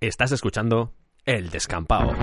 Estás escuchando El Descampado.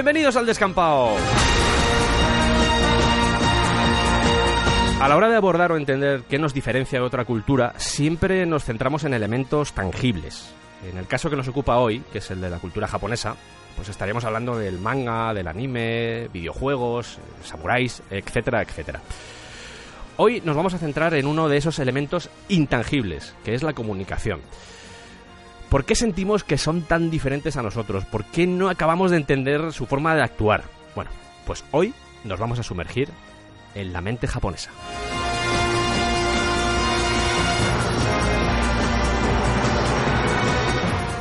Bienvenidos al descampado. A la hora de abordar o entender qué nos diferencia de otra cultura, siempre nos centramos en elementos tangibles. En el caso que nos ocupa hoy, que es el de la cultura japonesa, pues estaríamos hablando del manga, del anime, videojuegos, samuráis, etcétera, etcétera. Hoy nos vamos a centrar en uno de esos elementos intangibles, que es la comunicación. ¿Por qué sentimos que son tan diferentes a nosotros? ¿Por qué no acabamos de entender su forma de actuar? Bueno, pues hoy nos vamos a sumergir en la mente japonesa.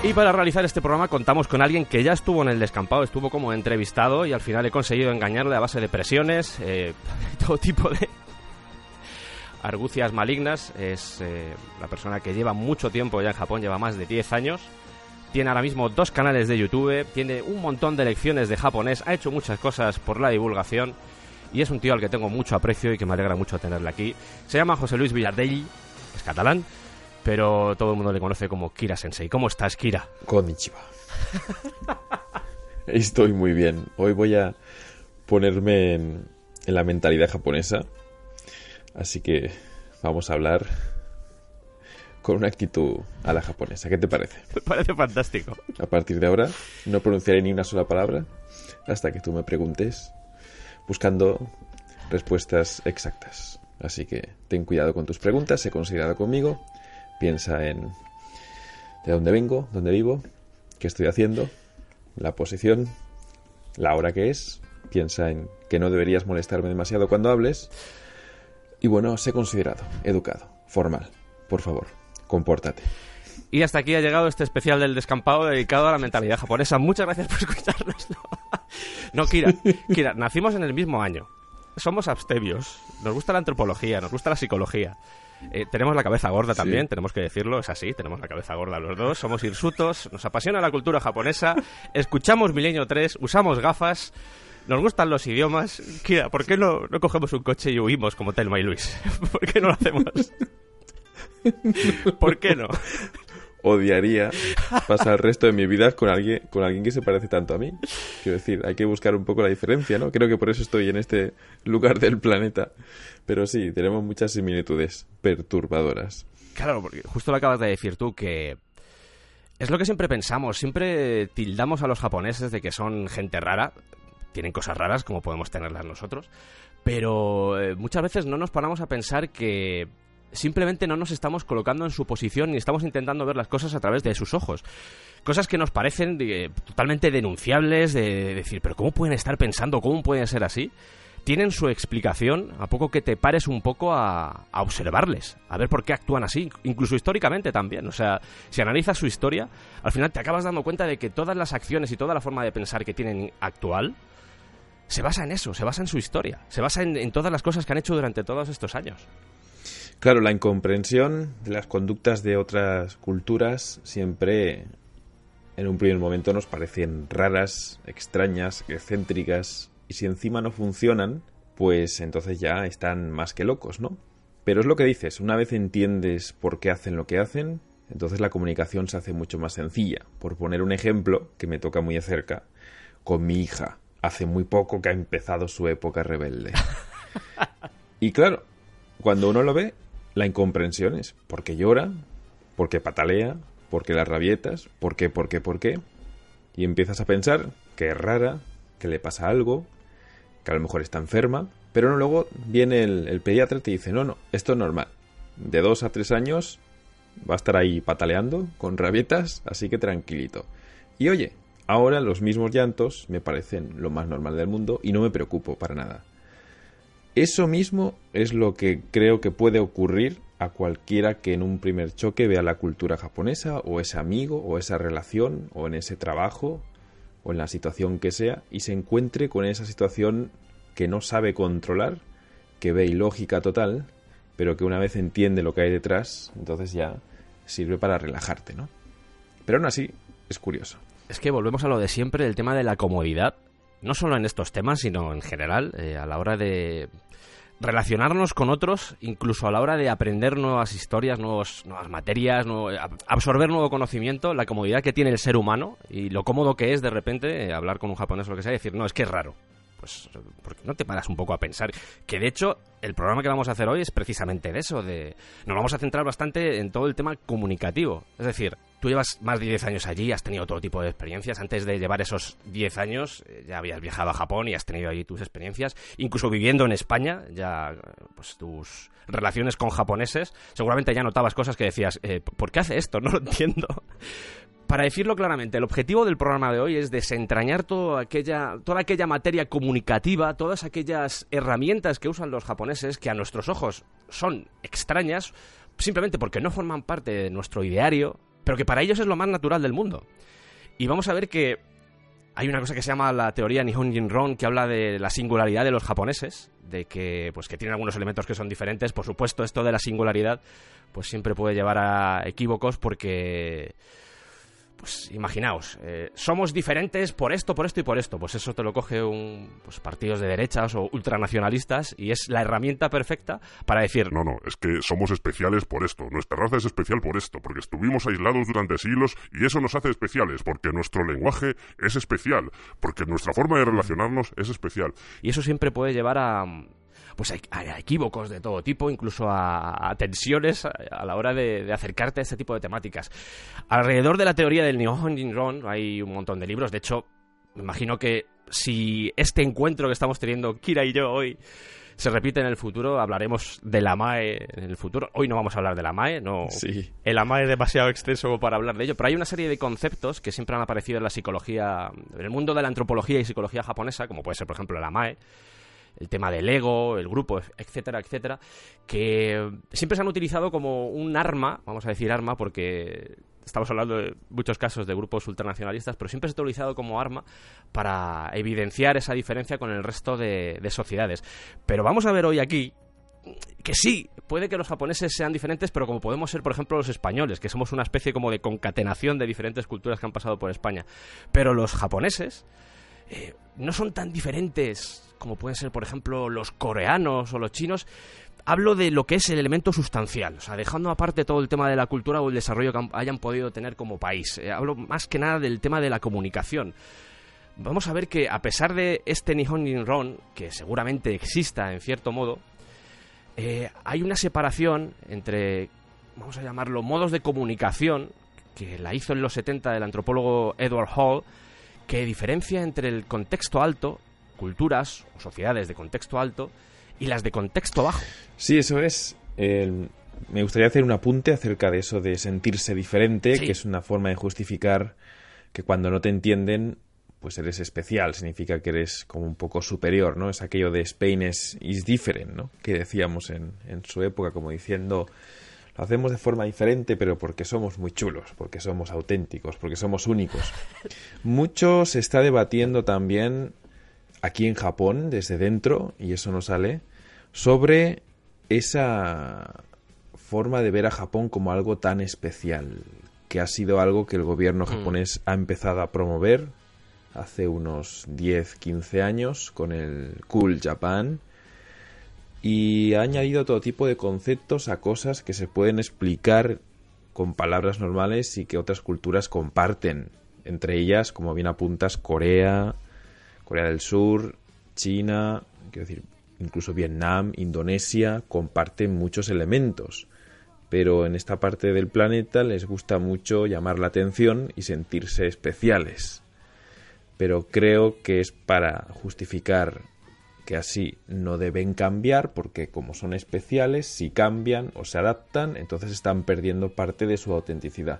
Y para realizar este programa contamos con alguien que ya estuvo en el descampado, estuvo como entrevistado y al final he conseguido engañarle a base de presiones, eh, todo tipo de argucias malignas. Es eh, la persona que lleva mucho tiempo ya en Japón, lleva más de 10 años. Tiene ahora mismo dos canales de YouTube, tiene un montón de lecciones de japonés, ha hecho muchas cosas por la divulgación y es un tío al que tengo mucho aprecio y que me alegra mucho tenerle aquí. Se llama José Luis Villardelli, es catalán, pero todo el mundo le conoce como Kira Sensei. ¿Cómo estás, Kira? Konnichiwa. Estoy muy bien. Hoy voy a ponerme en la mentalidad japonesa. Así que vamos a hablar con una actitud a la japonesa. ¿Qué te parece? Me parece fantástico. A partir de ahora no pronunciaré ni una sola palabra hasta que tú me preguntes buscando respuestas exactas. Así que ten cuidado con tus preguntas, sé considerado conmigo, piensa en de dónde vengo, dónde vivo, qué estoy haciendo, la posición, la hora que es, piensa en que no deberías molestarme demasiado cuando hables y bueno, sé considerado, educado, formal. Por favor, compórtate. Y hasta aquí ha llegado este especial del descampado dedicado a la mentalidad japonesa. Muchas gracias por escucharnos. No, Kira, Kira, nacimos en el mismo año. Somos abstebios. Nos gusta la antropología, nos gusta la psicología. Eh, tenemos la cabeza gorda también, tenemos que decirlo, es así, tenemos la cabeza gorda los dos, somos hirsutos, nos apasiona la cultura japonesa, escuchamos Milenio 3, usamos gafas, nos gustan los idiomas. Kira, ¿por qué no, no cogemos un coche y huimos como Telma y Luis? ¿Por qué no lo hacemos? ¿Por qué no? Odiaría pasar el resto de mi vida con alguien, con alguien que se parece tanto a mí. Quiero decir, hay que buscar un poco la diferencia, ¿no? Creo que por eso estoy en este lugar del planeta. Pero sí, tenemos muchas similitudes perturbadoras. Claro, porque justo lo acabas de decir tú, que es lo que siempre pensamos, siempre tildamos a los japoneses de que son gente rara, tienen cosas raras como podemos tenerlas nosotros, pero eh, muchas veces no nos paramos a pensar que simplemente no nos estamos colocando en su posición ni estamos intentando ver las cosas a través de sus ojos. Cosas que nos parecen eh, totalmente denunciables, de decir, pero ¿cómo pueden estar pensando? ¿Cómo pueden ser así? Tienen su explicación a poco que te pares un poco a, a, observarles, a ver por qué actúan así, incluso históricamente también. O sea, si analizas su historia, al final te acabas dando cuenta de que todas las acciones y toda la forma de pensar que tienen actual se basa en eso, se basa en su historia, se basa en, todas las cosas que han hecho durante todos estos años. Claro, la incomprensión de las conductas de otras culturas siempre en un primer momento nos parecen raras, extrañas, excéntricas, y si encima no funcionan, pues entonces ya están más que locos, ¿no? Pero es lo que dices, una vez entiendes por qué hacen lo que hacen, entonces la comunicación se hace mucho más sencilla. Por poner un ejemplo que me toca muy de cerca, con mi hija hace muy poco que ha empezado su época rebelde. y claro, cuando uno lo ve, la incomprensión es porque llora, porque patalea, porque las rabietas, por qué, por qué, por qué. Y empiezas a pensar que es rara, que le pasa algo, que a lo mejor está enferma, pero no, luego viene el, el pediatra y te dice, no, no, esto es normal. De dos a tres años va a estar ahí pataleando, con rabietas, así que tranquilito. Y oye, Ahora los mismos llantos me parecen lo más normal del mundo y no me preocupo para nada. Eso mismo es lo que creo que puede ocurrir a cualquiera que en un primer choque vea la cultura japonesa o ese amigo o esa relación o en ese trabajo o en la situación que sea y se encuentre con esa situación que no sabe controlar, que ve ilógica total, pero que una vez entiende lo que hay detrás, entonces ya sirve para relajarte, ¿no? Pero aún así es curioso. Es que volvemos a lo de siempre, el tema de la comodidad, no solo en estos temas, sino en general, eh, a la hora de relacionarnos con otros, incluso a la hora de aprender nuevas historias, nuevos, nuevas materias, absorber nuevo conocimiento, la comodidad que tiene el ser humano y lo cómodo que es de repente eh, hablar con un japonés o lo que sea y decir, no, es que es raro. Pues, porque no te paras un poco a pensar? Que de hecho, el programa que vamos a hacer hoy es precisamente de eso, de... Nos vamos a centrar bastante en todo el tema comunicativo. Es decir, Tú llevas más de 10 años allí, has tenido todo tipo de experiencias. Antes de llevar esos 10 años, eh, ya habías viajado a Japón y has tenido allí tus experiencias. Incluso viviendo en España, ya pues tus relaciones con japoneses, seguramente ya notabas cosas que decías, eh, ¿por qué hace esto? No lo entiendo. Para decirlo claramente, el objetivo del programa de hoy es desentrañar toda aquella, toda aquella materia comunicativa, todas aquellas herramientas que usan los japoneses que a nuestros ojos son extrañas, simplemente porque no forman parte de nuestro ideario, pero que para ellos es lo más natural del mundo. Y vamos a ver que hay una cosa que se llama la teoría Nihon Jinron que habla de la singularidad de los japoneses, de que pues que tienen algunos elementos que son diferentes, por supuesto, esto de la singularidad pues siempre puede llevar a equívocos porque pues imaginaos, eh, somos diferentes por esto, por esto y por esto. Pues eso te lo coge un pues, partidos de derechas o ultranacionalistas y es la herramienta perfecta para decir... No, no, es que somos especiales por esto. Nuestra raza es especial por esto, porque estuvimos aislados durante siglos y eso nos hace especiales, porque nuestro lenguaje es especial, porque nuestra forma de relacionarnos es especial. Y eso siempre puede llevar a, pues hay, equívocos de todo tipo, incluso a, tensiones a, la hora de, acercarte a este tipo de temáticas. Alrededor de la teoría del Nihon Jinron hay un montón de libros, de hecho, me imagino que si este encuentro que estamos teniendo Kira y yo hoy se repite en el futuro, hablaremos de la MAE en el futuro. Hoy no vamos a hablar de la MAE, no. Sí. El AMAE es demasiado extenso para hablar de ello, pero hay una serie de conceptos que siempre han aparecido en la psicología, en el mundo de la antropología y psicología japonesa, como puede ser, por ejemplo, la MAE, el tema del ego, el grupo, etcétera, etcétera, que siempre se han utilizado como un arma, vamos a decir arma porque estamos hablando de muchos casos de grupos ultranacionalistas, pero siempre se ha utilizado como arma para evidenciar esa diferencia con el resto de, sociedades. Pero vamos a ver hoy aquí que sí, puede que los japoneses sean diferentes, pero como podemos ser, por ejemplo, los españoles, que somos una especie como de concatenación de diferentes culturas que han pasado por España. Pero los japoneses eh, no son tan diferentes como pueden ser, por ejemplo, los coreanos o los chinos, hablo de lo que es el elemento sustancial, o sea, dejando aparte todo el tema de la cultura o el desarrollo que hayan podido tener como país. Eh, hablo más que nada del tema de la comunicación. Vamos a ver que a pesar de este Nihon Jinron, que seguramente exista en cierto modo, eh, hay una separación entre, vamos a llamarlo, modos de comunicación, que la hizo en los 70 el antropólogo Edward Hall, que diferencia entre el contexto alto culturas o sociedades de contexto alto y las de contexto bajo. Sí, eso es. me gustaría hacer un apunte acerca de eso de sentirse diferente, que es una forma de justificar que cuando no te entienden, pues eres especial, significa que eres como un poco superior, ¿no? Es aquello de Spain is, is different, ¿no? Que decíamos en, en su época, como diciendo, lo hacemos de forma diferente, pero porque somos muy chulos, porque somos auténticos, porque somos únicos. Mucho se está debatiendo también aquí en Japón, desde dentro, y eso no sale, sobre esa forma de ver a Japón como algo tan especial, que ha sido algo que el gobierno mm. japonés ha empezado a promover hace unos 10, 15 años con el Cool Japan y ha añadido todo tipo de conceptos a cosas que se pueden explicar con palabras normales y que otras culturas comparten, entre ellas, como bien apuntas, Corea, Corea del Sur, China, quiero decir, incluso Vietnam, Indonesia, comparten muchos elementos. Pero en esta parte del planeta les gusta mucho llamar la atención y sentirse especiales. Pero creo que es para justificar que así no deben cambiar porque como son especiales, si cambian o se adaptan, entonces están perdiendo parte de su autenticidad.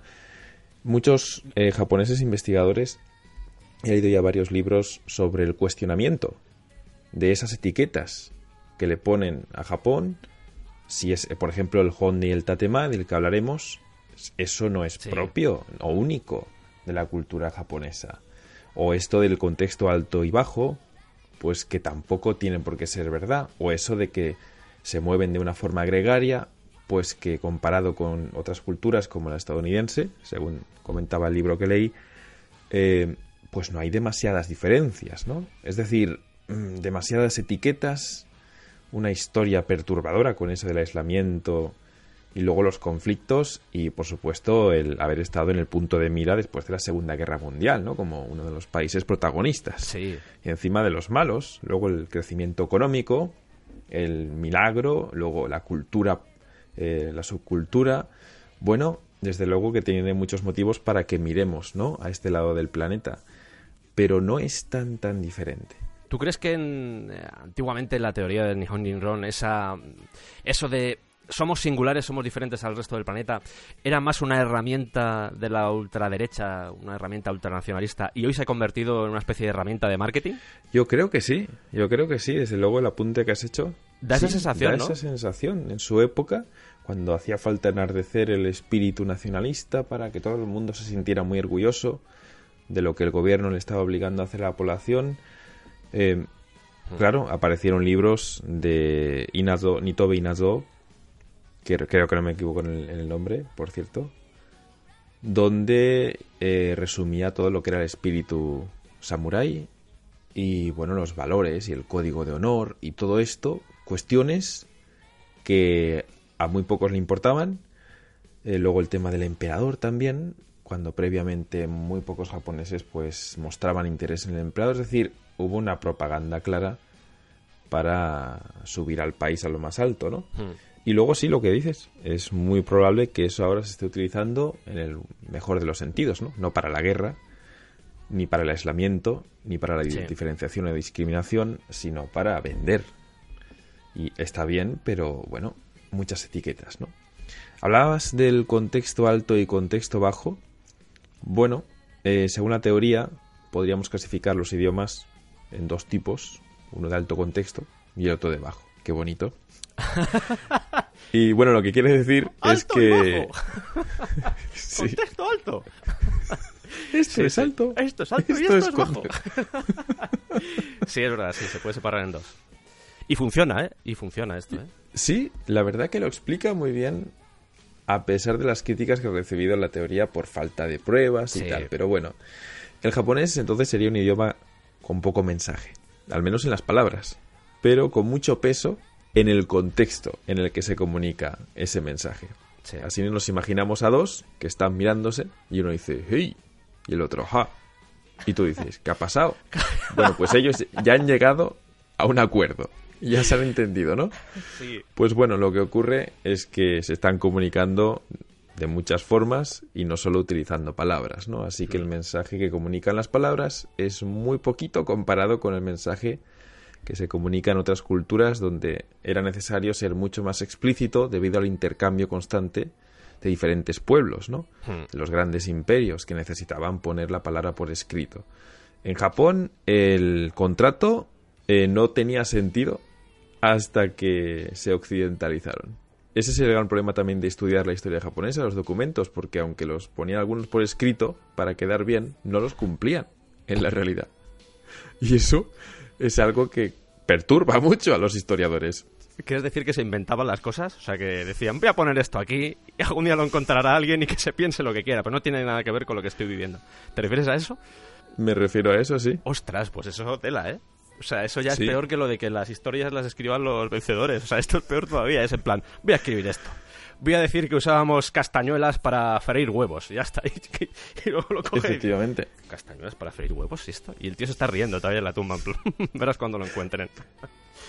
Muchos eh, japoneses investigadores he leído ya varios libros sobre el cuestionamiento de esas etiquetas que le ponen a Japón, si es, por ejemplo, el Honda y el Tatema, del que hablaremos, eso no es propio o único de la cultura japonesa. O esto del contexto alto y bajo, pues que tampoco tienen por qué ser verdad. O eso de que se mueven de una forma gregaria, pues que comparado con otras culturas como la estadounidense, según comentaba el libro que leí, eh, pues no hay demasiadas diferencias, ¿no? Es decir, mm, demasiadas etiquetas, una historia perturbadora con eso del aislamiento y luego los conflictos y por supuesto el haber estado en el punto de mira después de la Segunda Guerra Mundial, ¿no? Como uno de los países protagonistas. Sí. Y encima de los malos, luego el crecimiento económico, el milagro, luego la cultura, eh, la subcultura. Bueno, desde luego que tiene muchos motivos para que miremos, ¿no? A este lado del planeta. Pero no es tan tan diferente. ¿Tú crees que en, eh, antiguamente la teoría del Nihon Jinron, esa, eso de somos singulares, somos diferentes al resto del planeta, era más una herramienta de la ultraderecha, una herramienta ultranacionalista, y hoy se ha convertido en una especie de herramienta de marketing? Yo creo que sí, yo creo que sí, desde luego el apunte que has hecho. Da esa sensación, da esa sensación. En su época, cuando hacía falta enardecer el espíritu nacionalista para que todo el mundo se sintiera muy orgulloso de lo que el gobierno le estaba obligando a hacer a la población, eh, hmm. Claro, aparecieron libros de Inazo, Nitobe Inazo, que creo que no me equivoco en el, nombre, por cierto, donde eh, resumía todo lo que era el espíritu samurái y, bueno, los valores y el código de honor y todo esto, cuestiones que a muy pocos le importaban. Eh, luego el tema del emperador también, cuando previamente muy pocos japoneses pues mostraban interés en el emperador, es decir, hubo una propaganda clara para subir al país a lo más alto, ¿no? Hmm. Y luego sí, lo que dices, es muy probable que eso ahora se esté utilizando en el mejor de los sentidos, ¿no? No para la guerra, ni para el aislamiento, ni para la diferenciación o discriminación, sino para vender. Y está bien, pero bueno, muchas etiquetas, ¿no? Hablabas del contexto alto y contexto bajo. Bueno, eh, según la teoría, podríamos clasificar los idiomas en dos tipos, uno de alto contexto y el otro de bajo. Qué bonito. y bueno, lo que quiere decir es que... Contexto alto. Esto es alto. Esto es alto y esto es, bajo. sí, es verdad, sí, se puede separar en dos. Y funciona, ¿eh? Y funciona esto, ¿eh? Sí, la verdad que lo explica muy bien a pesar de las críticas que ha recibido la teoría por falta de pruebas y tal. Pero bueno, el japonés entonces sería un idioma con poco mensaje, al menos en las palabras, pero con mucho peso en el contexto en el que se comunica ese mensaje. Así nos imaginamos a dos que están mirándose y uno dice, hey, y el otro, ja. Y tú dices, ¿qué ha pasado? bueno, pues ellos ya han llegado a un acuerdo. Ya se han entendido, ¿no? Sí. Pues bueno, lo que ocurre es que se están comunicando de muchas formas y no solo utilizando palabras, ¿no? Así que el mensaje que comunican las palabras es muy poquito comparado con el mensaje que se comunica en otras culturas donde era necesario ser mucho más explícito debido al intercambio constante de diferentes pueblos, ¿no? Hmm. Los grandes imperios que necesitaban poner la palabra por escrito. En Japón el contrato eh, no tenía sentido hasta que se occidentalizaron. Ese es el gran problema también de estudiar la historia japonesa, los documentos, porque aunque los ponían algunos por escrito para quedar bien, no los cumplían en la realidad. Y eso es algo que perturba mucho a los historiadores. ¿Quieres decir que se inventaban las cosas? O sea, que decían, voy a poner esto aquí y algún día lo encontrará alguien y que se piense lo que quiera, pero no tiene nada que ver con lo que estoy viviendo. ¿Te refieres a eso? Me refiero a eso, sí. Ostras, pues eso tela, ¿eh? O sea, eso ya es peor que lo de que las historias las escriban los vencedores. O sea, esto es peor todavía. Es en plan, voy a escribir esto. Voy a decir que usábamos castañuelas para freír huevos. Ya está. Y, luego lo coge. Efectivamente. ¿Castañuelas para freír huevos? ¿Y esto? Y el tío se está riendo todavía en la tumba. Verás cuando lo encuentren.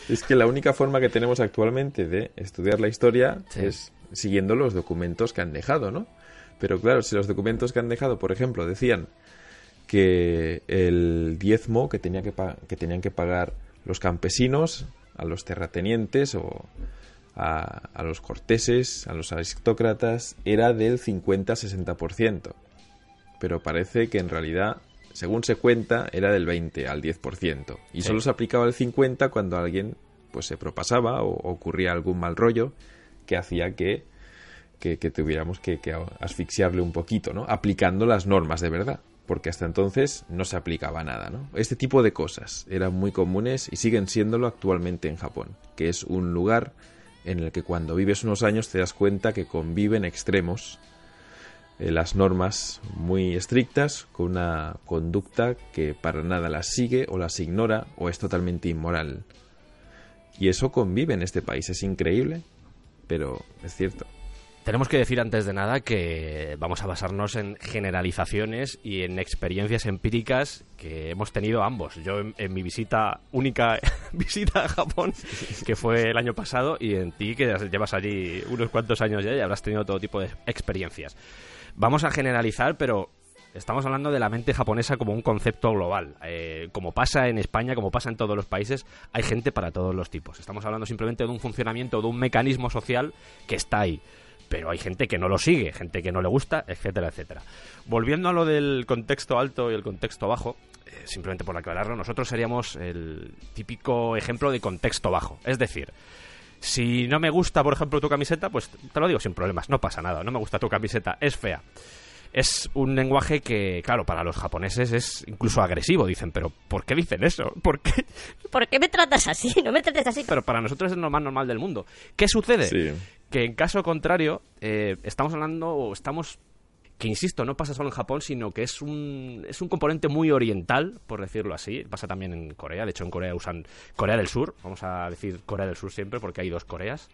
Es que la única forma que tenemos actualmente de estudiar la historia es siguiendo los documentos que han dejado, ¿no? Pero claro, si los documentos que han dejado, por ejemplo, decían que el diezmo que, tenía que, que tenían que pagar los campesinos a los terratenientes o a, a los corteses, a los aristócratas, era del 50-60%. Pero parece que en realidad, según se cuenta, era del 20 al 10%. Y solo se aplicaba el 50 cuando alguien pues se propasaba o ocurría algún mal rollo que hacía que, que, tuviéramos que, que, asfixiarle un poquito, ¿no? Aplicando las normas de verdad, porque hasta entonces no se aplicaba nada, ¿no? Este tipo de cosas eran muy comunes y siguen siéndolo actualmente en Japón, que es un lugar en el que cuando vives unos años te das cuenta que conviven extremos eh, las normas muy estrictas con una conducta que para nada las sigue o las ignora o es totalmente inmoral. Y eso convive en este país, es increíble, pero es cierto. Tenemos que decir antes de nada que vamos a basarnos en generalizaciones y en experiencias empíricas que hemos tenido ambos. Yo en, mi visita, única visita a Japón, que fue el año pasado, y en ti, que llevas allí unos cuantos años ya y habrás tenido todo tipo de experiencias. Vamos a generalizar, pero Estamos hablando de la mente japonesa como un concepto global. Eh, como pasa en España, como pasa en todos los países, hay gente para todos los tipos. Estamos hablando simplemente de un funcionamiento, de un mecanismo social que está ahí pero hay gente que no lo sigue, gente que no le gusta, etcétera, etcétera. Volviendo a lo del contexto alto y el contexto bajo, eh, simplemente por aclararlo, nosotros seríamos el típico ejemplo de contexto bajo. Es decir, si no me gusta, por ejemplo, tu camiseta, pues te lo digo sin problemas, no pasa nada, no me gusta tu camiseta, es fea. Es un lenguaje que, claro, para los japoneses es incluso agresivo. Dicen, pero ¿por qué dicen eso? ¿Por qué? ¿Por qué me tratas así? No me trates así. Pero para nosotros es lo más normal del mundo. ¿Qué sucede? Sí que en caso contrario, eh, estamos hablando, o estamos que insisto, no pasa solo en Japón, sino que es un, es un componente muy oriental, por decirlo así. Pasa también en Corea, de hecho en Corea usan Corea del Sur, vamos a decir Corea del Sur siempre porque hay dos Coreas.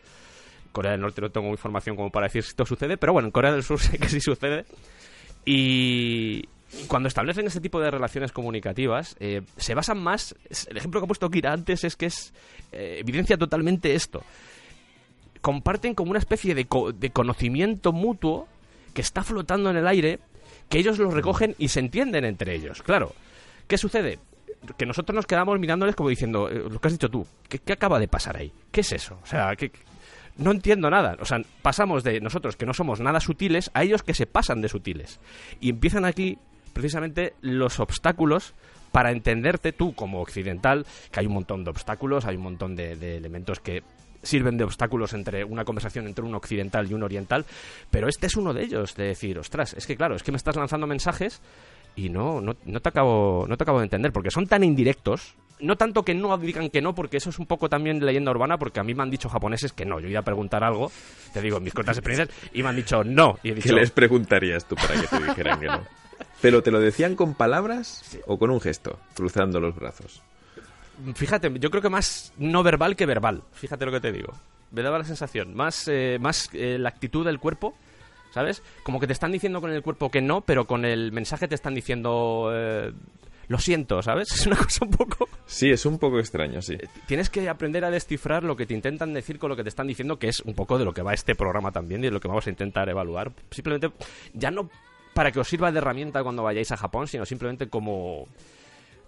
Corea del Norte no tengo información como para decir si esto sucede, pero bueno, en Corea del Sur sé que sí sucede. Y cuando establecen este tipo de relaciones comunicativas, eh, se basan más. El ejemplo que ha puesto Kira antes es que es eh, evidencia totalmente esto comparten como una especie de, de conocimiento mutuo que está flotando en el aire, que ellos lo recogen y se entienden entre ellos. Claro, ¿qué sucede? Que nosotros nos quedamos mirándoles como diciendo, eh, lo que has dicho tú, ¿qué, acaba de pasar ahí? ¿Qué es eso? O sea, que no entiendo nada. O sea, pasamos de nosotros que no somos nada sutiles a ellos que se pasan de sutiles. Y empiezan aquí precisamente los obstáculos para entenderte tú como occidental, que hay un montón de obstáculos, hay un montón de elementos que sirven de obstáculos entre una conversación entre un occidental y un oriental, pero este es uno de ellos, de decir, ostras, es que claro, es que me estás lanzando mensajes y no, no, no, te acabo, no te acabo de entender, porque son tan indirectos, no tanto que no digan que no, porque eso es un poco también leyenda urbana, porque a mí me han dicho japoneses que no. Yo iba a preguntar algo, te digo, en mis cortas experiencias, y me han dicho no. Y he dicho, ¿Qué les preguntarías tú para que te dijeran que no? ¿Pero te lo decían con palabras o con un gesto, cruzando los brazos? Fíjate, yo creo que más no verbal que verbal. Fíjate lo que te digo. Me daba la sensación. Más, eh, más eh, la actitud del cuerpo, ¿sabes? Como que te están diciendo con el cuerpo que no, pero con el mensaje te están diciendo... Eh, lo siento, ¿sabes? Es una cosa un poco... Sí, es un poco extraño, sí. Tienes que aprender a descifrar lo que te intentan decir con lo que te están diciendo, que es un poco de lo que va este programa también y de lo que vamos a intentar evaluar. Simplemente, ya no para que os sirva de herramienta cuando vayáis a Japón, sino simplemente como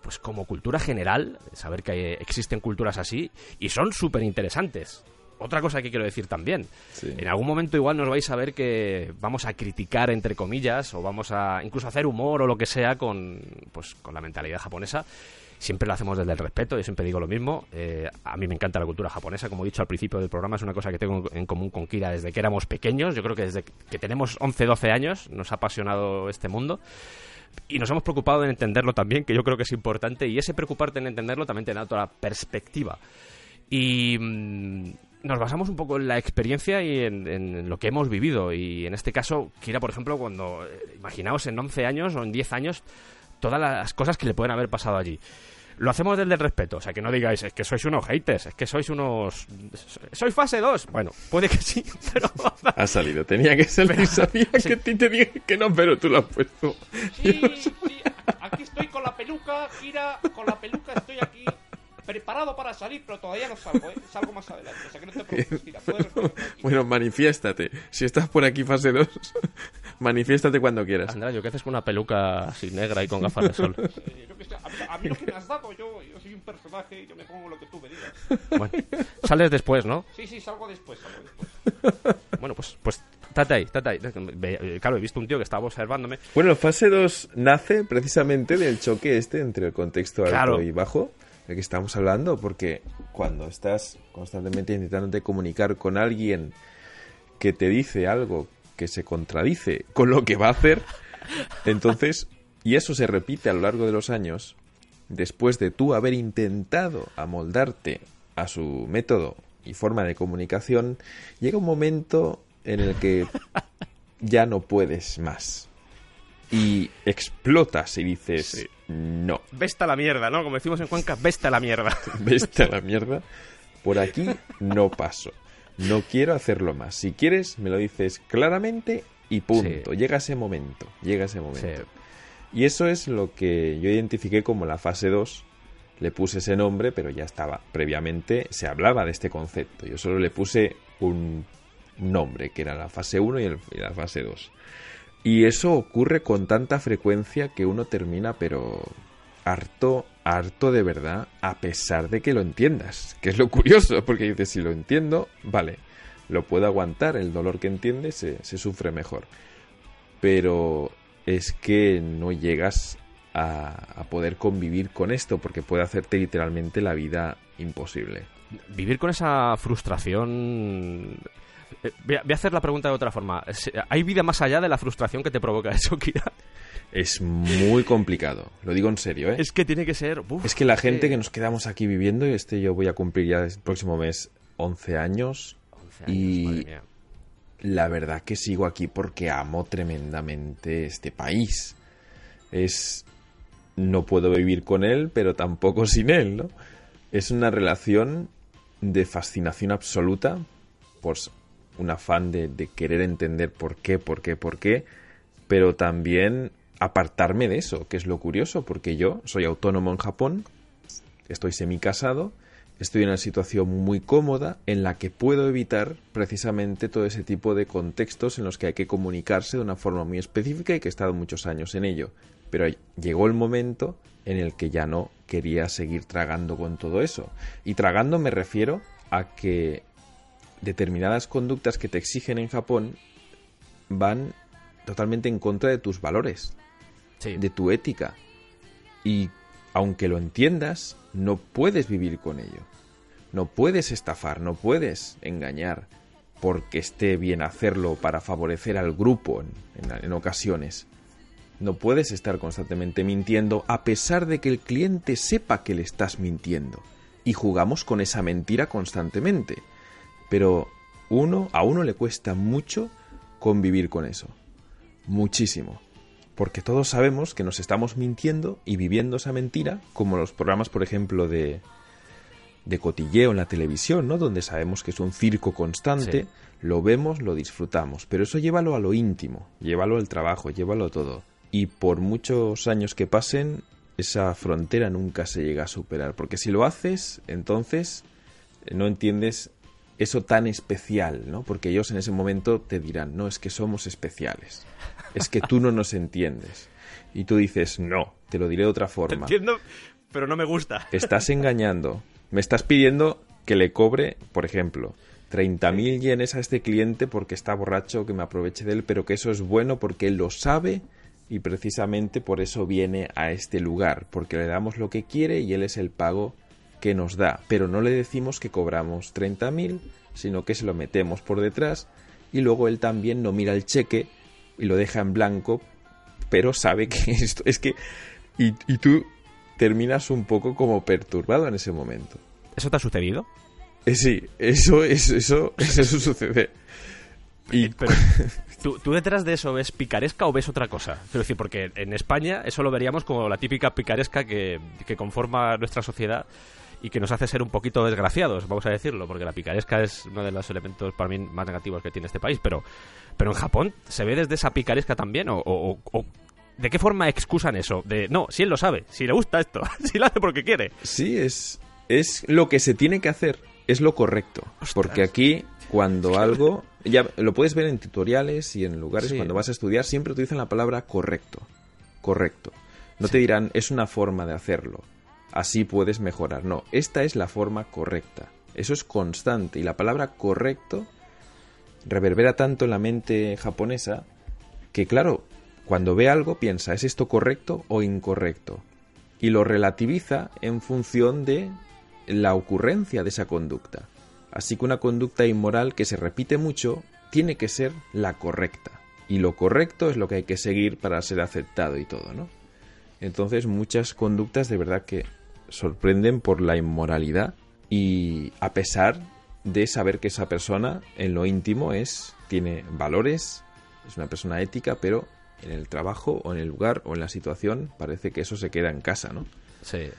pues como cultura general, saber que existen culturas así y son súper interesantes. Otra cosa que quiero decir también, en algún momento igual nos vais a ver que vamos a criticar entre comillas o vamos a incluso hacer humor o lo que sea con pues con la mentalidad japonesa. Siempre lo hacemos desde el respeto, yo siempre digo lo mismo. Eh, a mí me encanta la cultura japonesa, como he dicho al principio del programa, es una cosa que tengo en común con Kira desde que éramos pequeños. Yo creo que desde que tenemos 11, 12 años nos ha apasionado este mundo y nos hemos preocupado en entenderlo también, que yo creo que es importante, y ese preocuparte en entenderlo también te da toda la perspectiva. Y mm, nos basamos un poco en la experiencia y en, lo que hemos vivido. Y en este caso, Kira, por ejemplo, cuando, eh, imaginaos en 11 años o en 10 años, todas las cosas que le pueden haber pasado allí lo hacemos desde el respeto. O sea, que no digáis, es que sois unos haters, es que sois unos. Soy fase 2. Bueno, puede que sí, pero. ha salido, tenía que salir. Sabía que ti te dije que no, pero tú lo has puesto. Sí, sí, aquí estoy con la peluca, gira, con la peluca estoy aquí preparado para salir, pero todavía no salgo, ¿eh? Salgo más adelante. O sea que no te preocupes, mira, Bueno, manifiéstate. Si estás por aquí fase 2, manifiéstate cuando quieras. Andrea, ¿qué haces con una peluca así negra y con gafas de sol? a, mí, lo que me has dado, yo, yo soy un personaje, yo me pongo lo que tú me digas. Bueno, sales después, ¿no? Sí, sí, salgo después, salgo después. Bueno, pues, pues Tate ahí, tate ahí. Claro, he visto un tío que estaba observándome. Bueno, fase 2 nace precisamente del choque este entre el contexto alto y bajo el que estamos hablando, porque cuando estás constantemente intentando comunicar con alguien que te dice algo que se contradice con lo que va a hacer, entonces, y eso se repite a lo largo de los años, después de tú haber intentado amoldarte a su método y forma de comunicación, llega un momento en el que ya no puedes más. Y explotas y dices, no. Vesta la mierda, ¿no? Como decimos en Cuenca, vesta la mierda. Vesta la mierda. Por aquí no paso. No quiero hacerlo más. Si quieres, me lo dices claramente y punto. Llega ese momento. Llega ese momento. Y eso es lo que yo identifiqué como la fase 2. Le puse ese nombre, pero ya estaba. Previamente se hablaba de este concepto. Yo solo le puse un nombre, que era la fase 1 y, la fase 2. Y eso ocurre con tanta frecuencia que uno termina, pero harto, harto de verdad, a pesar de que lo entiendas. Que es lo curioso, porque dices, si lo entiendo, vale, lo puedo aguantar, el dolor que entiende se, sufre mejor. Pero es que no llegas a, poder convivir con esto, porque puede hacerte literalmente la vida imposible. Vivir con esa frustración voy a, hacer la pregunta de otra forma. ¿Hay vida más allá de la frustración que te provoca eso, Kira? Es muy complicado, lo digo en serio, ¿eh? Es que tiene que ser... es que la gente que... nos quedamos aquí viviendo, y este yo voy a cumplir ya el próximo mes 11 años, 11 años y la verdad que sigo aquí porque amo tremendamente este país. Es... No puedo vivir con él, pero tampoco sin él, ¿no? Es una relación de fascinación absoluta, pues un afán de, querer entender por qué, por qué, por qué, pero también apartarme de eso, que es lo curioso, porque yo soy autónomo en Japón, estoy semicasado, estoy en una situación muy cómoda en la que puedo evitar precisamente todo ese tipo de contextos en los que hay que comunicarse de una forma muy específica y que he estado muchos años en ello. Pero llegó el momento en el que ya no quería seguir tragando con todo eso. Y tragando me refiero a que determinadas conductas que te exigen en Japón van totalmente en contra de tus valores, de tu ética. Y aunque lo entiendas, no puedes vivir con ello. No puedes estafar, no puedes engañar porque esté bien hacerlo para favorecer al grupo en, en ocasiones. No puedes estar constantemente mintiendo a pesar de que el cliente sepa que le estás mintiendo. Y jugamos con esa mentira constantemente. Pero uno, a uno le cuesta mucho convivir con eso. Muchísimo. Porque todos sabemos que nos estamos mintiendo y viviendo esa mentira, como los programas, por ejemplo, de, de cotilleo en la televisión, ¿no? Donde sabemos que es un circo constante, lo vemos, lo disfrutamos. Pero eso llévalo a lo íntimo, llévalo al trabajo, llévalo a todo. Y por muchos años que pasen, esa frontera nunca se llega a superar. Porque si lo haces, entonces no entiendes eso tan especial, ¿no? Porque ellos en ese momento te dirán, no, es que somos especiales, es que tú no nos entiendes. Y tú dices, no, te lo diré de otra forma. Te entiendo, pero no me gusta. Estás engañando. Me estás pidiendo que le cobre, por ejemplo, 30.000 yenes a este cliente porque está borracho, que me aproveche de él, pero que eso es bueno porque él lo sabe y precisamente por eso viene a este lugar, porque le damos lo que quiere y él es el pago que nos da, pero no le decimos que cobramos 30.000, sino que se lo metemos por detrás y luego él también no mira el cheque y lo deja en blanco, pero sabe que esto es que... Y, tú terminas un poco como perturbado en ese momento. ¿Eso te ha sucedido? Eh, sí, eso, eso, eso, eso sucede. Y... Pero, ¿tú, detrás de eso ves picaresca o ves otra cosa? Quiero decir, porque en España eso lo veríamos como la típica picaresca que, que conforma nuestra sociedad y que nos hace ser un poquito desgraciados, vamos a decirlo, porque la picaresca es uno de los elementos para mí más negativos que tiene este país, pero, pero en Japón se ve desde esa picaresca también, o, ¿de qué forma excusan eso? De, no, si él lo sabe, si le gusta esto, si lo hace porque quiere. Sí, es, es lo que se tiene que hacer, es lo correcto, porque aquí cuando algo, ya lo puedes ver en tutoriales y en lugares cuando vas a estudiar, siempre utilizan la palabra correcto, correcto. No te dirán, es una forma de hacerlo así puedes mejorar. No, esta es la forma correcta. Eso es constante y la palabra correcto reverbera tanto en la mente japonesa que claro, cuando ve algo piensa, ¿es esto correcto o incorrecto? y lo relativiza en función de la ocurrencia de esa conducta. Así que una conducta inmoral que se repite mucho tiene que ser la correcta. Y lo correcto es lo que hay que seguir para ser aceptado y todo, ¿no? Entonces muchas conductas de verdad que sorprenden por la inmoralidad y a pesar de saber que esa persona en lo íntimo es tiene valores, es una persona ética, pero en el trabajo o en el lugar o en la situación parece que eso se queda en casa, ¿no? Sí.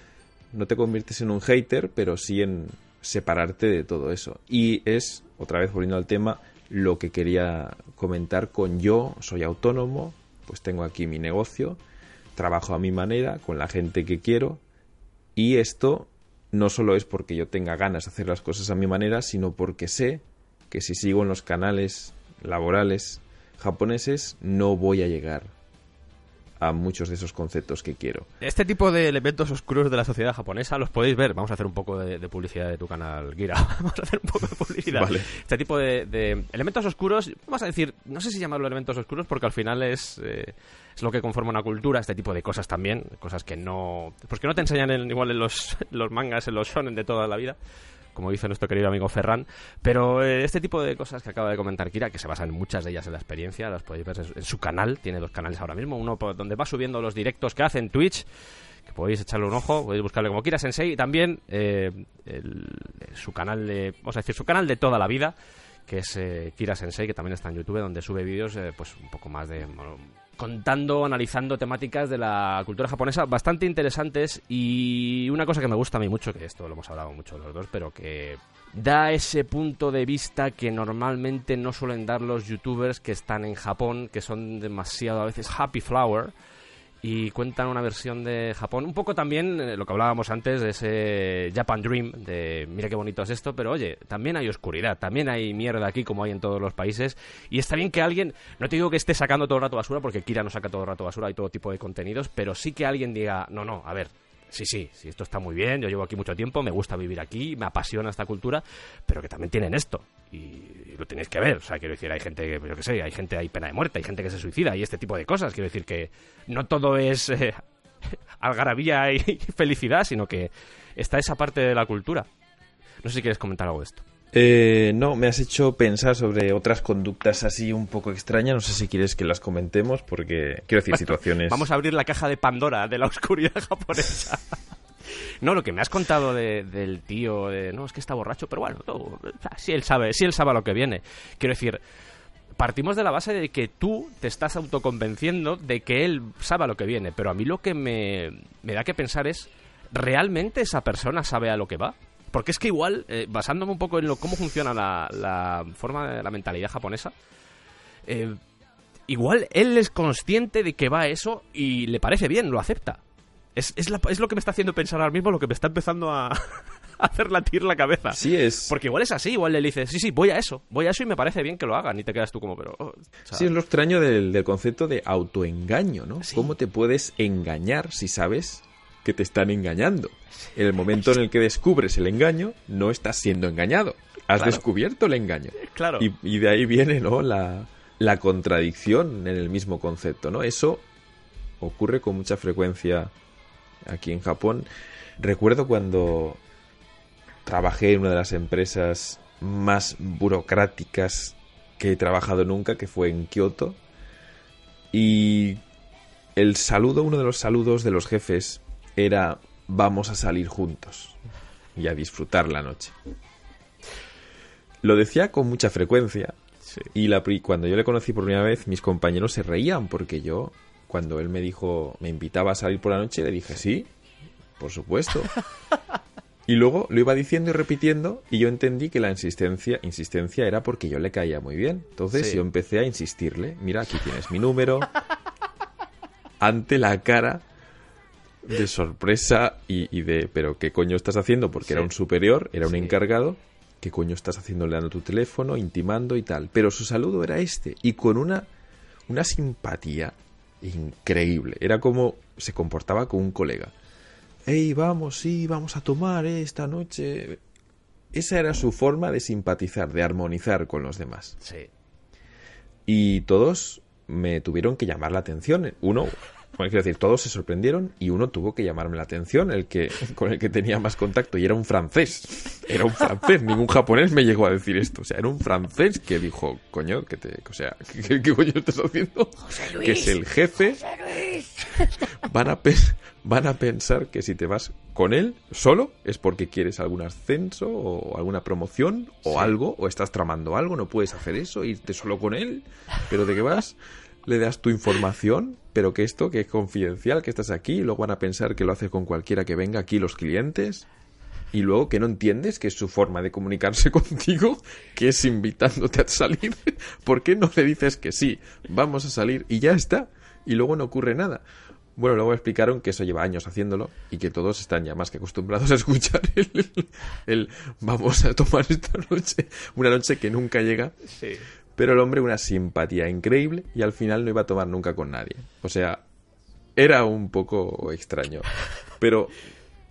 No te conviertes en un hater, pero sí en separarte de todo eso. Y es, otra vez volviendo al tema, lo que quería comentar con yo, soy autónomo, pues tengo aquí mi negocio, trabajo a mi manera, con la gente que quiero, y esto no solo es porque yo tenga ganas de hacer las cosas a mi manera, sino porque sé que si sigo en los canales laborales japoneses no voy a llegar a muchos de esos conceptos que quiero. Este tipo de elementos oscuros de la sociedad japonesa los podéis ver. Vamos a hacer un poco de, publicidad de tu canal, Gira. Vamos a hacer un poco de publicidad. Vale. Este tipo de, elementos oscuros, vamos a decir, no sé si llamarlo elementos oscuros porque al final es, eh, lo que conforma una cultura, este tipo de cosas también, cosas que no... Pues que no te enseñan igual en los, mangas, en los shonen de toda la vida como dice nuestro querido amigo Ferran. Pero eh, este tipo de cosas que acaba de comentar Kira, que se basan muchas de ellas en la experiencia, las podéis ver en su canal, tiene dos canales ahora mismo, uno donde va subiendo los directos que hace en Twitch, que podéis echarle un ojo, podéis buscarle como Kira Sensei, y también eh, su canal de, vamos a decir, su canal de toda la vida, que es eh, Kira Sensei, que también está en YouTube, donde sube vídeos pues un poco más de contando, analizando temáticas de la cultura japonesa bastante interesantes y una cosa que me gusta a mí mucho, que esto lo hemos hablado mucho los dos, pero que da ese punto de vista que normalmente no suelen dar los youtubers que están en Japón, que son demasiado a veces happy flower y cuentan una versión de Japón, un poco también eh, lo que hablábamos antes de ese Japan Dream, de mira qué bonito es esto, pero oye, también hay oscuridad, también hay mierda aquí como hay en todos los países, y está bien que alguien, no te digo que esté sacando todo el rato basura, porque Kira no saca todo el rato basura, hay todo tipo de contenidos, pero sí que alguien diga, no, no, a ver, sí, sí, sí, esto está muy bien, yo llevo aquí mucho tiempo, me gusta vivir aquí, me apasiona esta cultura, pero que también tienen esto. Y lo tenéis que ver. O sea, quiero decir, hay gente que, yo qué sé, hay gente, hay pena de muerte, hay gente que se suicida y este tipo de cosas. Quiero decir que no todo es eh, algarabía y felicidad, sino que está esa parte de la cultura. No sé si quieres comentar algo de esto. Eh, no, me has hecho pensar sobre otras conductas así un poco extrañas. No sé si quieres que las comentemos, porque quiero decir situaciones. Vamos a abrir la caja de Pandora de la oscuridad japonesa. No, lo que me has contado del tío, de, no, es que está borracho, pero bueno, si él sabe, si él sabe lo que viene. Quiero decir, partimos de la base de que tú te estás autoconvenciendo de que él sabe a lo que viene, pero a mí lo que me, me da que pensar es, ¿realmente esa persona sabe a lo que va? Porque es que igual, eh, basándome un poco en lo, cómo funciona la, la forma de la mentalidad japonesa, eh, igual él es consciente de que va a eso y le parece bien, lo acepta. Es, es, lo que me está haciendo pensar ahora mismo, lo que me está empezando a, hacer latir la cabeza. Sí es. Porque igual es así, igual le dices, sí, sí, voy a eso, voy a eso y me parece bien que lo hagan y te quedas tú como, pero... Oh, sí, es lo extraño del, concepto de autoengaño, ¿no? ¿Cómo te puedes engañar si sabes que te están engañando. En el momento en el que descubres el engaño, no estás siendo engañado. Has descubierto el engaño. Claro. Y, de ahí viene ¿no? la, la contradicción en el mismo concepto. ¿no? Eso ocurre con mucha frecuencia aquí en Japón. Recuerdo cuando trabajé en una de las empresas más burocráticas que he trabajado nunca, que fue en Kioto. Y el saludo, uno de los saludos de los jefes era vamos a salir juntos y a disfrutar la noche. Lo decía con mucha frecuencia y la, cuando yo le conocí por primera vez mis compañeros se reían porque yo cuando él me dijo me invitaba a salir por la noche le dije sí, por supuesto. Y luego lo iba diciendo y repitiendo y yo entendí que la insistencia, insistencia era porque yo le caía muy bien. Entonces yo empecé a insistirle, mira, aquí tienes mi número. Ante la cara de sorpresa y, de, pero ¿qué coño estás haciendo? Porque era un superior, era un encargado. ¿Qué coño estás haciendo? Le dando tu teléfono, intimando y tal. Pero su saludo era este. Y con una, una simpatía increíble. Era como se comportaba con un colega. Hey, vamos, sí, vamos a tomar eh, esta noche. Esa era su forma de simpatizar, de armonizar con los demás. Sí. Y todos me tuvieron que llamar la atención. Uno, Bueno, quiero decir, todos se sorprendieron y uno tuvo que llamarme la atención, el que con el que tenía más contacto, y era un francés. Era un francés, ningún japonés me llegó a decir esto. O sea, era un francés que dijo, coño, que te, o sea, ¿qué, qué coño estás haciendo? que es el jefe. Van a, van a pensar que si te vas con él solo es porque quieres algún ascenso o alguna promoción o algo, o estás tramando algo, no puedes hacer eso, irte solo con él, pero ¿de qué vas? Le das tu información, pero que esto, que es confidencial, que estás aquí, y luego van a pensar que lo haces con cualquiera que venga aquí los clientes, y luego que no entiendes que es su forma de comunicarse contigo, que es invitándote a salir. ¿Por qué no le dices que sí, vamos a salir y ya está? Y luego no ocurre nada. Bueno, luego explicaron que eso lleva años haciéndolo y que todos están ya más que acostumbrados a escuchar el, el vamos a tomar esta noche, una noche que nunca llega. Sí. Pero el hombre una simpatía increíble y al final no iba a tomar nunca con nadie. O sea, era un poco extraño. Pero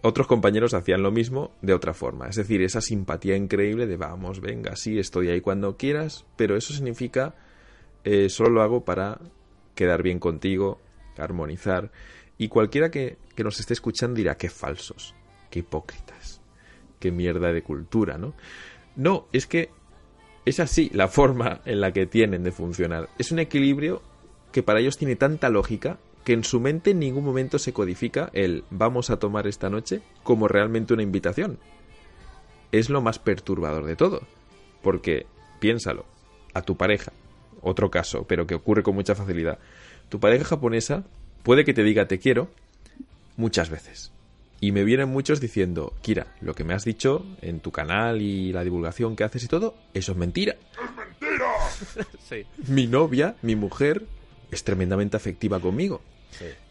otros compañeros hacían lo mismo de otra forma. Es decir, esa simpatía increíble de vamos, venga, sí, estoy ahí cuando quieras, pero eso significa eh, solo lo hago para quedar bien contigo, armonizar. Y cualquiera que, que nos esté escuchando dirá, qué falsos, qué hipócritas, qué mierda de cultura, ¿no? No, es que es así la forma en la que tienen de funcionar. Es un equilibrio que para ellos tiene tanta lógica que en su mente en ningún momento se codifica el vamos a tomar esta noche como realmente una invitación. Es lo más perturbador de todo. Porque, piénsalo, a tu pareja, otro caso, pero que ocurre con mucha facilidad, tu pareja japonesa puede que te diga te quiero muchas veces. Y me vienen muchos diciendo, Kira, lo que me has dicho en tu canal y la divulgación que haces y todo, eso es mentira. Sí. Mi novia, mi mujer, es tremendamente afectiva conmigo.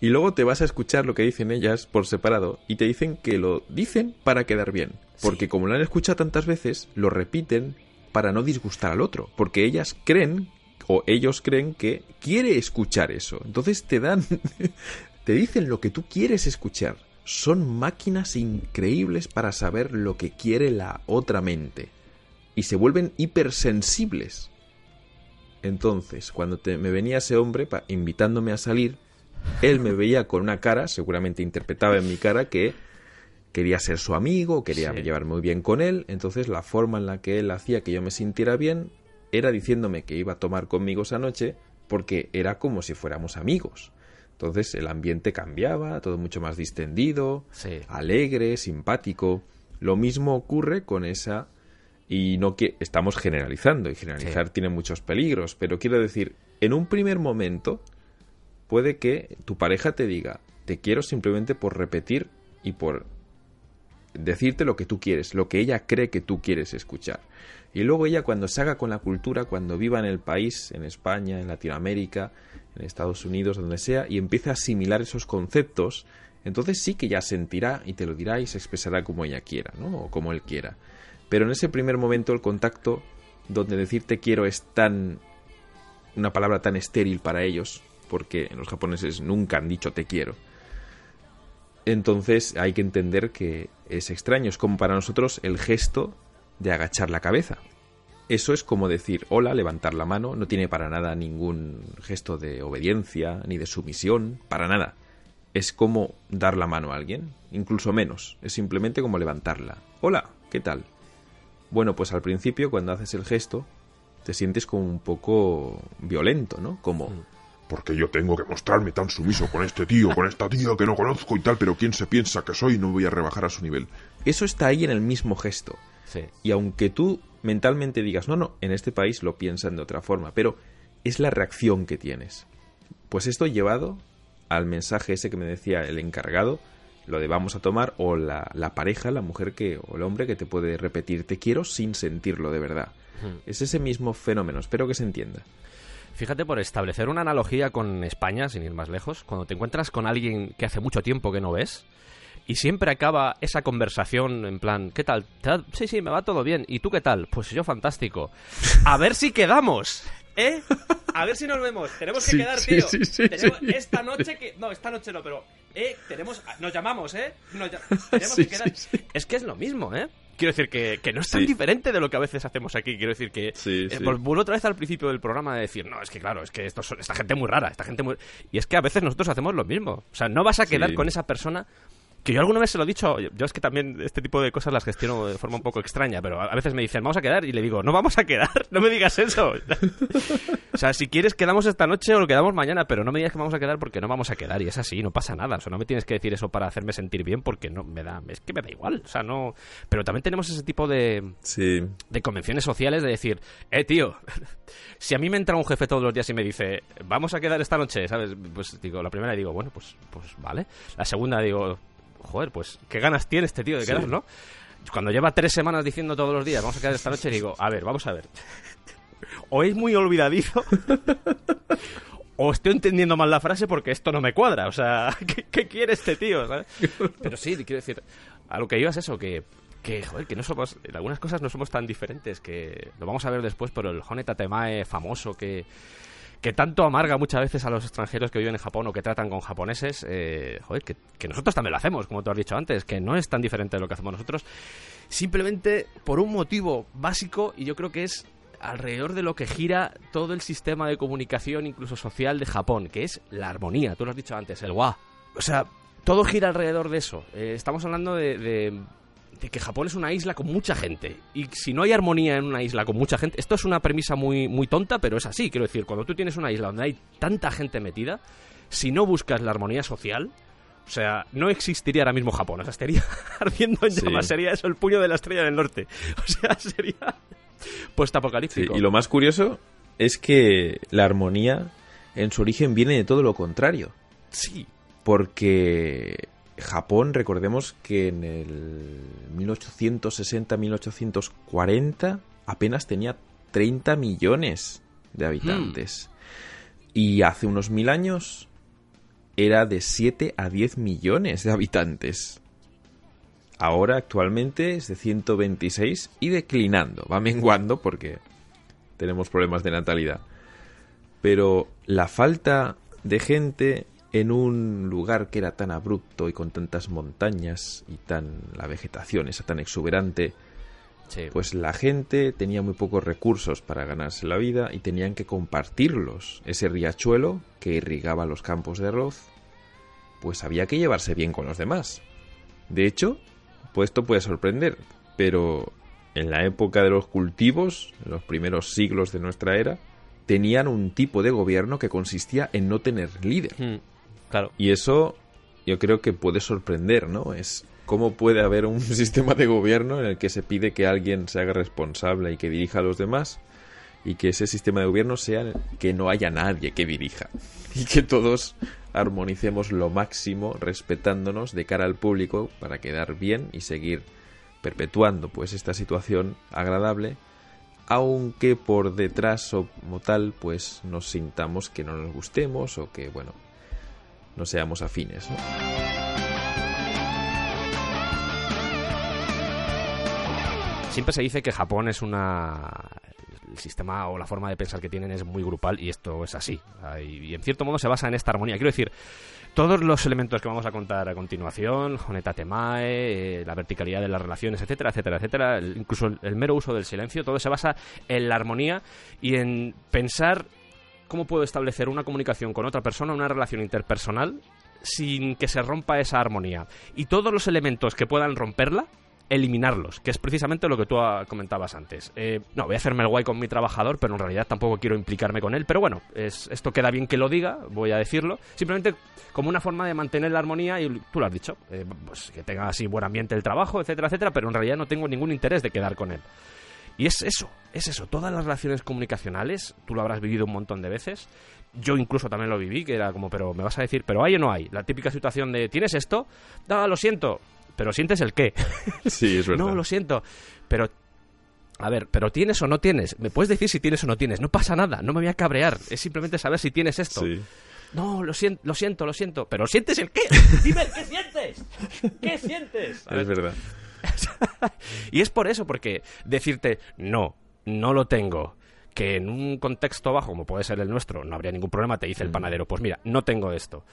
Y luego te vas a escuchar lo que dicen ellas por separado y te dicen que lo dicen para quedar bien. Porque como lo han escuchado tantas veces, lo repiten para no disgustar al otro. Porque ellas creen o ellos creen que quiere escuchar eso. Entonces te dan, te dicen lo que tú quieres escuchar. Son máquinas increíbles para saber lo que quiere la otra mente. Y se vuelven hipersensibles. Entonces, cuando te- me venía ese hombre pa- invitándome a salir, él me veía con una cara, seguramente interpretaba en mi cara que quería ser su amigo, quería Sí. llevar muy bien con él, entonces la forma en la que él hacía que yo me sintiera bien era diciéndome que iba a tomar conmigo esa noche porque era como si fuéramos amigos. Entonces el ambiente cambiaba, todo mucho más distendido, Sí. alegre, simpático. Lo mismo ocurre con esa y no que estamos generalizando y generalizar Sí. tiene muchos peligros, pero quiero decir, en un primer momento puede que tu pareja te diga, te quiero simplemente por repetir y por decirte lo que tú quieres, lo que ella cree que tú quieres escuchar. Y luego ella cuando se haga con la cultura, cuando viva en el país, en España, en Latinoamérica, en Estados Unidos, donde sea, y empiece a asimilar esos conceptos, entonces sí que ya sentirá y te lo dirá y se expresará como ella quiera, ¿no? O como él quiera. Pero en ese primer momento el contacto, donde decir te quiero es tan... una palabra tan estéril para ellos, porque los japoneses nunca han dicho te quiero. Entonces hay que entender que es extraño, es como para nosotros el gesto de agachar la cabeza. Eso es como decir hola, levantar la mano, no tiene para nada ningún gesto de obediencia ni de sumisión, para nada. Es como dar la mano a alguien, incluso menos, es simplemente como levantarla. Hola, ¿qué tal? Bueno, pues al principio cuando haces el gesto te sientes como un poco violento, ¿no? Como Porque yo tengo que mostrarme tan sumiso con este tío, con esta tía que no conozco y tal, pero ¿quién se piensa que soy? No voy a rebajar a su nivel. eso está ahí en el mismo gesto. Sí. Y aunque tú mentalmente digas, no, no, en este país lo piensan de otra forma, pero es la reacción que tienes. Pues esto llevado al mensaje ese que me decía el encargado, lo de vamos a tomar, o la, la pareja, la mujer que, o el hombre que te puede repetir te quiero sin sentirlo de verdad. Es ese mismo fenómeno, espero que se entienda. Fíjate, por establecer una analogía con España, sin ir más lejos, cuando te encuentras con alguien que hace mucho tiempo que no ves, y siempre acaba esa conversación en plan, ¿qué tal? ¿Te va- Sí, sí, me va todo bien. ¿Y tú qué tal? Pues yo fantástico. A ver si quedamos. ¿Eh? A ver si nos vemos. Tenemos que Sí, quedar, sí, tío. sí, Tenemos-. Esta noche que... No, esta noche no, pero... Eh, tenemos... Nos llamamos, ¿eh? Nos Tenemos que quedar... Es que es lo mismo, ¿eh? Quiero decir que, que no es tan diferente de lo que a veces hacemos aquí. Quiero decir que. Eh, vol- Vuelvo otra vez al principio del programa de decir, no, es que claro, es que estos son- esta gente muy rara, esta gente muy. Y es que a veces nosotros hacemos lo mismo. O sea, no vas a quedar con esa persona. Que yo alguna vez se lo he dicho, yo es que también este tipo de cosas las gestiono de forma un poco extraña, pero a a veces me dicen, vamos a quedar, y le digo, no vamos a quedar, no me digas eso. o sea, si quieres quedamos esta noche o lo quedamos mañana, pero no me digas que vamos a quedar porque no vamos a quedar, y es así, no pasa nada. O sea, no me tienes que decir eso para hacerme sentir bien porque no me da, es que me da igual. O sea, no. Pero también tenemos ese tipo de, Sí, de convenciones sociales de decir, eh, tío, si a mí me entra un jefe todos los días y me dice, vamos a quedar esta noche, ¿sabes? Pues digo, la primera digo, bueno, pues, pues vale. La segunda digo, joder, pues qué ganas tiene este tío de Sí. quedar, ¿no? Cuando lleva tres semanas diciendo todos los días, vamos a quedar esta noche, digo, a ver, vamos a ver. O es muy olvidadizo, o estoy entendiendo mal la frase porque esto no me cuadra. O sea, ¿qué, qué quiere este tío? ¿sabes? Pero sí, quiero decir, a lo que iba es eso, que, que, joder, que no somos, en algunas cosas no somos tan diferentes, que lo vamos a ver después, pero el Honeta Temae famoso que, que tanto amarga muchas veces a los extranjeros que viven en Japón o que tratan con japoneses, eh, joder, que, nosotros también lo hacemos, como tú has dicho antes, que no es tan diferente de lo que hacemos nosotros, simplemente por un motivo básico, y yo creo que es alrededor de lo que gira todo el sistema de comunicación, incluso social de Japón, que es la armonía, tú lo has dicho antes, el wa. O sea, todo gira alrededor de eso. Eh, estamos hablando de- de que Japón es una isla con mucha gente. Y si no hay armonía en una isla con mucha gente, esto es una premisa muy, muy tonta, pero es así. Quiero decir, cuando tú tienes una isla donde hay tanta gente metida, si no buscas la armonía social, o sea, no existiría ahora mismo Japón. O sea, estaría ardiendo en Sí. llamas. Sería eso el puño de la estrella del norte. O sea, sería sí. post-apocalíptico. Y lo más curioso es que la armonía en su origen viene de todo lo contrario. Sí. Porque Japón, recordemos que en el 1860-1840 apenas tenía 30 millones de habitantes. Y hace unos mil años era de 7 a 10 millones de habitantes. Ahora actualmente es de 126 y declinando. Va menguando porque tenemos problemas de natalidad. Pero la falta de gente en un lugar que era tan abrupto y con tantas montañas y tan la vegetación esa tan exuberante, Sí. pues la gente tenía muy pocos recursos para ganarse la vida y tenían que compartirlos. Ese riachuelo que irrigaba los campos de arroz, pues había que llevarse bien con los demás. De hecho, pues esto puede sorprender, pero en la época de los cultivos, en los primeros siglos de nuestra era, tenían un tipo de gobierno que consistía en no tener líder. Mm, claro. Y eso yo creo que puede sorprender, ¿no? Es cómo puede haber un sistema de gobierno en el que se pide que alguien se haga responsable y que dirija a los demás y que ese sistema de gobierno sea que no haya nadie que dirija y que todos armonicemos lo máximo respetándonos de cara al público para quedar bien y seguir perpetuando pues esta situación agradable aunque por detrás o como tal pues nos sintamos que no nos gustemos o que bueno no seamos afines. ¿no? Siempre se dice que Japón es una... El sistema o la forma de pensar que tienen es muy grupal y esto es así. Y en cierto modo se basa en esta armonía. Quiero decir, todos los elementos que vamos a contar a continuación, Honeta Temae, eh, la verticalidad de las relaciones, etcétera, etcétera, etcétera, incluso el mero uso del silencio, todo se basa en la armonía y en pensar cómo puedo establecer una comunicación con otra persona, una relación interpersonal, sin que se rompa esa armonía. Y todos los elementos que puedan romperla, eliminarlos, que es precisamente lo que tú ah, comentabas antes. Eh, no, voy a hacerme el guay con mi trabajador, pero en realidad tampoco quiero implicarme con él. Pero bueno, es, esto queda bien que lo diga, voy a decirlo. Simplemente como una forma de mantener la armonía, y tú lo has dicho, eh, pues que tenga así buen ambiente el trabajo, etcétera, etcétera, pero en realidad no tengo ningún interés de quedar con él. Y es eso, es eso. Todas las relaciones comunicacionales, tú lo habrás vivido un montón de veces. Yo incluso también lo viví, que era como, pero me vas a decir, pero hay o no hay. La típica situación de, ¿tienes esto? No, lo siento. Pero sientes el qué. Sí, es verdad. no, lo siento. Pero, a ver, pero tienes o no tienes. Me puedes decir si tienes o no tienes. No pasa nada, no me voy a cabrear. Es simplemente saber si tienes esto. Sí. No, lo siento, lo siento, lo siento. Pero sientes el qué. Dime, ¿qué sientes? ¿Qué sientes? A ver. Es verdad. y es por eso, porque decirte, no, no lo tengo, que en un contexto bajo, como puede ser el nuestro, no habría ningún problema, te dice el Mm. panadero, pues mira, no tengo esto.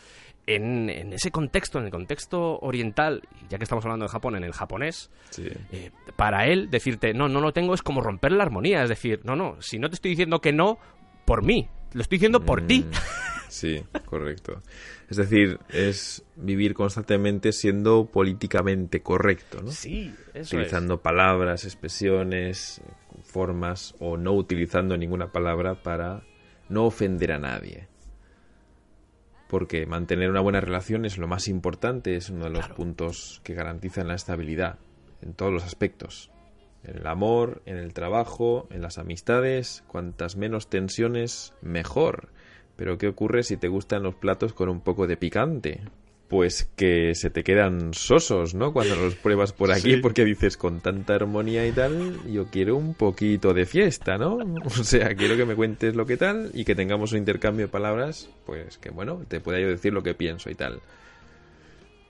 En, en ese contexto, en el contexto oriental, ya que estamos hablando de Japón, en el japonés, Sí. eh, para él decirte no, no lo tengo es como romper la armonía. Es decir, no, no, si no te estoy diciendo que no, por mí, lo estoy diciendo por Mm, ti. Sí, correcto. Es decir, es vivir constantemente siendo políticamente correcto, ¿no? Sí, eso utilizando palabras, expresiones, formas o no utilizando ninguna palabra para no ofender a nadie. Porque mantener una buena relación es lo más importante, es uno de los Claro. puntos que garantizan la estabilidad en todos los aspectos. En el amor, en el trabajo, en las amistades, cuantas menos tensiones, mejor. Pero ¿qué ocurre si te gustan los platos con un poco de picante? Pues que se te quedan sosos, ¿no? Cuando los pruebas por aquí, Sí. porque dices con tanta armonía y tal, yo quiero un poquito de fiesta, ¿no? O sea, quiero que me cuentes lo que tal y que tengamos un intercambio de palabras, pues que bueno, te pueda yo decir lo que pienso y tal.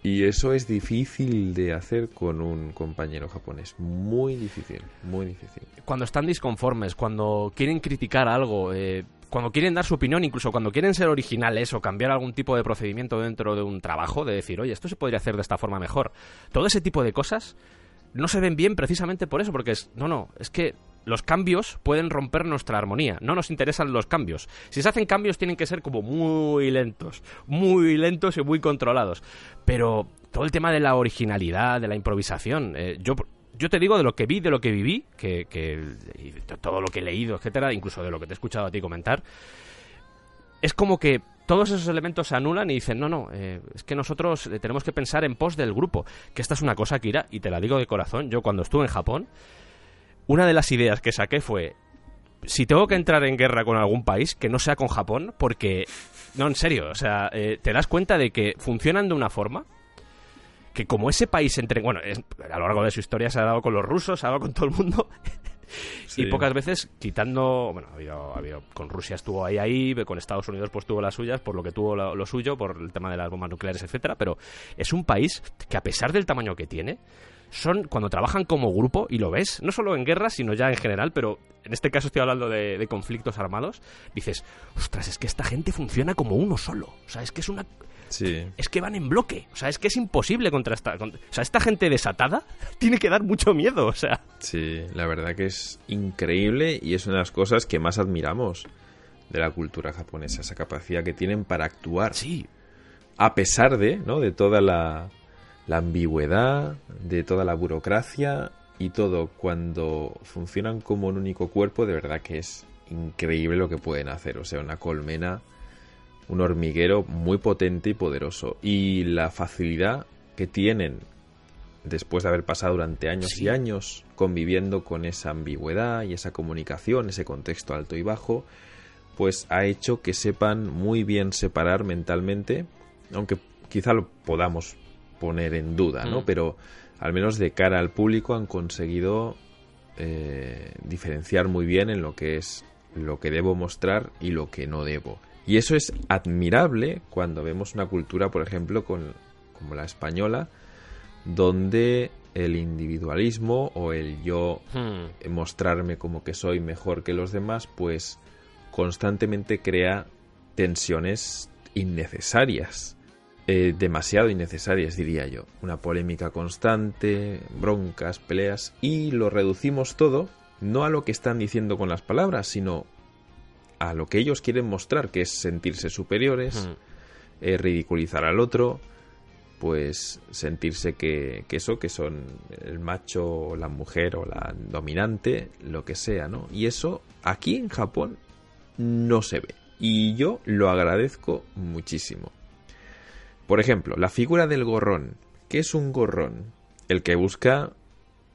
Y eso es difícil de hacer con un compañero japonés. Muy difícil, muy difícil. Cuando están disconformes, cuando quieren criticar algo, eh, cuando quieren dar su opinión, incluso cuando quieren ser originales o cambiar algún tipo de procedimiento dentro de un trabajo, de decir, oye, esto se podría hacer de esta forma mejor. Todo ese tipo de cosas no se ven bien precisamente por eso, porque es, no, no, es que los cambios pueden romper nuestra armonía, no nos interesan los cambios. Si se hacen cambios tienen que ser como muy lentos, muy lentos y muy controlados. Pero todo el tema de la originalidad, de la improvisación, eh, yo, yo te digo de lo que vi, de lo que viví, que, todo lo que he leído, etcétera, incluso de lo que te he escuchado a ti comentar, es como que todos esos elementos se anulan y dicen, no, no, eh, es que nosotros eh, tenemos que pensar en pos del grupo. Que esta es una cosa, Kira, y te la digo de corazón, yo cuando estuve en Japón, una de las ideas que saqué fue, si tengo que entrar en guerra con algún país, que no sea con Japón, porque, no, en serio, o sea, eh, te das cuenta de que funcionan de una forma que como ese país entre... Bueno, es- a lo largo de su historia se ha dado con los rusos, se ha dado con todo el mundo, Sí. y pocas veces quitando, bueno, ha habido, ha habido- con Rusia estuvo ahí ahí, con Estados Unidos pues tuvo las suyas, por lo que tuvo lo, lo suyo, por el tema de las bombas nucleares, etcétera, pero es un país que a pesar del tamaño que tiene, son cuando trabajan como grupo y lo ves, no solo en guerra, sino ya en general, pero en este caso estoy hablando de, de conflictos armados, dices, ostras, es que esta gente funciona como uno solo, o sea, es que es una Sí. es que van en bloque. O sea, es que es imposible contrastar. con- O sea, esta gente desatada tiene que dar mucho miedo. O sea, Sí, la verdad que es increíble y es una de las cosas que más admiramos de la cultura japonesa, esa capacidad que tienen para actuar. sí. A pesar de, ¿no? De toda la, la ambigüedad, de toda la burocracia y todo, cuando funcionan como un único cuerpo, de verdad que es increíble lo que pueden hacer. O sea, una colmena, un hormiguero muy potente y poderoso. Y la facilidad que tienen después de haber pasado durante años Sí. y años conviviendo con esa ambigüedad y esa comunicación, ese contexto alto y bajo, pues ha hecho que sepan muy bien separar mentalmente, aunque quizá lo podamos poner en duda, ¿no? Mm. Pero al menos de cara al público han conseguido eh, diferenciar muy bien en lo que es lo que debo mostrar y lo que no debo. Y eso es admirable cuando vemos una cultura, por ejemplo, con, como la española, donde el individualismo o el yo Hmm. mostrarme como que soy mejor que los demás, pues constantemente crea tensiones innecesarias. Eh, demasiado innecesarias, diría yo. Una polémica constante, broncas, peleas, y lo reducimos todo no a lo que están diciendo con las palabras, sino a lo que ellos quieren mostrar, que es sentirse superiores, Hmm. eh, ridiculizar al otro, pues sentirse que, que eso, que son el macho o la mujer o la dominante, lo que sea, ¿no? Y eso aquí en Japón no se ve. Y yo lo agradezco muchísimo. Por ejemplo, la figura del gorrón. ¿Qué es un gorrón? El que busca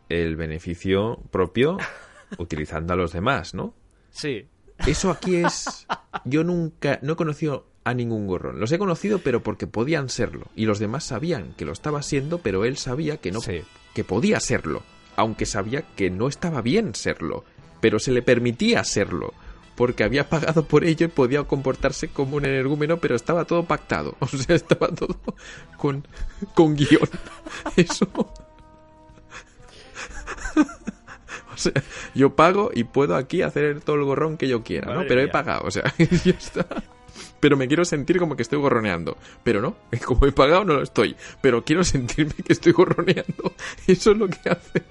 el beneficio propio utilizando a los demás, ¿no? Sí. Eso aquí es. Yo nunca. No he conocido a ningún gorrón. Los he conocido, pero porque podían serlo. Y los demás sabían que lo estaba siendo, pero él sabía que no. Sí. que podía serlo. Aunque sabía que no estaba bien serlo. Pero se le permitía serlo. Porque había pagado por ello y podía comportarse como un energúmeno, pero estaba todo pactado. O sea, estaba todo con, con guion. Eso. O sea, yo pago y puedo aquí hacer todo el gorrón que yo quiera, ¿no? Pero he pagado, o sea, ya está. Pero me quiero sentir como que estoy gorroneando. Pero no, como he pagado no lo estoy. Pero quiero sentirme que estoy gorroneando. Eso es lo que hace.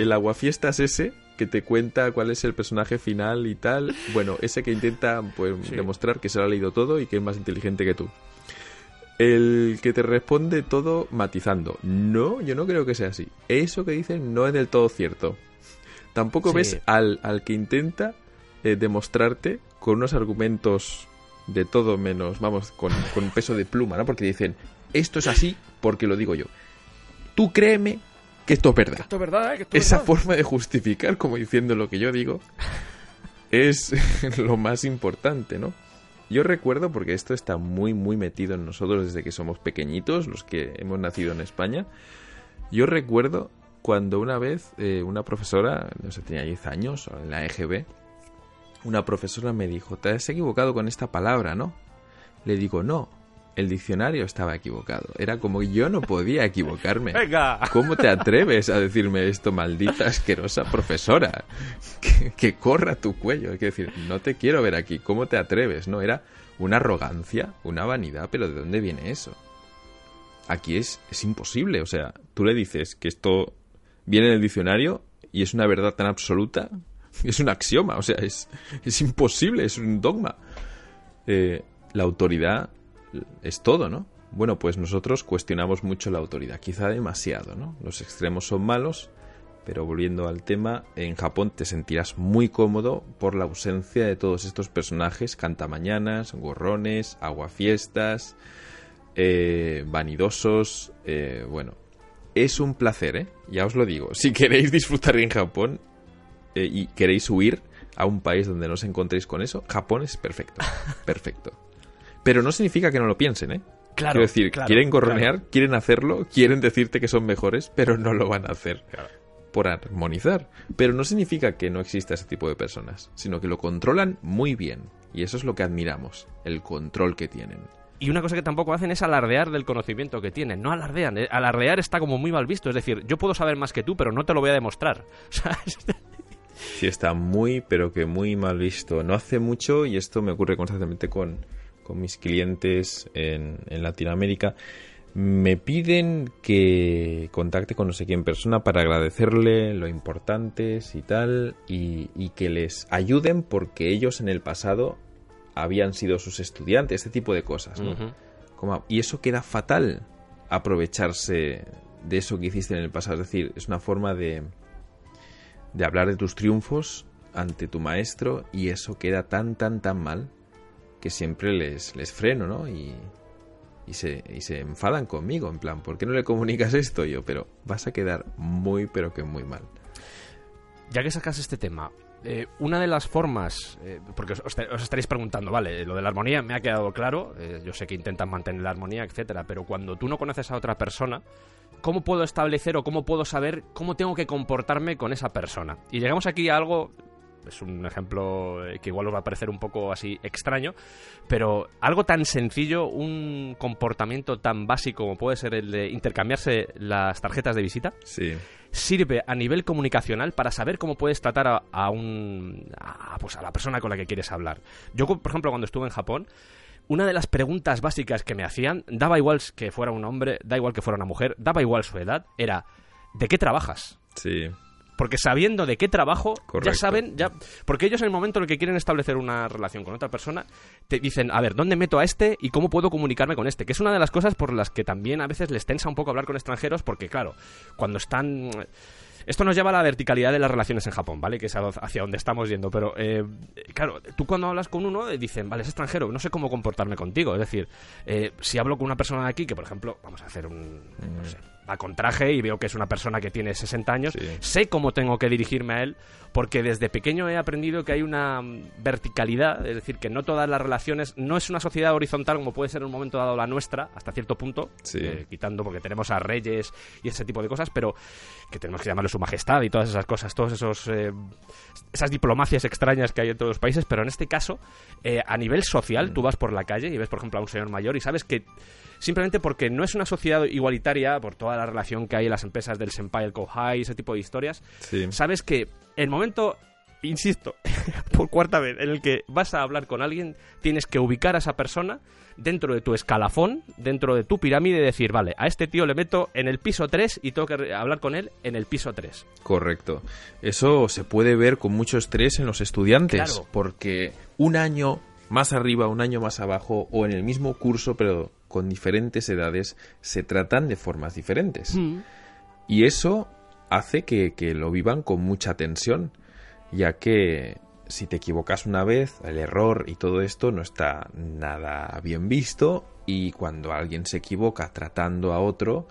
El aguafiestas ese que te cuenta cuál es el personaje final y tal. Bueno, ese que intenta pues, Sí. demostrar que se lo ha leído todo y que es más inteligente que tú. El que te responde todo matizando. No, yo no creo que sea así. Eso que dicen no es del todo cierto. Tampoco Sí. ves al, al que intenta eh, demostrarte con unos argumentos de todo menos, vamos, con, con peso de pluma, ¿no? Porque dicen, esto es así porque lo digo yo. Tú créeme que esto es verdad. Esto es verdad, ¿eh? Que esto es Esa verdad. forma de justificar, como diciendo lo que yo digo, es lo más importante, ¿no? Yo recuerdo, porque esto está muy, muy metido en nosotros desde que somos pequeñitos, los que hemos nacido en España. Yo recuerdo cuando una vez eh, una profesora, no sé, tenía 10 años, en la EGB, una profesora me dijo, te has equivocado con esta palabra, ¿no? Le digo, no, el diccionario estaba equivocado. Era como yo no podía equivocarme. ¡Venga! ¿Cómo te atreves a decirme esto, maldita asquerosa profesora? Que, que corra tu cuello. Es decir, no te quiero ver aquí. ¿Cómo te atreves? No, era una arrogancia, una vanidad, pero ¿de dónde viene eso? Aquí es, es imposible. O sea, tú le dices que esto viene en el diccionario y es una verdad tan absoluta. Es un axioma, o sea, es, es imposible, es un dogma. Eh, la autoridad es todo, ¿no? Bueno, pues nosotros cuestionamos mucho la autoridad, quizá demasiado, ¿no? Los extremos son malos, pero volviendo al tema, en Japón te sentirás muy cómodo por la ausencia de todos estos personajes cantamañanas, gorrones, aguafiestas, eh, vanidosos, eh, bueno. Es un placer, ¿eh? Ya os lo digo. Si queréis disfrutar en Japón eh, y queréis huir a un país donde no os encontréis con eso, Japón es perfecto. Perfecto. Pero no significa que no lo piensen, ¿eh? Claro, Quiero decir, claro, quieren gorronear, claro. quieren hacerlo, quieren decirte que son mejores, pero no lo van a hacer Claro. por armonizar. Pero no significa que no exista ese tipo de personas, sino que lo controlan muy bien. Y eso es lo que admiramos, el control que tienen. Y una cosa que tampoco hacen es alardear del conocimiento que tienen. No alardean. eh, Alardear está como muy mal visto. Es decir, yo puedo saber más que tú, pero no te lo voy a demostrar. Sí, está muy, pero que muy mal visto. No hace mucho, y esto me ocurre constantemente con, con mis clientes en, en Latinoamérica, me piden que contacte con no sé quién persona para agradecerle lo importantes y tal, y, y que les ayuden porque ellos en el pasado habían sido sus estudiantes, este tipo de cosas, ¿no? Como- y eso queda fatal, aprovecharse de eso que hiciste en el pasado. Es decir, es una forma de, de hablar de tus triunfos ante tu maestro y eso queda tan, tan, tan mal que siempre les, les freno, ¿no? Y, y, se, y se enfadan conmigo, en plan, ¿por qué no le comunicas esto? Yo, pero vas a quedar muy, pero que muy mal. Ya que sacas este tema, eh, una de las formas, eh, porque os, estaréis preguntando, vale, lo de la armonía me ha quedado claro, eh, yo sé que intentan mantener la armonía, etcétera, pero cuando tú no conoces a otra persona, ¿cómo puedo establecer o cómo puedo saber cómo tengo que comportarme con esa persona? Y llegamos aquí a algo, es un ejemplo eh, que igual os va a parecer un poco así extraño, pero algo tan sencillo, un comportamiento tan básico como puede ser el de intercambiarse las tarjetas de visita, Sí. sirve a nivel comunicacional para saber cómo puedes tratar a, a un a, pues a la persona con la que quieres hablar. Yo, por ejemplo, cuando estuve en Japón, una de las preguntas básicas que me hacían, daba igual que fuera un hombre, da igual que fuera una mujer, daba igual su edad, era ¿de qué trabajas? Sí. Porque sabiendo de qué trabajo, ya saben, ya. Porque ellos en el momento en el que quieren establecer una relación con otra persona, te dicen, a ver, ¿dónde meto a este y cómo puedo comunicarme con este? Que es una de las cosas por las que también a veces les tensa un poco hablar con extranjeros, porque claro, cuando están. Esto nos lleva a la verticalidad de las relaciones en Japón, ¿vale? Que es hacia donde estamos yendo. Pero, eh, claro, tú cuando hablas con uno, eh, dicen, vale, es extranjero, no sé cómo comportarme contigo. Es decir, eh, si hablo con una persona de aquí, que por ejemplo, vamos a hacer un. No sé, va con traje y veo que es una persona que tiene 60 años, Sí. sé cómo tengo que dirigirme a él, porque desde pequeño he aprendido que hay una mm, verticalidad, es decir, que no todas las relaciones, no es una sociedad horizontal como puede ser en un momento dado la nuestra, hasta cierto punto, Sí. eh, quitando porque tenemos a reyes y ese tipo de cosas, pero que tenemos que llamarle su majestad y todas esas cosas, todos esos eh, esas diplomacias extrañas que hay en todos los países, pero en este caso, eh, a nivel social, tú vas por la calle y ves, por ejemplo, a un señor mayor y sabes que simplemente porque no es una sociedad igualitaria, por toda la relación que hay en las empresas del senpai, el kohai, ese tipo de historias, Sí. sabes que el momento, insisto, por cuarta vez, en el que vas a hablar con alguien, tienes que ubicar a esa persona dentro de tu escalafón, dentro de tu pirámide y decir, vale, a este tío le meto en el piso 3 y tengo que hablar con él en el piso 3. Correcto. Eso se puede ver con mucho estrés en los estudiantes, Claro. porque un año más arriba, un año más abajo, o en el mismo curso, pero con diferentes edades, se tratan de formas diferentes. Y eso hace que, que lo vivan con mucha tensión, ya que si te equivocas una vez, el error y todo esto no está nada bien visto y cuando alguien se equivoca tratando a otro,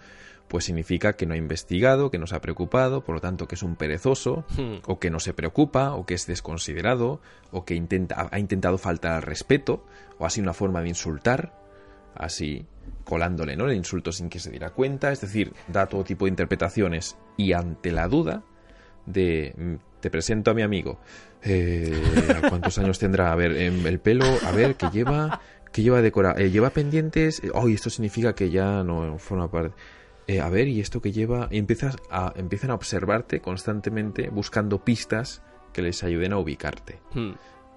pues significa que no ha investigado, que no se ha preocupado, por lo tanto que es un perezoso, Hmm. o que no se preocupa, o que es desconsiderado, o que intenta, ha intentado faltar al respeto, o sido una forma de insultar, así colándole ¿no? el insulto sin que se diera cuenta, es decir, da todo tipo de interpretaciones y ante la duda de mm, te presento a mi amigo, eh, ¿a ¿cuántos años tendrá? A ver, em, el pelo, a ver, que lleva, que lleva decora, eh, lleva pendientes, eh, oh, esto significa que ya no forma parte. Eh, a ver, y esto que lleva, y empiezas a, empiezan a observarte constantemente buscando pistas que les ayuden a ubicarte Hmm.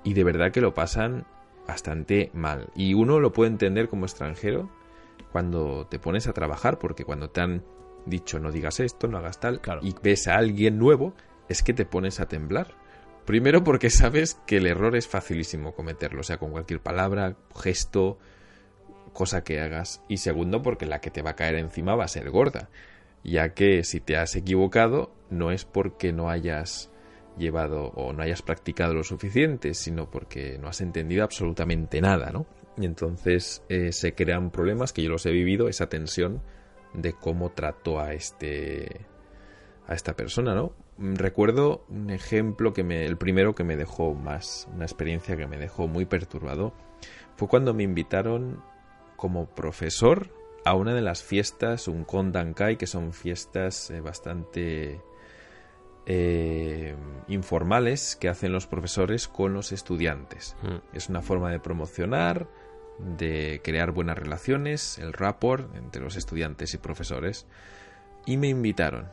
y de verdad que lo pasan bastante mal. Y uno lo puede entender como extranjero cuando te pones a trabajar, porque cuando te han dicho no digas esto, no hagas tal, Claro. y ves a alguien nuevo, es que te pones a temblar. Primero porque sabes que el error es facilísimo cometerlo, o sea, con cualquier palabra, gesto, cosa que hagas. Y segundo porque la que te va a caer encima va a ser gorda, ya que si te has equivocado no es porque no hayas llevado o no hayas practicado lo suficiente, sino porque no has entendido absolutamente nada, ¿no? Y entonces eh, se crean problemas que yo los he vivido, esa tensión de cómo trato a este a esta persona, ¿no? Recuerdo un ejemplo que me el primero que me dejó más una experiencia que me dejó muy perturbado fue cuando me invitaron como profesor a una de las fiestas, un Kondankai, que son fiestas eh, bastante eh, informales que hacen los profesores con los estudiantes. Hmm. Es una forma de promocionar, de crear buenas relaciones, el rapport entre los estudiantes y profesores. Y me invitaron.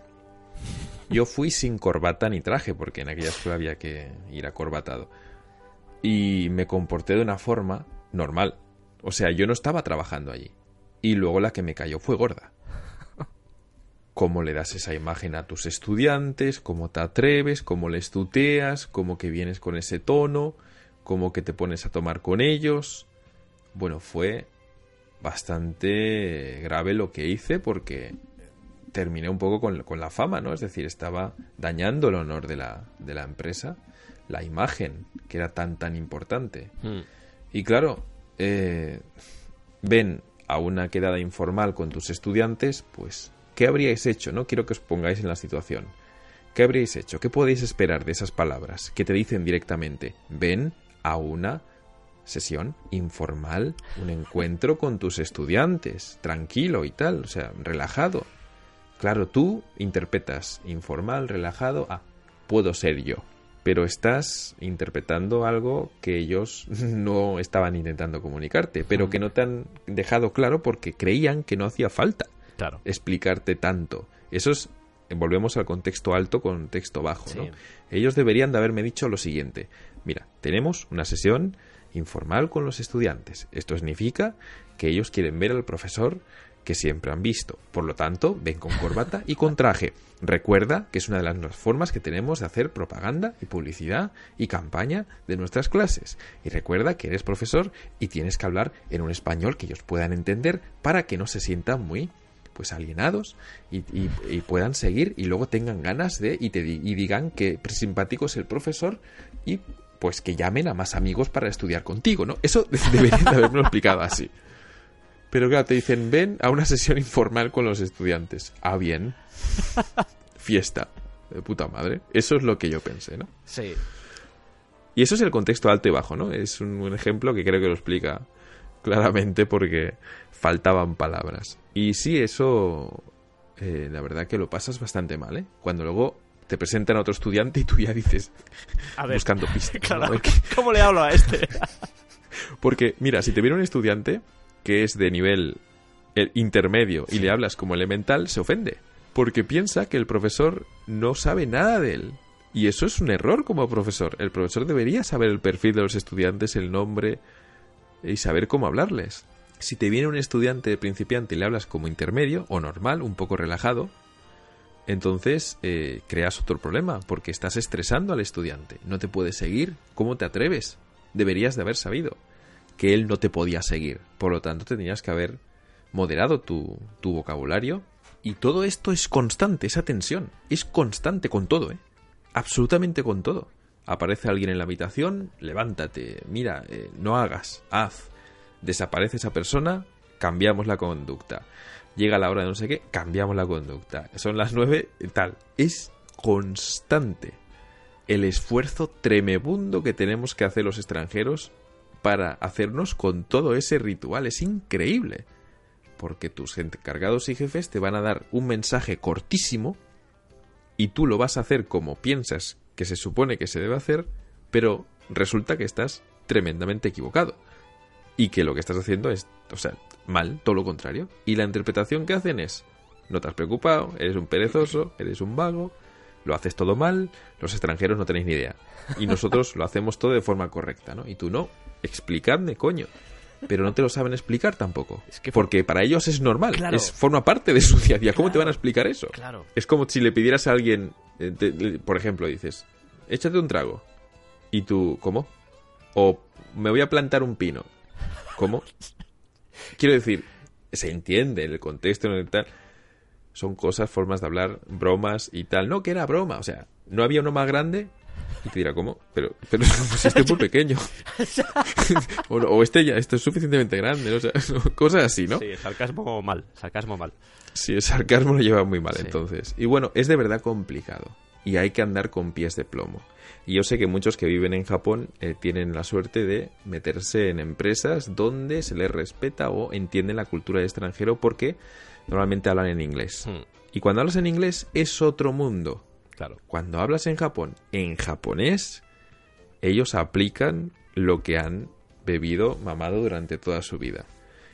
Yo fui sin corbata ni traje, porque en aquella escuela había que ir acorbatado. Y me comporté de una forma normal. O sea, yo no estaba trabajando allí. Y luego la que me cayó fue gorda. ¿Cómo le das esa imagen a tus estudiantes? ¿Cómo te atreves? ¿Cómo les tuteas? ¿Cómo que vienes con ese tono? ¿Cómo que te pones a tomar con ellos? Bueno, fue bastante grave lo que hice porque terminé un poco con, con la fama, ¿no? Es decir, estaba dañando el honor de la, de la empresa, la imagen, que era tan, tan importante. Hmm. Y claro, eh, ven a una quedada informal con tus estudiantes, pues, ¿qué habríais hecho? No quiero que os pongáis en la situación. ¿Qué habríais hecho? ¿Qué podéis esperar de esas palabras que te dicen directamente? Ven a una sesión informal, un encuentro con tus estudiantes, tranquilo y tal, o sea, relajado. Claro, tú interpretas informal, relajado, ah, puedo ser yo, pero estás interpretando algo que ellos no estaban intentando comunicarte, pero que no te han dejado claro porque creían que no hacía falta Claro. explicarte tanto. Eso es, volvemos al contexto alto, contexto bajo, ¿no? Ellos deberían de haberme dicho lo siguiente. Mira, tenemos una sesión informal con los estudiantes. Esto significa que ellos quieren ver al profesor que siempre han visto. Por lo tanto, ven con corbata y con traje. Recuerda que es una de las formas que tenemos de hacer propaganda y publicidad y campaña de nuestras clases. Y recuerda que eres profesor y tienes que hablar en un español que ellos puedan entender para que no se sientan muy pues alienados y, puedan seguir y luego tengan ganas de y te y digan que simpático es el profesor y pues que llamen a más amigos para estudiar contigo, ¿no? Eso deberían de haberme explicado así. Pero claro, te dicen, ven a una sesión informal con los estudiantes. Ah, bien. Fiesta. De puta madre. Eso es lo que yo pensé, ¿no? Sí. Y eso es el contexto alto y bajo, ¿no? Es un, un ejemplo que creo que lo explica claramente porque faltaban palabras. Y sí, eso, eh, la verdad que lo pasas bastante mal, ¿eh? Cuando luego te presentan a otro estudiante y tú ya dices, A ver, buscando pistas. claro, ¿cómo le hablo a este? Porque, mira, si te viene un estudiante que es de nivel eh, intermedio y le hablas como elemental, se ofende. Porque piensa que el profesor no sabe nada de él. Y eso es un error como profesor. El profesor debería saber el perfil de los estudiantes, el nombre y saber cómo hablarles. Si te viene un estudiante principiante y le hablas como intermedio o normal, un poco relajado, entonces eh, creas otro problema porque estás estresando al estudiante. No te puede seguir. ¿Cómo te atreves? Deberías de haber sabido que él no te podía seguir. Por lo tanto, tenías que haber moderado tu, vocabulario. Y todo esto es constante, esa tensión. Es constante con todo, ¿eh? Absolutamente con todo. Aparece alguien en la habitación, levántate, mira, eh, no hagas, haz. Desaparece esa persona, cambiamos la conducta. Llega la hora de no sé qué, cambiamos la conducta. Son las nueve, tal. Es constante el esfuerzo tremebundo que tenemos que hacer los extranjeros para hacernos con todo ese ritual. Es increíble. Porque tus encargados y jefes te van a dar un mensaje cortísimo y tú lo vas a hacer como piensas que se supone que se debe hacer, pero resulta que estás tremendamente equivocado. Y que lo que estás haciendo es, o sea, mal, todo lo contrario. Y la interpretación que hacen es, no te has preocupado, eres un perezoso, eres un vago, lo haces todo mal, los extranjeros no tenéis ni idea. Y nosotros lo hacemos todo de forma correcta, ¿no? Y tú no, explicadme, coño. Pero no te lo saben explicar tampoco. Es que porque para ellos es normal, Claro. es, forma parte de su día a día. ¿Cómo te van a explicar eso? Claro. Es como si le pidieras a alguien, eh, te- le- por ejemplo, dices, échate un trago. Y tú, ¿cómo? O me voy a plantar un pino. ¿Cómo? Quiero decir, se entiende en el contexto, en el tal. Son cosas, formas de hablar, bromas y tal. No, que era broma. O sea, no había uno más grande. Y te dirá, ¿cómo? Pero, pero si este es muy pequeño. o, este ya, esto es suficientemente grande. O sea, cosas así, ¿no? Sí, sarcasmo mal, sarcasmo mal. Sí, el sarcasmo lo lleva muy mal Sí. entonces. Y bueno, es de verdad complicado. Y hay que andar con pies de plomo. Y yo sé que muchos que viven en Japón eh, tienen la suerte de meterse en empresas donde se les respeta o entienden la cultura del extranjero porque normalmente hablan en inglés. Hmm, Y cuando hablas en inglés es otro mundo. Claro. Cuando hablas en Japón, en japonés, ellos aplican lo que han bebido, mamado durante toda su vida.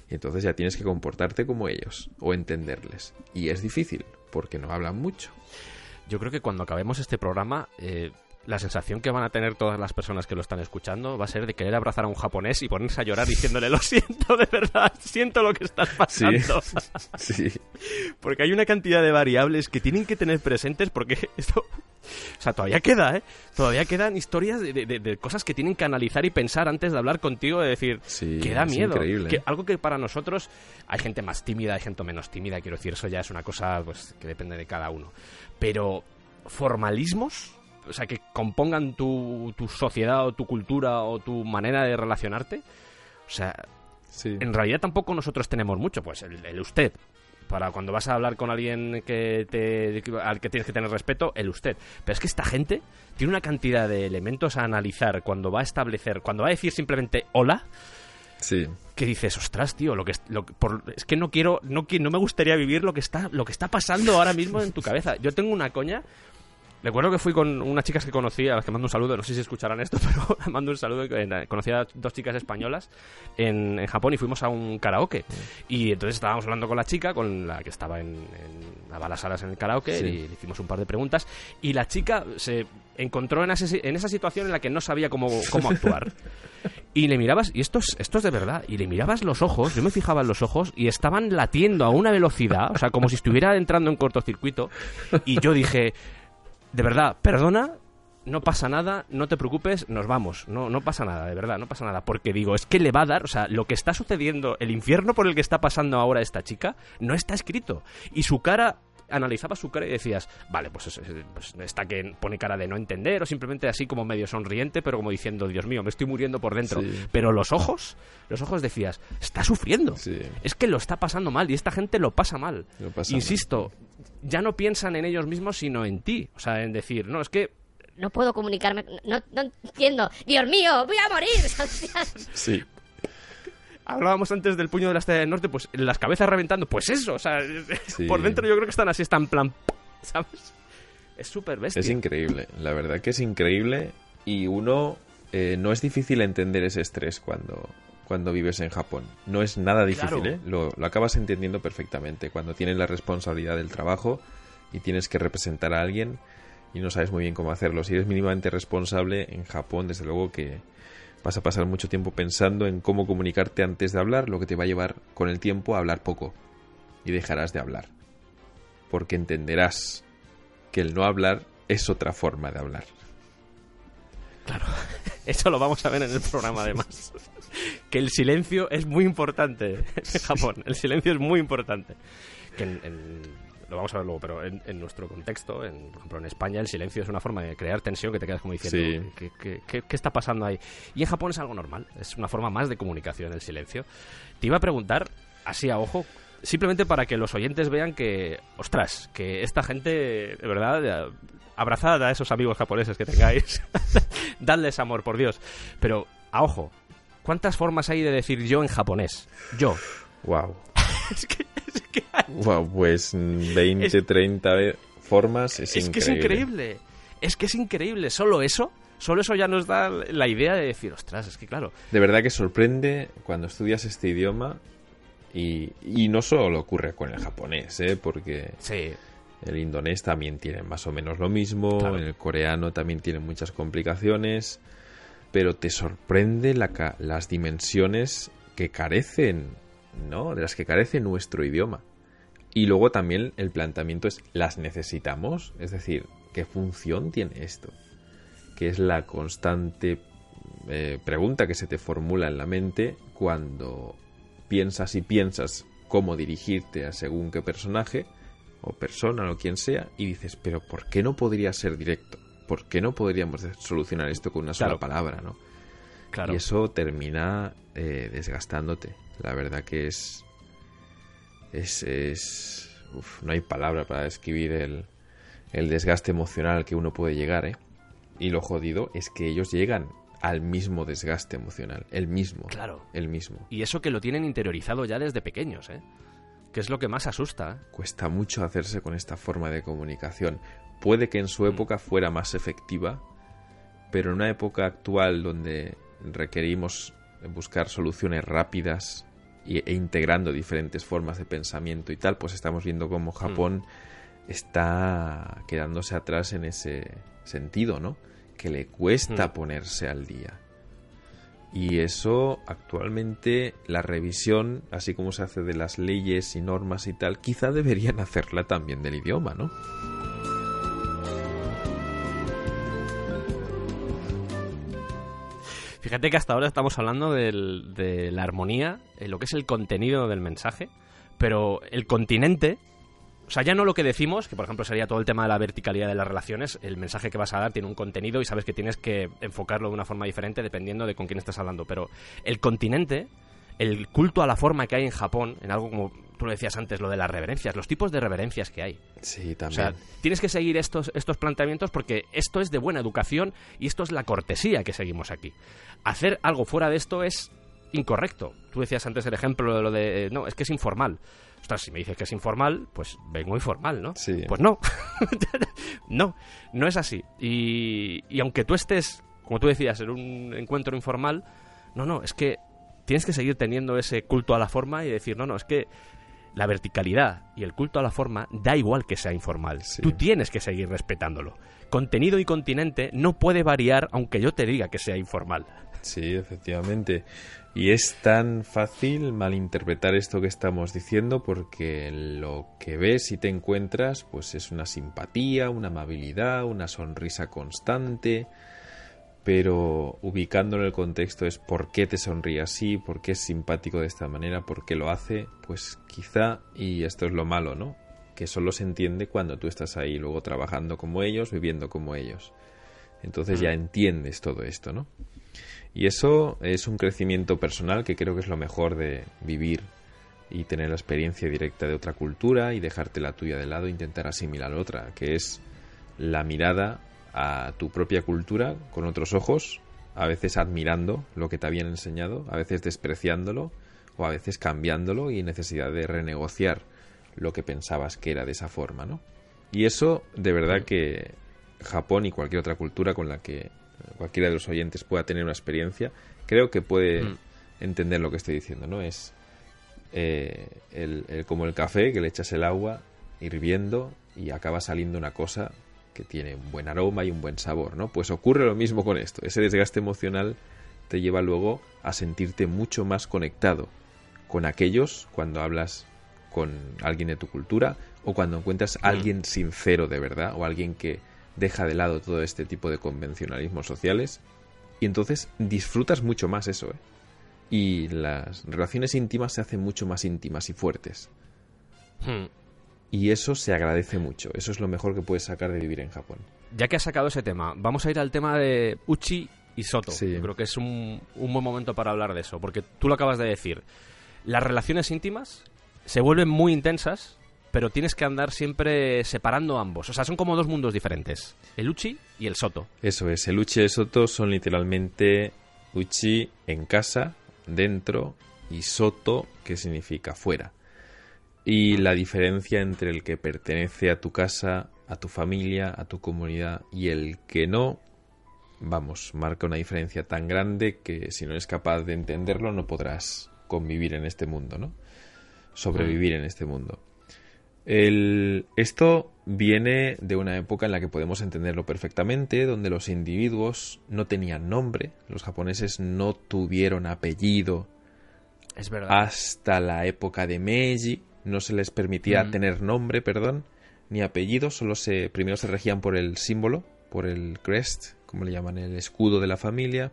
Y entonces ya tienes que comportarte como ellos o entenderles. Y es difícil, porque no hablan mucho. Yo creo que cuando acabemos este programa, eh, la sensación que van a tener todas las personas que lo están escuchando va a ser de querer abrazar a un japonés y ponerse a llorar diciéndole lo siento de verdad, siento lo que estás pasando. Sí. Porque hay una cantidad de variables que tienen que tener presentes porque esto... O sea, todavía queda, ¿eh? Todavía quedan historias de, de- de cosas que tienen que analizar y pensar antes de hablar contigo, de decir, Sí, que da miedo. increíble. Que algo que para nosotros hay gente más tímida, hay gente menos tímida, quiero decir, eso ya es una cosa pues, que depende de cada uno. Pero formalismos, o sea, que compongan tu, tu sociedad o tu cultura o tu manera de relacionarte, o sea, Sí. en realidad tampoco nosotros tenemos mucho, pues el, el usted. Para cuando vas a hablar con alguien que te, al que tienes que tener respeto, el usted. Pero es que esta gente tiene una cantidad de elementos a analizar cuando va a establecer, cuando va a decir simplemente hola, Sí. que dices, ostras, tío, lo que, es- lo, que- por- es que no quiero, no, no me gustaría vivir lo que está, lo que está pasando ahora mismo en tu cabeza. Yo tengo una coña. Recuerdo que fui con unas chicas que conocí, a las que mando un saludo, no sé si escucharán esto, pero mando un saludo. que- Conocí a dos chicas españolas en, en Japón y fuimos a un karaoke. Y entonces estábamos hablando con la chica, con la que estaba en, en daba las alas en el karaoke, Sí. y le hicimos un par de preguntas. Y la chica se encontró en, ese- en esa situación en la que no sabía cómo, cómo actuar. Y le mirabas, y esto es, esto es de verdad, y le mirabas los ojos, yo me fijaba en los ojos, y estaban latiendo a una velocidad, o sea, como si estuviera entrando en cortocircuito, y yo dije, de verdad, perdona, no pasa nada, no te preocupes, nos vamos, no, no pasa nada, de verdad, no pasa nada, porque digo, es que le va a dar, o sea, lo que está sucediendo, el infierno por el que está pasando ahora esta chica, no está escrito, y su cara analizabas su cara y decías, vale, pues, es- es- pues está que pone cara de no entender o simplemente así como medio sonriente, pero como diciendo, Dios mío, me estoy muriendo por dentro. Sí. Pero los ojos, los ojos decías, está sufriendo. Sí. Es que lo está pasando mal y esta gente lo pasa mal. Lo pasa Insisto, ya no piensan en ellos mismos, sino en ti. O sea, en decir, no, es que No puedo comunicarme. No, no entiendo. Dios mío, voy a morir. Sí. hablábamos antes del puño de la estrella del norte, pues las cabezas reventando, pues eso, o sea, Sí. por dentro yo creo que están así, están en plan, ¿sabes? Es súper bestia. Es increíble, la verdad que es increíble y uno eh, no es difícil entender ese estrés cuando, cuando vives en Japón. No es nada difícil, Claro. ¿eh? Lo, lo acabas entendiendo perfectamente. Cuando tienes la responsabilidad del trabajo y tienes que representar a alguien y no sabes muy bien cómo hacerlo. Si eres mínimamente responsable en Japón, desde luego que vas a pasar mucho tiempo pensando en cómo comunicarte antes de hablar, lo que te va a llevar con el tiempo a hablar poco y dejarás de hablar. Porque entenderás que el no hablar es otra forma de hablar. Eso lo vamos a ver en el programa además. que el silencio es muy importante en Japón. El silencio es muy importante. Que en- en- lo vamos a ver luego, pero en, en nuestro contexto, en, por ejemplo en España, el silencio es una forma de crear tensión que te quedas como diciendo, Sí. ¿qué, qué- qué- qué está pasando ahí? Y en Japón es algo normal, es una forma más de comunicación el silencio. Te iba a preguntar, así a ojo, simplemente para que los oyentes vean que, ostras, que esta gente, de verdad, abrazad a esos amigos japoneses que tengáis, dadles amor, por Dios. Pero, a ojo, ¿cuántas formas hay de decir yo en japonés? Yo. Wow. es que, es que hay- Wow, pues mm, 20, Es- 30 ve- formas es, es que es increíble. Es que es increíble. Solo eso, solo eso ya nos da la idea de decir, ostras, es que claro. De verdad que sorprende cuando estudias este idioma y, y no solo ocurre con el japonés, ¿eh? porque Sí, el indonés también tiene más o menos lo mismo, Claro. el coreano también tiene muchas complicaciones, pero te sorprende la las dimensiones que carecen, ¿no? De las que carece nuestro idioma. Y luego también el planteamiento es, ¿las necesitamos? Es decir, ¿qué función tiene esto? Que es la constante eh, pregunta que se te formula en la mente cuando piensas y piensas cómo dirigirte a según qué personaje o persona o quien sea y dices, pero ¿por qué no podría ser directo? ¿Por qué no podríamos solucionar esto con una sola palabra, no? claro. Y eso termina eh, desgastándote. La verdad que es. Es. es uf, no hay palabra para describir el, el desgaste emocional al que uno puede llegar, ¿eh? Y lo jodido es que ellos llegan al mismo desgaste emocional. El mismo. Claro. El mismo. Y eso que lo tienen interiorizado ya desde pequeños, ¿eh? Que es lo que más asusta. Cuesta mucho hacerse con esta forma de comunicación. Puede que en su época fuera más efectiva, pero en una época actual donde requerimos buscar soluciones rápidas e integrando diferentes formas de pensamiento y tal, pues estamos viendo cómo Japón está quedándose atrás en ese sentido, ¿no? Que le cuesta Hmm. ponerse al día. Y eso actualmente la revisión, así como se hace de las leyes y normas y tal, quizá deberían hacerla también del idioma, ¿no? Fíjate que hasta ahora estamos hablando del- de la armonía, lo que es el contenido del mensaje, pero el continente, o sea, ya no lo que decimos, que por ejemplo sería todo el tema de la verticalidad de las relaciones, el mensaje que vas a dar tiene un contenido y sabes que tienes que enfocarlo de una forma diferente dependiendo de con quién estás hablando, pero el continente, el culto a la forma que hay en Japón, en algo como tú lo decías antes, lo de las reverencias, los tipos de reverencias que hay. Sí, O también. sea, tienes que seguir estos, estos planteamientos porque esto es de buena educación y esto es la cortesía que seguimos aquí. Hacer algo fuera de esto es incorrecto. Tú decías antes el ejemplo de lo de, eh, no, es que es informal. Ostras, si me dices que es informal, pues vengo informal, ¿no? Sí. Pues no. no, no es así. Y, y aunque tú estés, como tú decías, en un encuentro informal, no, no, es que tienes que seguir teniendo ese culto a la forma y decir, no, no, es que la verticalidad y el culto a la forma da igual que sea informal. Sí. Tú tienes que seguir respetándolo. Contenido y continente no puede variar aunque yo te diga que sea informal. Sí, efectivamente. Y es tan fácil malinterpretar esto que estamos diciendo porque lo que ves y te encuentras pues es una simpatía, una amabilidad, una sonrisa constante, pero ubicándolo en el contexto es por qué te sonríe así, por qué es simpático de esta manera, por qué lo hace, pues quizá, y esto es lo malo, ¿no? que solo se entiende cuando tú estás ahí luego trabajando como ellos, viviendo como ellos. Entonces ya entiendes todo esto, ¿no? Y eso es un crecimiento personal que creo que es lo mejor de vivir y tener la experiencia directa de otra cultura y dejarte la tuya de lado e intentar asimilar otra, que es la mirada a tu propia cultura con otros ojos, a veces admirando lo que te habían enseñado, a veces despreciándolo o a veces cambiándolo y necesidad de renegociar lo que pensabas que era de esa forma, ¿no? Y eso, de verdad que Japón y cualquier otra cultura con la que cualquiera de los oyentes pueda tener una experiencia, creo que puede Mm. entender lo que estoy diciendo, ¿no? Es eh, el, el- como el café, que le echas el agua hirviendo y acaba saliendo una cosa que tiene un buen aroma y un buen sabor, ¿no? Pues ocurre lo mismo con esto. Ese desgaste emocional te lleva luego a sentirte mucho más conectado con aquellos cuando hablas con alguien de tu cultura o cuando encuentras a alguien sincero de verdad o alguien que deja de lado todo este tipo de convencionalismos sociales y entonces disfrutas mucho más eso, ¿eh? Y las relaciones íntimas se hacen mucho más íntimas y fuertes. Hmm. Y eso se agradece mucho. Eso es lo mejor que puedes sacar de vivir en Japón. Ya que has sacado ese tema, vamos a ir al tema de Uchi y Soto. Sí. Yo creo que es un, un buen momento para hablar de eso, porque tú lo acabas de decir. Las relaciones íntimas se vuelven muy intensas, pero tienes que andar siempre separando ambos. O sea, son como dos mundos diferentes. El Uchi y el Soto. Eso es, el uchi y el soto son literalmente uchi en casa, dentro, y soto, que significa fuera. Y la diferencia entre el que pertenece a tu casa, a tu familia, a tu comunidad, y el que no, vamos, marca una diferencia tan grande que si no eres capaz de entenderlo no podrás convivir en este mundo, ¿no? Sobrevivir en este mundo. El- esto viene de una época en la que podemos entenderlo perfectamente, donde los individuos no tenían nombre, los japoneses no tuvieron apellido Es verdad. hasta la época de Meiji, no se les permitía Mm. tener nombre, perdón, ni apellido, solo se primero se regían por el símbolo, por el crest, como le llaman, el escudo de la familia,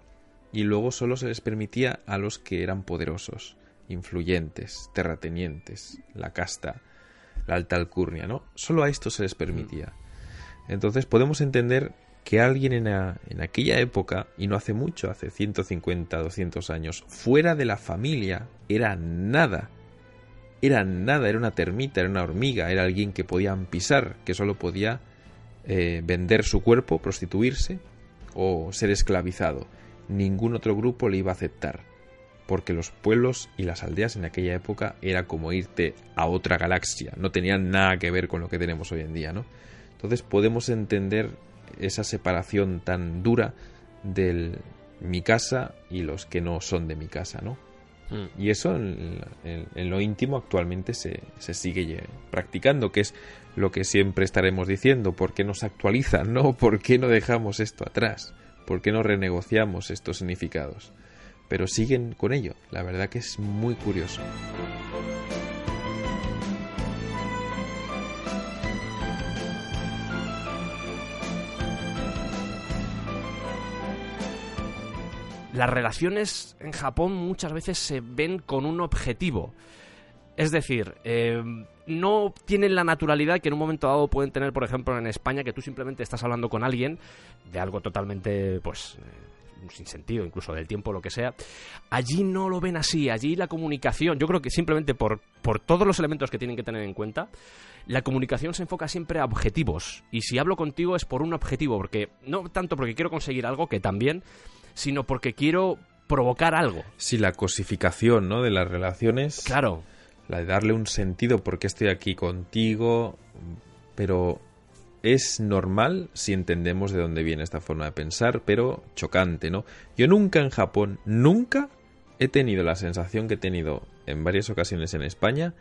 y luego solo se les permitía a los que eran poderosos, influyentes, terratenientes, la casta, la alta alcurnia, ¿no? Solo a esto se les permitía. Entonces podemos entender que alguien en, aquella época, y no hace mucho, hace 150, 200 años, fuera de la familia, era nada. Era nada, era una termita, era una hormiga, era alguien que podían pisar, que solo podía eh, vender su cuerpo, prostituirse o ser esclavizado. Ningún otro grupo le iba a aceptar, porque los pueblos y las aldeas en aquella época era como irte a otra galaxia, no tenían nada que ver con lo que tenemos hoy en día, ¿no? Entonces podemos entender esa separación tan dura del mi casa y los que no son de mi casa, ¿no? Hmm. Y eso en, en- en lo íntimo actualmente se, se sigue practicando, que es lo que siempre estaremos diciendo. ¿Por qué nos actualizan? ¿No? ¿Por qué no dejamos esto atrás? ¿Por qué no renegociamos estos significados? Pero siguen con ello. La verdad que es muy curioso. las relaciones en Japón muchas veces se ven con un objetivo. Es decir, eh, no tienen la naturalidad que en un momento dado pueden tener, por ejemplo, en España, que tú simplemente estás hablando con alguien de algo totalmente, pues, sin sentido, incluso del tiempo, lo que sea. Allí no lo ven así. Allí la comunicación, yo creo que simplemente por, por todos los elementos que tienen que tener en cuenta, la comunicación se enfoca siempre a objetivos. Y si hablo contigo es por un objetivo, porque no tanto porque quiero conseguir algo, que también, sino porque quiero provocar algo. Sí, la cosificación ¿no? de las relaciones. Claro. la de darle un sentido porque estoy aquí contigo, pero es normal si entendemos de dónde viene esta forma de pensar, pero chocante, ¿no? Yo nunca en Japón, nunca he tenido la sensación que he tenido en varias ocasiones en España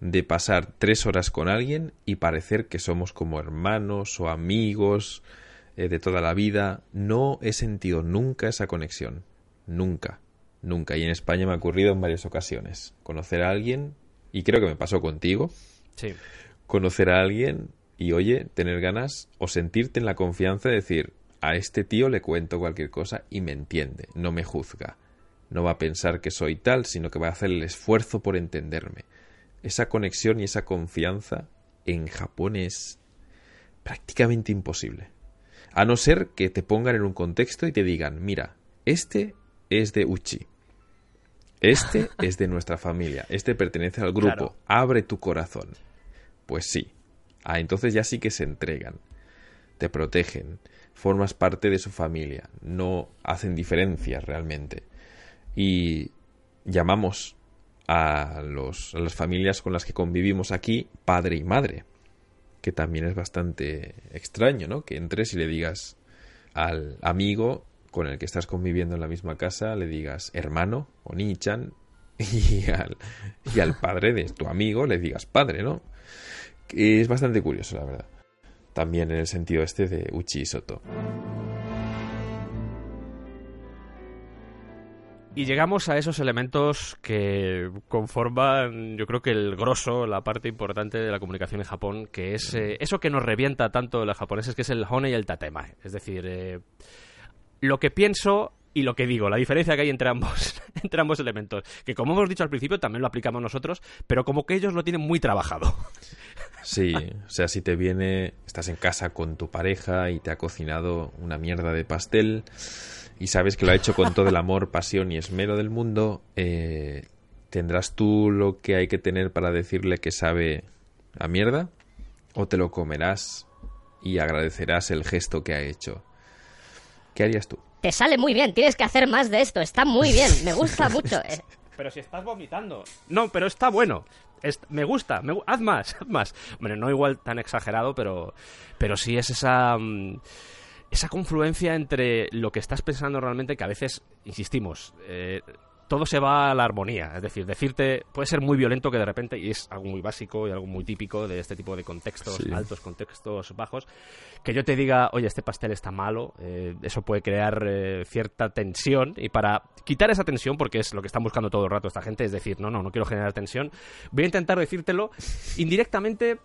de pasar tres horas con alguien y parecer que somos como hermanos o amigos eh, de toda la vida. No he sentido nunca esa conexión. Nunca. Nunca. Y en España me ha ocurrido en varias ocasiones. Conocer a alguien, y creo que me pasó contigo, Sí. conocer a alguien y, oye, tener ganas o sentirte en la confianza de decir, a este tío le cuento cualquier cosa y me entiende, no me juzga. No va a pensar que soy tal, sino que va a hacer el esfuerzo por entenderme. Esa conexión y esa confianza en Japón es prácticamente imposible. A no ser que te pongan en un contexto y te digan, mira, este es de Uchi. Este es de nuestra familia. Este pertenece al grupo. Claro. Abre tu corazón. Pues sí. Ah, entonces ya sí que se entregan. Te protegen. Formas parte de su familia. No hacen diferencias realmente. Y llamamos a, los, a las familias con las que convivimos aquí padre y madre. Que también es bastante extraño, ¿no? Que entres y le digas al amigo con el que estás conviviendo en la misma casa, le digas hermano o ni-chan y al, y al padre de tu amigo le digas padre, ¿no? Que es bastante curioso, la verdad. También en el sentido este de Uchi y Soto. Y llegamos a esos elementos que conforman, yo creo que el grosso, la parte importante de la comunicación en Japón, que es eh, eso que nos revienta tanto a los japoneses, que es el hone y el tatemae. Es decir, eh, lo que pienso y lo que digo, la diferencia que hay entre ambos, entre ambos elementos. Que como hemos dicho al principio, también lo aplicamos nosotros, pero como que ellos lo tienen muy trabajado. Sí, o sea, si te viene, estás en casa con tu pareja y te ha cocinado una mierda de pastel y sabes que lo ha hecho con todo el amor, pasión y esmero del mundo, eh, ¿tendrás tú lo que hay que tener para decirle que sabe a mierda? ¿O te lo comerás y agradecerás el gesto que ha hecho? ¿Qué harías tú? Te sale muy bien, tienes que hacer más de esto, está muy bien, me gusta mucho. eh. Pero si estás vomitando. No, pero está bueno. Es- me gusta, me haz más, haz más. Hombre, no igual tan exagerado, pero, pero sí es esa, mm, esa confluencia entre lo que estás pensando realmente, que a veces, insistimos, eh, todo se va a la armonía. Es decir, decirte puede ser muy violento que de repente, y es algo muy básico y algo muy típico de este tipo de contextos Sí. altos, contextos bajos, que yo te diga, oye, este pastel está malo, eh, eso puede crear eh, cierta tensión y para quitar esa tensión, porque es lo que están buscando todo el rato esta gente, es decir, no, no, no quiero generar tensión, voy a intentar decírtelo indirectamente,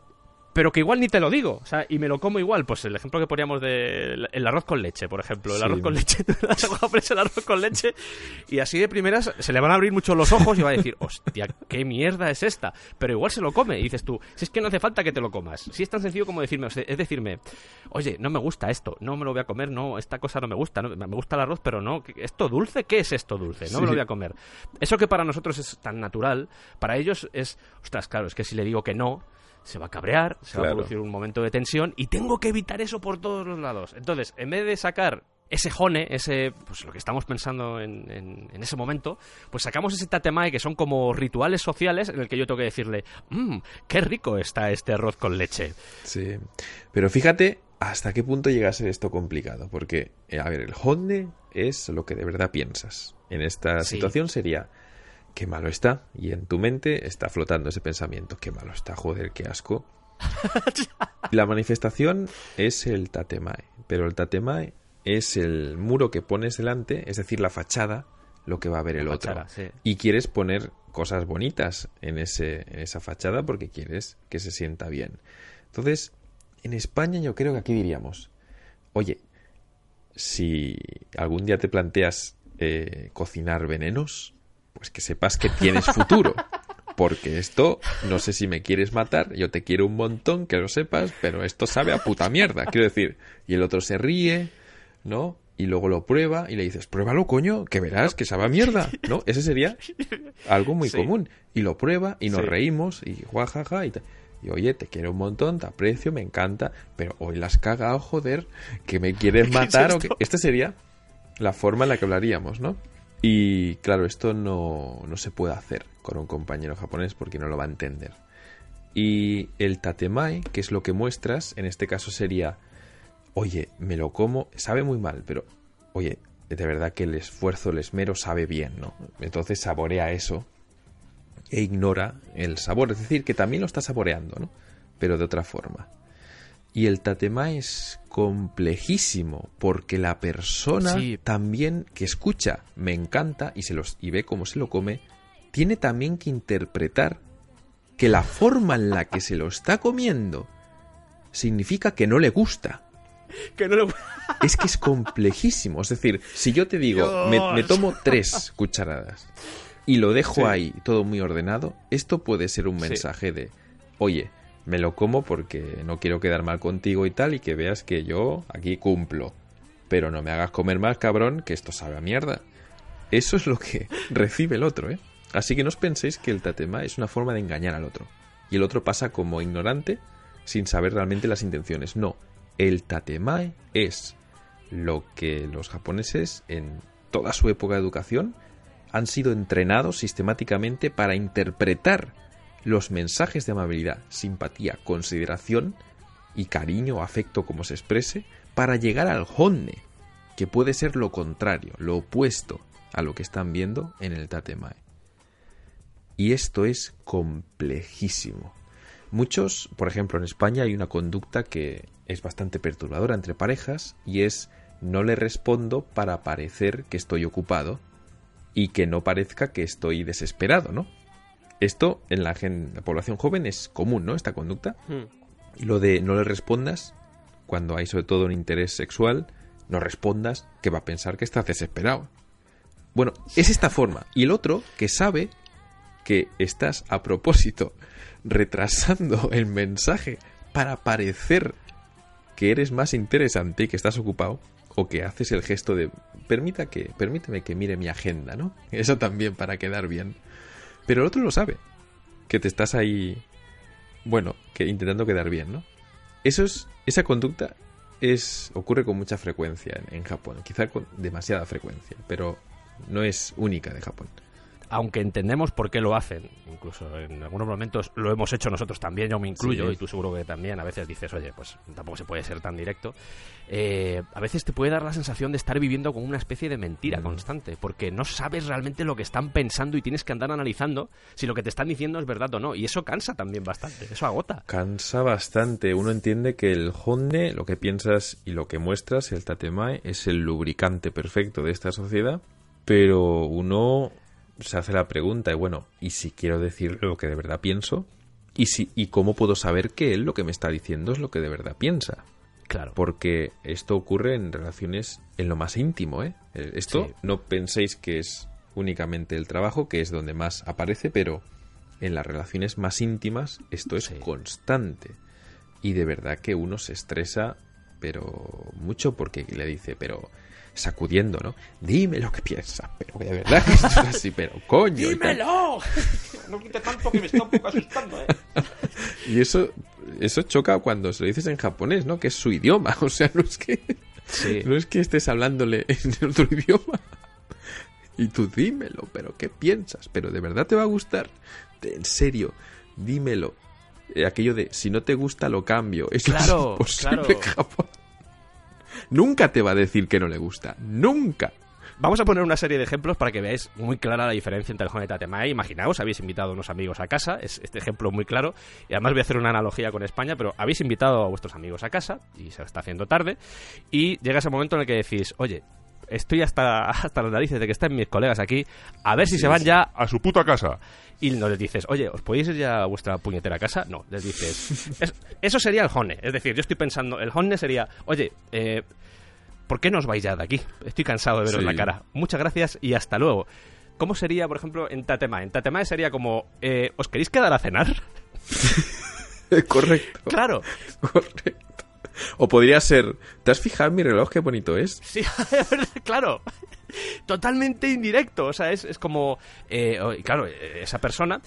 pero que igual ni te lo digo, o sea, y me lo como igual, pues el ejemplo que poníamos del el arroz con leche, por ejemplo, el Sí. arroz con leche, el arroz con leche y así de primeras se le van a abrir mucho los ojos y va a decir, hostia, qué mierda es esta, pero igual se lo come y dices tú, si es que no hace falta que te lo comas, si es tan sencillo como decirme, o sea, es decirme, oye, no me gusta esto, no me lo voy a comer, no, esta cosa no me gusta, no, me gusta el arroz, pero no, ¿qué- ¿esto dulce? ¿Qué es esto dulce? No me lo voy a comer. Eso que para nosotros es tan natural, para ellos es, ostras, claro, es que si le digo que no, se va a cabrear, se va a producir un momento de tensión y tengo que evitar eso por todos los lados. Entonces, en vez de sacar ese jone, ese, pues lo que estamos pensando en, en- en ese momento, pues sacamos ese tatemae que son como rituales sociales en el que yo tengo que decirle, mmm, qué rico está este arroz con leche. Sí. Pero fíjate hasta qué punto llega a ser esto complicado. Porque, eh, a ver, el honde es lo que de verdad piensas. En esta Sí. situación sería, qué malo está. Y en tu mente está flotando ese pensamiento, qué malo está, joder, qué asco. La manifestación es el tatemae. Pero el tatemae es el muro que pones delante, es decir, la fachada, lo que va a ver el La otro. fachada, sí. Y quieres poner cosas bonitas en, ese, en esa fachada porque quieres que se sienta bien. Entonces, en España yo creo que aquí diríamos, oye, si algún día te planteas eh, cocinar venenos, pues que sepas que tienes futuro. Porque esto, no sé si me quieres matar, yo te quiero un montón, que lo sepas, pero esto sabe a puta mierda. Quiero decir, y el otro se ríe, ¿no? Y luego lo prueba y le dices, pruébalo, coño, que verás que sabe a mierda, ¿no? Ese sería algo muy Sí. común. Y lo prueba y nos Sí. reímos y guajaja y, ta- y oye, te quiero un montón, te aprecio, me encanta, pero hoy las has cagado, joder, que me quieres ¿Qué es matar o que... Esta sería la forma en la que hablaríamos, ¿no? Y claro, esto no, no se puede hacer con un compañero japonés porque no lo va a entender. Y el tatemae, que es lo que muestras, en este caso sería, oye, me lo como, sabe muy mal, pero oye, de verdad que el esfuerzo, el esmero sabe bien, ¿no? Entonces saborea eso e ignora el sabor, es decir, que también lo está saboreando, ¿no? Pero de otra forma. Y el tatema es complejísimo porque la persona Sí. también que escucha me encanta y se los y ve cómo se lo come tiene también que interpretar que la forma en la que se lo está comiendo significa que no le gusta. Que no lo... Es que es complejísimo. Es decir, si yo te digo, me, tomo tres cucharadas y lo dejo Sí. ahí todo muy ordenado, esto puede ser un Sí. mensaje de, oye, Me lo como porque no quiero quedar mal contigo y tal, y que veas que yo aquí cumplo. Pero no me hagas comer más, cabrón, que esto sabe a mierda. Eso es lo que recibe el otro, ¿eh? Así que no os penséis que el tatema es una forma de engañar al otro. Y el otro pasa como ignorante sin saber realmente las intenciones. No, el tatemae es lo que los japoneses en toda su época de educación han sido entrenados sistemáticamente para interpretar los mensajes de amabilidad, simpatía, consideración y cariño, afecto como se exprese, para llegar al honne, que puede ser lo contrario, lo opuesto a lo que están viendo en el tatemae. Y esto es complejísimo. Muchos, por ejemplo, en España hay una conducta que es bastante perturbadora entre parejas y es no le respondo para parecer que estoy ocupado y que no parezca que estoy desesperado, ¿no? Esto en la, la población joven es común, ¿no? Esta conducta. Y lo de no le respondas cuando hay sobre todo un interés sexual, no respondas que va a pensar que estás desesperado. Bueno, es esta forma. Y el otro que sabe que estás a propósito retrasando el mensaje para parecer que eres más interesante y que estás ocupado o que haces el gesto de permita que permíteme que mire mi agenda, ¿no? Eso también para quedar bien. Pero el otro lo sabe, que te estás ahí bueno, que intentando quedar bien, ¿no? Eso es esa conducta es ocurre con mucha frecuencia en, Japón, quizá con demasiada frecuencia, pero no es única de Japón aunque entendemos por qué lo hacen, incluso en algunos momentos lo hemos hecho nosotros también, yo me incluyo, Sí. y tú seguro que también, a veces dices, oye, pues tampoco se puede ser tan directo, eh, a veces te puede dar la sensación de estar viviendo con una especie de mentira Mm. constante, porque no sabes realmente lo que están pensando y tienes que andar analizando si lo que te están diciendo es verdad o no, y eso cansa también bastante, eso agota. Cansa bastante. Uno entiende que el honne, lo que piensas y lo que muestras, el tatemae, es el lubricante perfecto de esta sociedad, pero uno se hace la pregunta, y bueno, ¿y si quiero decir lo que de verdad pienso? ¿Y, si, ¿Y cómo puedo saber que él lo que me está diciendo es lo que de verdad piensa? Claro. Porque esto ocurre en relaciones en lo más íntimo, ¿eh? Eh, Esto Sí. no penséis que es únicamente el trabajo, que es donde más aparece, pero en las relaciones más íntimas esto es Sí. constante. Y de verdad que uno se estresa, pero mucho porque le dice, pero sacudiendo, ¿no? Dime lo que piensas, pero que de verdad que esto es así, pero coño. ¡Dímelo! No quite tanto que me está un poco asustando, ¿eh? Y eso, eso choca cuando se lo dices en japonés, ¿no? Que es su idioma. O sea, no es que, Sí. no es que estés hablándole en otro idioma. Y tú dímelo, pero ¿qué piensas? ¿Pero de verdad te va a gustar? En serio, dímelo. Eh, aquello de, si no te gusta, lo cambio. Eso Claro, es imposible claro. en Japón. Nunca te va a decir que no le gusta. Nunca. Vamos a poner una serie de ejemplos para que veáis muy clara la diferencia entre el Honey Tatemae. Imaginaos, habéis invitado a unos amigos a casa, es este ejemplo muy claro, y además voy a hacer una analogía con España, pero habéis invitado a vuestros amigos a casa, y se está haciendo tarde, y llega ese momento en el que decís, oye, estoy hasta, hasta las narices de que estén mis colegas aquí, a ver si se van ya, A su puta casa. y no les dices, oye, ¿os podéis ir ya a vuestra puñetera casa? No, les dices, es- eso sería el Honne, es decir, yo estoy pensando, el Honne sería, oye, eh, ¿por qué no os vais ya de aquí? Estoy cansado de veros Sí. la cara. Muchas gracias y hasta luego. ¿Cómo sería, por ejemplo, en Tatemae? En Tatemae sería como, eh, ¿os queréis quedar a cenar? Correcto. claro. Correcto. O podría ser, ¿te has fijado mi reloj? Qué bonito es. Sí, claro. Totalmente indirecto. O sea, es, es como. eh, o- y claro, eh, esa persona,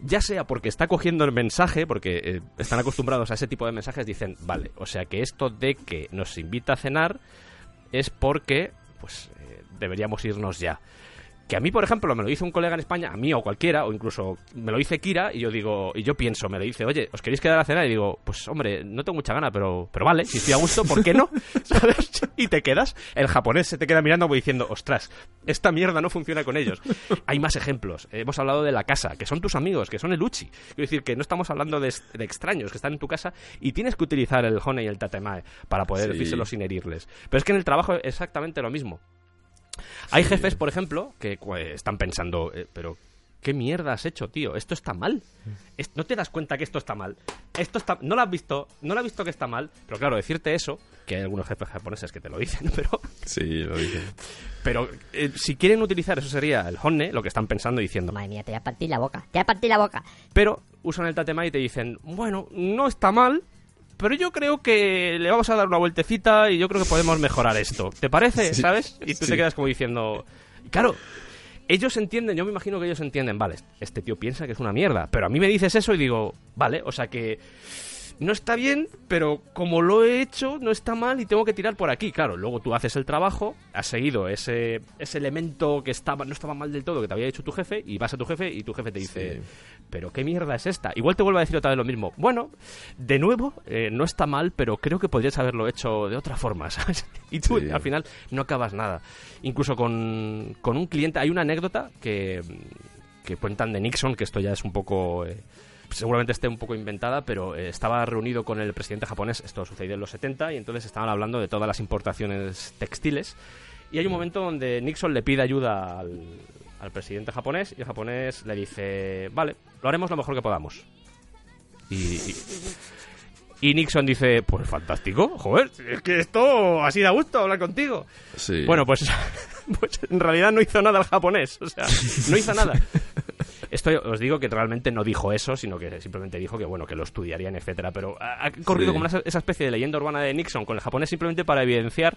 ya sea porque está cogiendo el mensaje, porque eh, están acostumbrados a ese tipo de mensajes, dicen, vale, o sea que esto de que nos invita a cenar es porque, pues, eh, deberíamos irnos ya. Que a mí, por ejemplo, me lo dice un colega en España, a mí o cualquiera, o incluso me lo dice Kira, y yo digo, y yo pienso, me lo dice, oye, ¿os queréis quedar a cenar? Y digo, pues hombre, no tengo mucha gana, pero, pero vale, si estoy a gusto, ¿por qué no? ¿Sabes? Y te quedas, el japonés se te queda mirando como diciendo, ostras, esta mierda no funciona con ellos. Hay más ejemplos. Hemos hablado de la casa, que son tus amigos, que son el uchi. Quiero decir que no estamos hablando de, de extraños que están en tu casa y tienes que utilizar el hone y el tatemae para poder Sí. decírselo sin herirles. Pero es que en el trabajo es exactamente lo mismo. Hay jefes, por ejemplo, que están pensando, eh, pero ¿qué mierda has hecho, tío? Esto está mal. Es- no te das cuenta que esto está mal. Esto está, no lo has visto, no lo has visto que está mal. Pero claro, decirte eso, que hay algunos jefes japoneses que te lo dicen, pero Sí, lo dicen. Pero eh, si quieren utilizar eso sería el honne, lo que están pensando diciendo. Madre mía, te voy a partir la boca. Te voy a partir la boca. Pero usan el tatema y te dicen, bueno, no está mal, pero yo creo que le vamos a dar una vueltecita y yo creo que podemos mejorar esto. ¿Te parece? Sí, ¿Sabes? Y tú sí. te quedas como diciendo, claro. Ellos entienden, yo me imagino que ellos entienden, vale, este tío piensa que es una mierda, pero a mí me dices eso y digo, vale, o sea que no está bien, pero como lo he hecho, no está mal y tengo que tirar por aquí. Claro, luego tú haces el trabajo, has seguido ese, ese elemento que estaba, no estaba mal del todo, que te había dicho tu jefe, y vas a tu jefe y tu jefe te dice, Sí. Pero ¿qué mierda es esta? Igual te vuelve a decir otra vez lo mismo. Bueno, de nuevo, eh, no está mal, pero creo que podrías haberlo hecho de otra forma, ¿sabes? Y tú Sí. al final no acabas nada. Incluso con, con un cliente, hay una anécdota que, que cuentan de Nixon, que esto ya es un poco... eh, seguramente esté un poco inventada, pero eh, estaba reunido con el presidente japonés, esto sucedió en los 70, y entonces estaban hablando de todas las importaciones textiles. Y hay un momento donde Nixon le pide ayuda al, al presidente japonés y el japonés le dice, vale, lo haremos lo mejor que podamos. Y, y, Nixon dice, pues fantástico, joder, es que esto así da gusto hablar contigo. Sí. Bueno, pues, pues en realidad no hizo nada el japonés, o sea, no hizo nada. Esto os digo que realmente no dijo eso, sino que simplemente dijo que bueno, que lo estudiarían, etcétera. Pero ha, ha corrido Sí. como esa, esa especie de leyenda urbana de Nixon con el japonés simplemente para evidenciar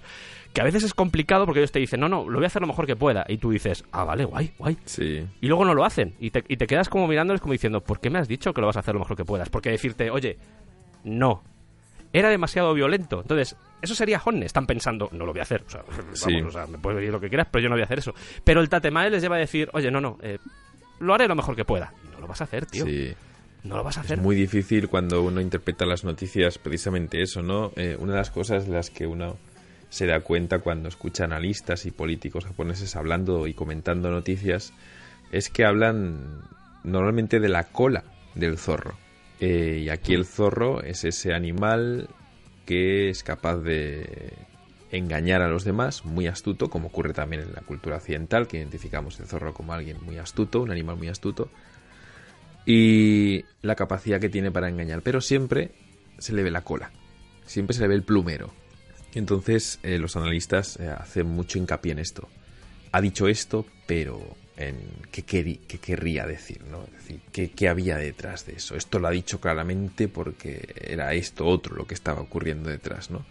que a veces es complicado porque ellos te dicen, no, no, lo voy a hacer lo mejor que pueda. Y tú dices, ah, vale, guay, guay. Sí. Y luego no lo hacen. Y te, y te quedas como mirándoles como diciendo, ¿por qué me has dicho que lo vas a hacer lo mejor que puedas? Porque decirte, oye, no. Era demasiado violento. Entonces, eso sería Honne. Están pensando, no lo voy a hacer. O sea, vamos, Sí. o sea, me puedes decir lo que quieras, pero yo no voy a hacer eso. Pero el Tatemae les lleva a decir, oye, no, no, eh, lo haré lo mejor que pueda. Y no lo vas a hacer, tío. Sí. No lo vas a Es hacer. muy difícil cuando uno interpreta las noticias precisamente eso, ¿no? Eh, una de las cosas de las que uno se da cuenta cuando escucha analistas y políticos japoneses hablando y comentando noticias es que hablan normalmente de la cola del zorro. Eh, y aquí el zorro es ese animal que es capaz de engañar a los demás, muy astuto, como ocurre también en la cultura occidental, que identificamos el zorro como alguien muy astuto, un animal muy astuto, y la capacidad que tiene para engañar, pero siempre se le ve la cola, siempre se le ve el plumero. Entonces eh, los analistas eh, hacen mucho hincapié en esto. Ha dicho esto, pero en qué, querría decir, ¿no? Es decir, ¿qué, qué había detrás de eso. Esto lo ha dicho claramente porque era esto otro lo que estaba ocurriendo detrás, ¿no?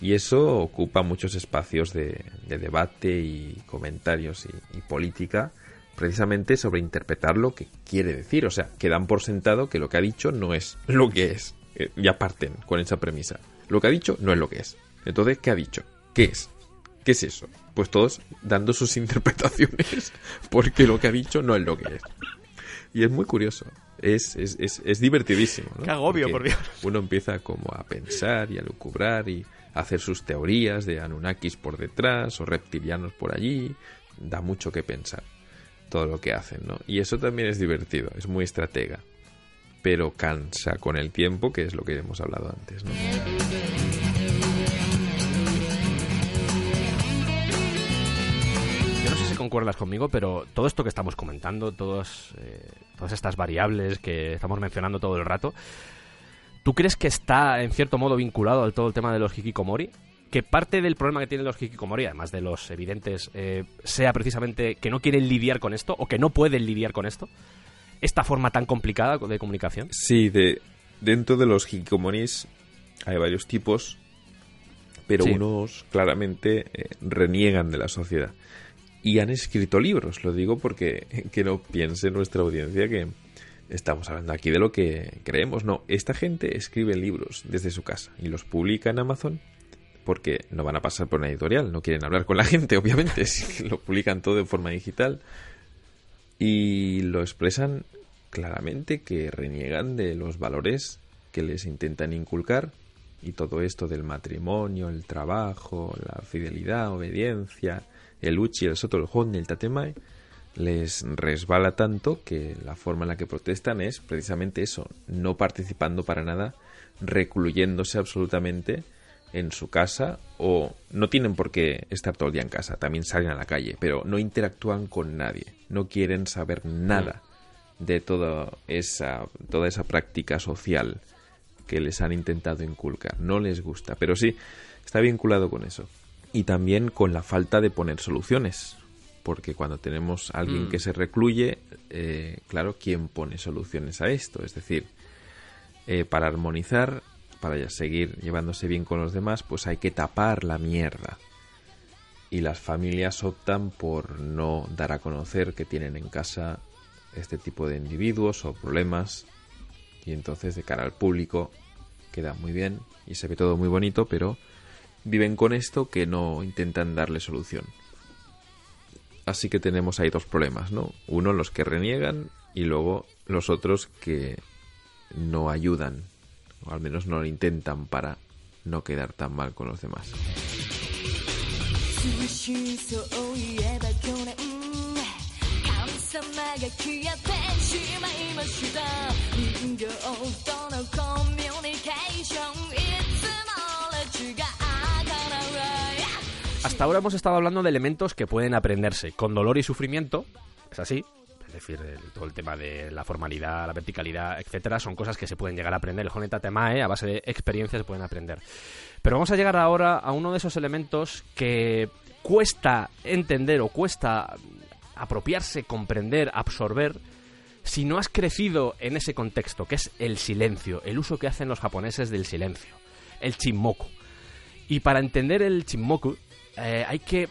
Y eso ocupa muchos espacios de, de debate y comentarios y, y política precisamente sobre interpretar lo que quiere decir. O sea, que dan por sentado que lo que ha dicho no es lo que es. Eh, ya parten con esa premisa. Lo que ha dicho no es lo que es. Entonces, ¿qué ha dicho? ¿Qué es? ¿Qué es eso? Pues todos dando sus interpretaciones porque lo que ha dicho no es lo que es. Y es muy curioso. Es, es, es, es divertidísimo. ¿no? Qué agobio, Porque por Dios. Uno empieza como a pensar y a lucubrar y hacer sus teorías de Anunnakis por detrás o reptilianos por allí. Da mucho que pensar todo lo que hacen, ¿no? Y eso también es divertido, es muy estratega. Pero cansa con el tiempo, que es lo que hemos hablado antes, ¿no? Sé si concuerdas conmigo, pero todo esto que estamos comentando, todos, eh, todas estas variables que estamos mencionando todo el rato, ¿tú crees que está en cierto modo vinculado al todo el tema de los hikikomori? Que parte del problema que tienen los hikikomori, además de los evidentes, eh, sea precisamente que no quieren lidiar con esto o que no pueden lidiar con esto. Esta forma tan complicada de comunicación. Sí, de, dentro de los hikikomoris hay varios tipos, pero Sí. unos claramente eh, reniegan de la sociedad. Y han escrito libros, lo digo porque que no piense nuestra audiencia que estamos hablando aquí de lo que creemos. No, esta gente escribe libros desde su casa y los publica en Amazon porque no van a pasar por una editorial, no quieren hablar con la gente, obviamente, lo publican todo de forma digital y lo expresan claramente que reniegan de los valores que les intentan inculcar y todo esto del matrimonio, el trabajo, la fidelidad, obediencia, el uchi, el soto, el honne, el tatemae, les resbala tanto que la forma en la que protestan es precisamente eso, no participando para nada, recluyéndose absolutamente en su casa o no tienen por qué estar todo el día en casa, también salen a la calle, pero no interactúan con nadie, no quieren saber nada de toda esa, toda esa práctica social que les han intentado inculcar, no les gusta, pero sí, está vinculado con eso. y también con la falta de poner soluciones. Porque cuando tenemos a alguien Mm. que se recluye, eh, claro, ¿quién pone soluciones a esto? Es decir, eh, para armonizar, para ya seguir llevándose bien con los demás, pues hay que tapar la mierda. Y las familias optan por no dar a conocer que tienen en casa este tipo de individuos o problemas. Y entonces de cara al público queda muy bien y se ve todo muy bonito, pero viven con esto que no intentan darle solución. Así que tenemos ahí dos problemas, ¿no? Uno, los que reniegan y luego los otros que no ayudan, o al menos no lo intentan para no quedar tan mal con los demás. Hasta ahora hemos estado hablando de elementos que pueden aprenderse con dolor y sufrimiento, es así. Es decir, todo el tema de la formalidad, la verticalidad, etcétera, son cosas que se pueden llegar a aprender. El Honeta Temae, a base de experiencia, se pueden aprender. Pero vamos a llegar ahora a uno de esos elementos que cuesta entender o cuesta apropiarse, comprender, absorber, si no has crecido en ese contexto, que es el silencio, el uso que hacen los japoneses del silencio, el chinmoku. Y para entender el chinmoku, eh, hay que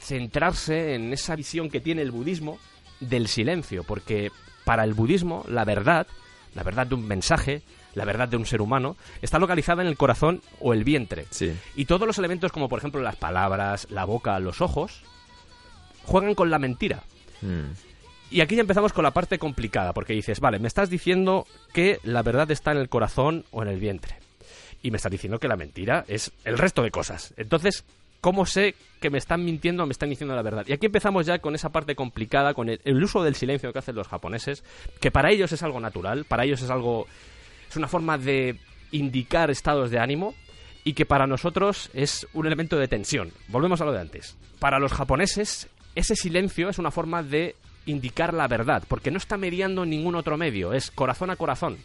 centrarse en esa visión que tiene el budismo del silencio, porque para el budismo la verdad, la verdad de un mensaje, la verdad de un ser humano, está localizada en el corazón o el vientre. Sí. Y todos los elementos como por ejemplo las palabras, la boca, los ojos, juegan con la mentira. Mm. Y aquí ya empezamos con la parte complicada, porque dices, vale, me estás diciendo que la verdad está en el corazón o en el vientre. Y me estás diciendo que la mentira es el resto de cosas. Entonces, ¿cómo sé que me están mintiendo o me están diciendo la verdad? Y aquí empezamos ya con esa parte complicada, con el, el uso del silencio que hacen los japoneses, que para ellos es algo natural, para ellos es algo... es una forma de indicar estados de ánimo y que para nosotros es un elemento de tensión. Volvemos a lo de antes. Para los japoneses, ese silencio es una forma de indicar la verdad, porque no está mediando ningún otro medio, es corazón a corazón.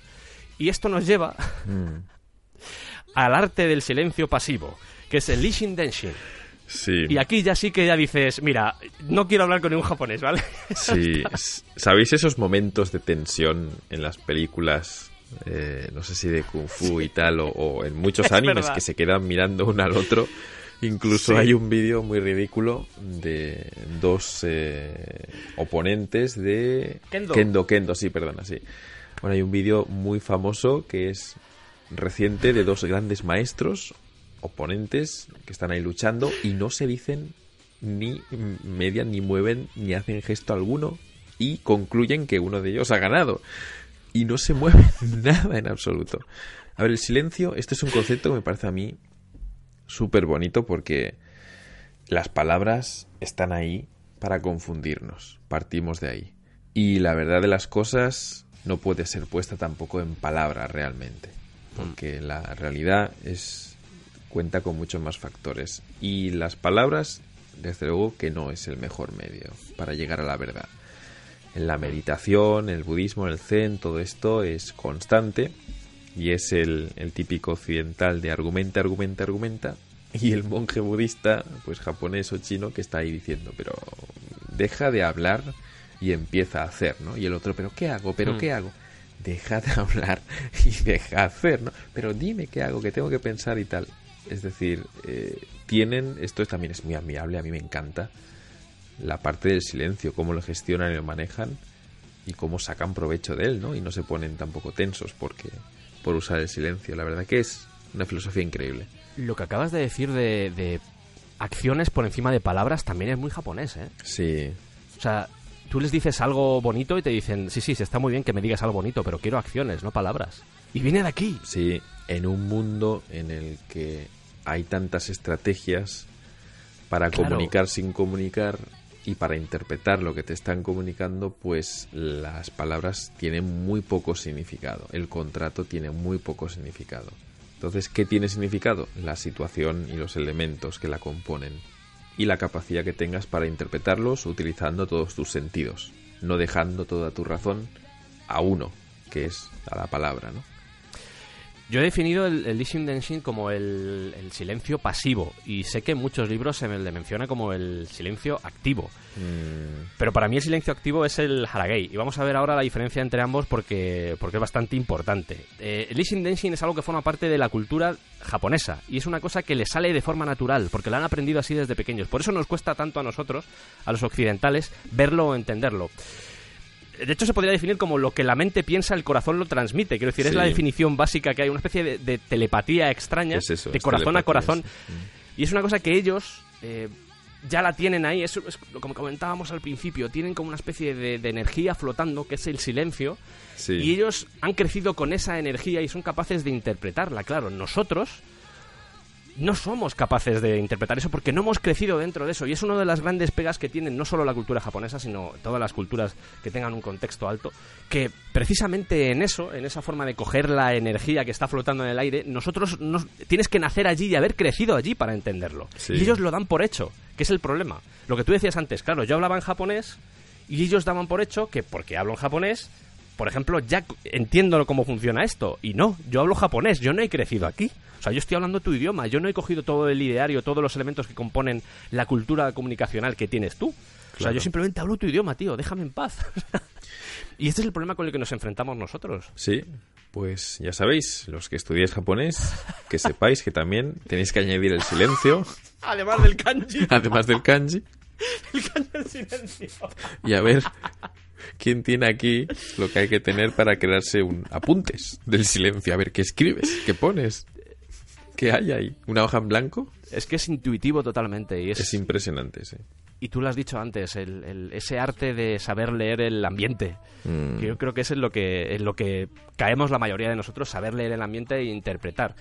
Y esto nos lleva Mm. al arte del silencio pasivo, que es el Ishin Denshin. Sí. Y aquí ya sí que ya dices, mira, no quiero hablar con ningún japonés, ¿vale? Sí, ¿sabéis esos momentos de tensión en las películas, eh, no sé si de Kung Fu y tal, o, o en muchos Es animes verdad. que se quedan mirando uno al otro? Incluso Sí. hay un vídeo muy ridículo de dos eh, oponentes de... Kendo. Kendo, Kendo, sí, perdona, sí. Bueno, hay un vídeo muy famoso que es reciente de dos grandes maestros oponentes que están ahí luchando y no se dicen ni median, ni mueven, ni hacen gesto alguno y concluyen que uno de ellos ha ganado. Y no se mueve nada en absoluto. A ver, el silencio, este es un concepto que me parece a mí súper bonito porque las palabras están ahí para confundirnos. Partimos de ahí. Y la verdad de las cosas no puede ser puesta tampoco en palabras realmente. Porque la realidad es cuenta con muchos más factores. Y las palabras, desde luego que no es el mejor medio para llegar a la verdad. En la meditación, el budismo, el zen, todo esto es constante y es el, el típico occidental de argumenta, argumenta, argumenta y el monje budista, pues japonés o chino, que está ahí diciendo, pero deja de hablar y empieza a hacer, ¿no? Y el otro, pero ¿qué hago? ¿Pero Mm. qué hago? Deja de hablar y deja hacer, ¿no? Pero dime qué hago, que tengo que pensar y tal. Es decir, eh, tienen, esto también es muy admirable, a mí me encanta, la parte del silencio, cómo lo gestionan y lo manejan y cómo sacan provecho de él, ¿no? Y no se ponen tampoco tensos porque por usar el silencio. La verdad que es una filosofía increíble. Lo que acabas de decir de, de acciones por encima de palabras también es muy japonés, ¿eh? Sí, O sea, tú les dices algo bonito y te dicen, sí, sí, sí, está muy bien que me digas algo bonito, pero quiero acciones, no palabras. Y viene de aquí. sí, en un mundo en el que hay tantas estrategias para Claro. comunicar sin comunicar y para interpretar lo que te están comunicando, pues las palabras tienen muy poco significado. El contrato tiene muy poco significado. Entonces, ¿qué tiene significado? La situación y los elementos que la componen. Y la capacidad que tengas para interpretarlos utilizando todos tus sentidos, no dejando toda tu razón a uno, que es a la palabra, ¿no? Yo he definido el, el listening dancing como el, el silencio pasivo y sé que en muchos libros se me le menciona como el silencio activo. Mm, Pero para mí el silencio activo es el haragei. Y vamos a ver ahora la diferencia entre ambos porque, porque es bastante importante. Eh, el listening dancing es algo que forma parte de la cultura japonesa y es una cosa que le sale de forma natural porque lo han aprendido así desde pequeños. Por eso nos cuesta tanto a nosotros, a los occidentales, verlo o entenderlo. De hecho, se podría definir como lo que la mente piensa, el corazón lo transmite. Quiero decir, es la definición básica que hay, una especie de, de telepatía extraña, ¿Qué es eso? de corazón a corazón. Y es una cosa que ellos eh, ya la tienen ahí, es, es como comentábamos al principio, tienen como una especie de, de energía flotando, que es el silencio, Sí. y ellos han crecido con esa energía y son capaces de interpretarla. Claro, nosotros no somos capaces de interpretar eso porque no hemos crecido dentro de eso. Y es una de las grandes pegas que tienen no solo la cultura japonesa, sino todas las culturas que tengan un contexto alto, que precisamente en eso, en esa forma de coger la energía que está flotando en el aire, nosotros nos, tienes que nacer allí y haber crecido allí para entenderlo. Sí. Y ellos lo dan por hecho, que es el problema. Lo que tú decías antes, claro, yo hablaba en japonés y ellos daban por hecho que porque hablo en japonés, por ejemplo, ya entiendo cómo funciona esto. Y no, yo hablo japonés, yo no he crecido aquí. O sea, yo estoy hablando tu idioma, yo no he cogido todo el ideario, todos los elementos que componen la cultura comunicacional que tienes tú. O sea, Claro. yo simplemente hablo tu idioma, tío, déjame en paz. y este es el problema con el que nos enfrentamos nosotros. Sí, pues ya sabéis, los que estudiáis japonés, que sepáis que también tenéis que añadir el silencio, Además del kanji, además del kanji, el kanji del silencio. y a ver quién tiene aquí lo que hay que tener para crearse un apuntes del silencio. A ver qué escribes, qué pones, qué hay ahí. ¿Una hoja en blanco? Es que es intuitivo totalmente y es, Es impresionante, sí. y tú lo has dicho antes, el, el- ese arte de saber leer el ambiente. Mm, Que Yo creo que es en lo que, en lo que caemos la mayoría de nosotros, saber leer el ambiente e interpretar.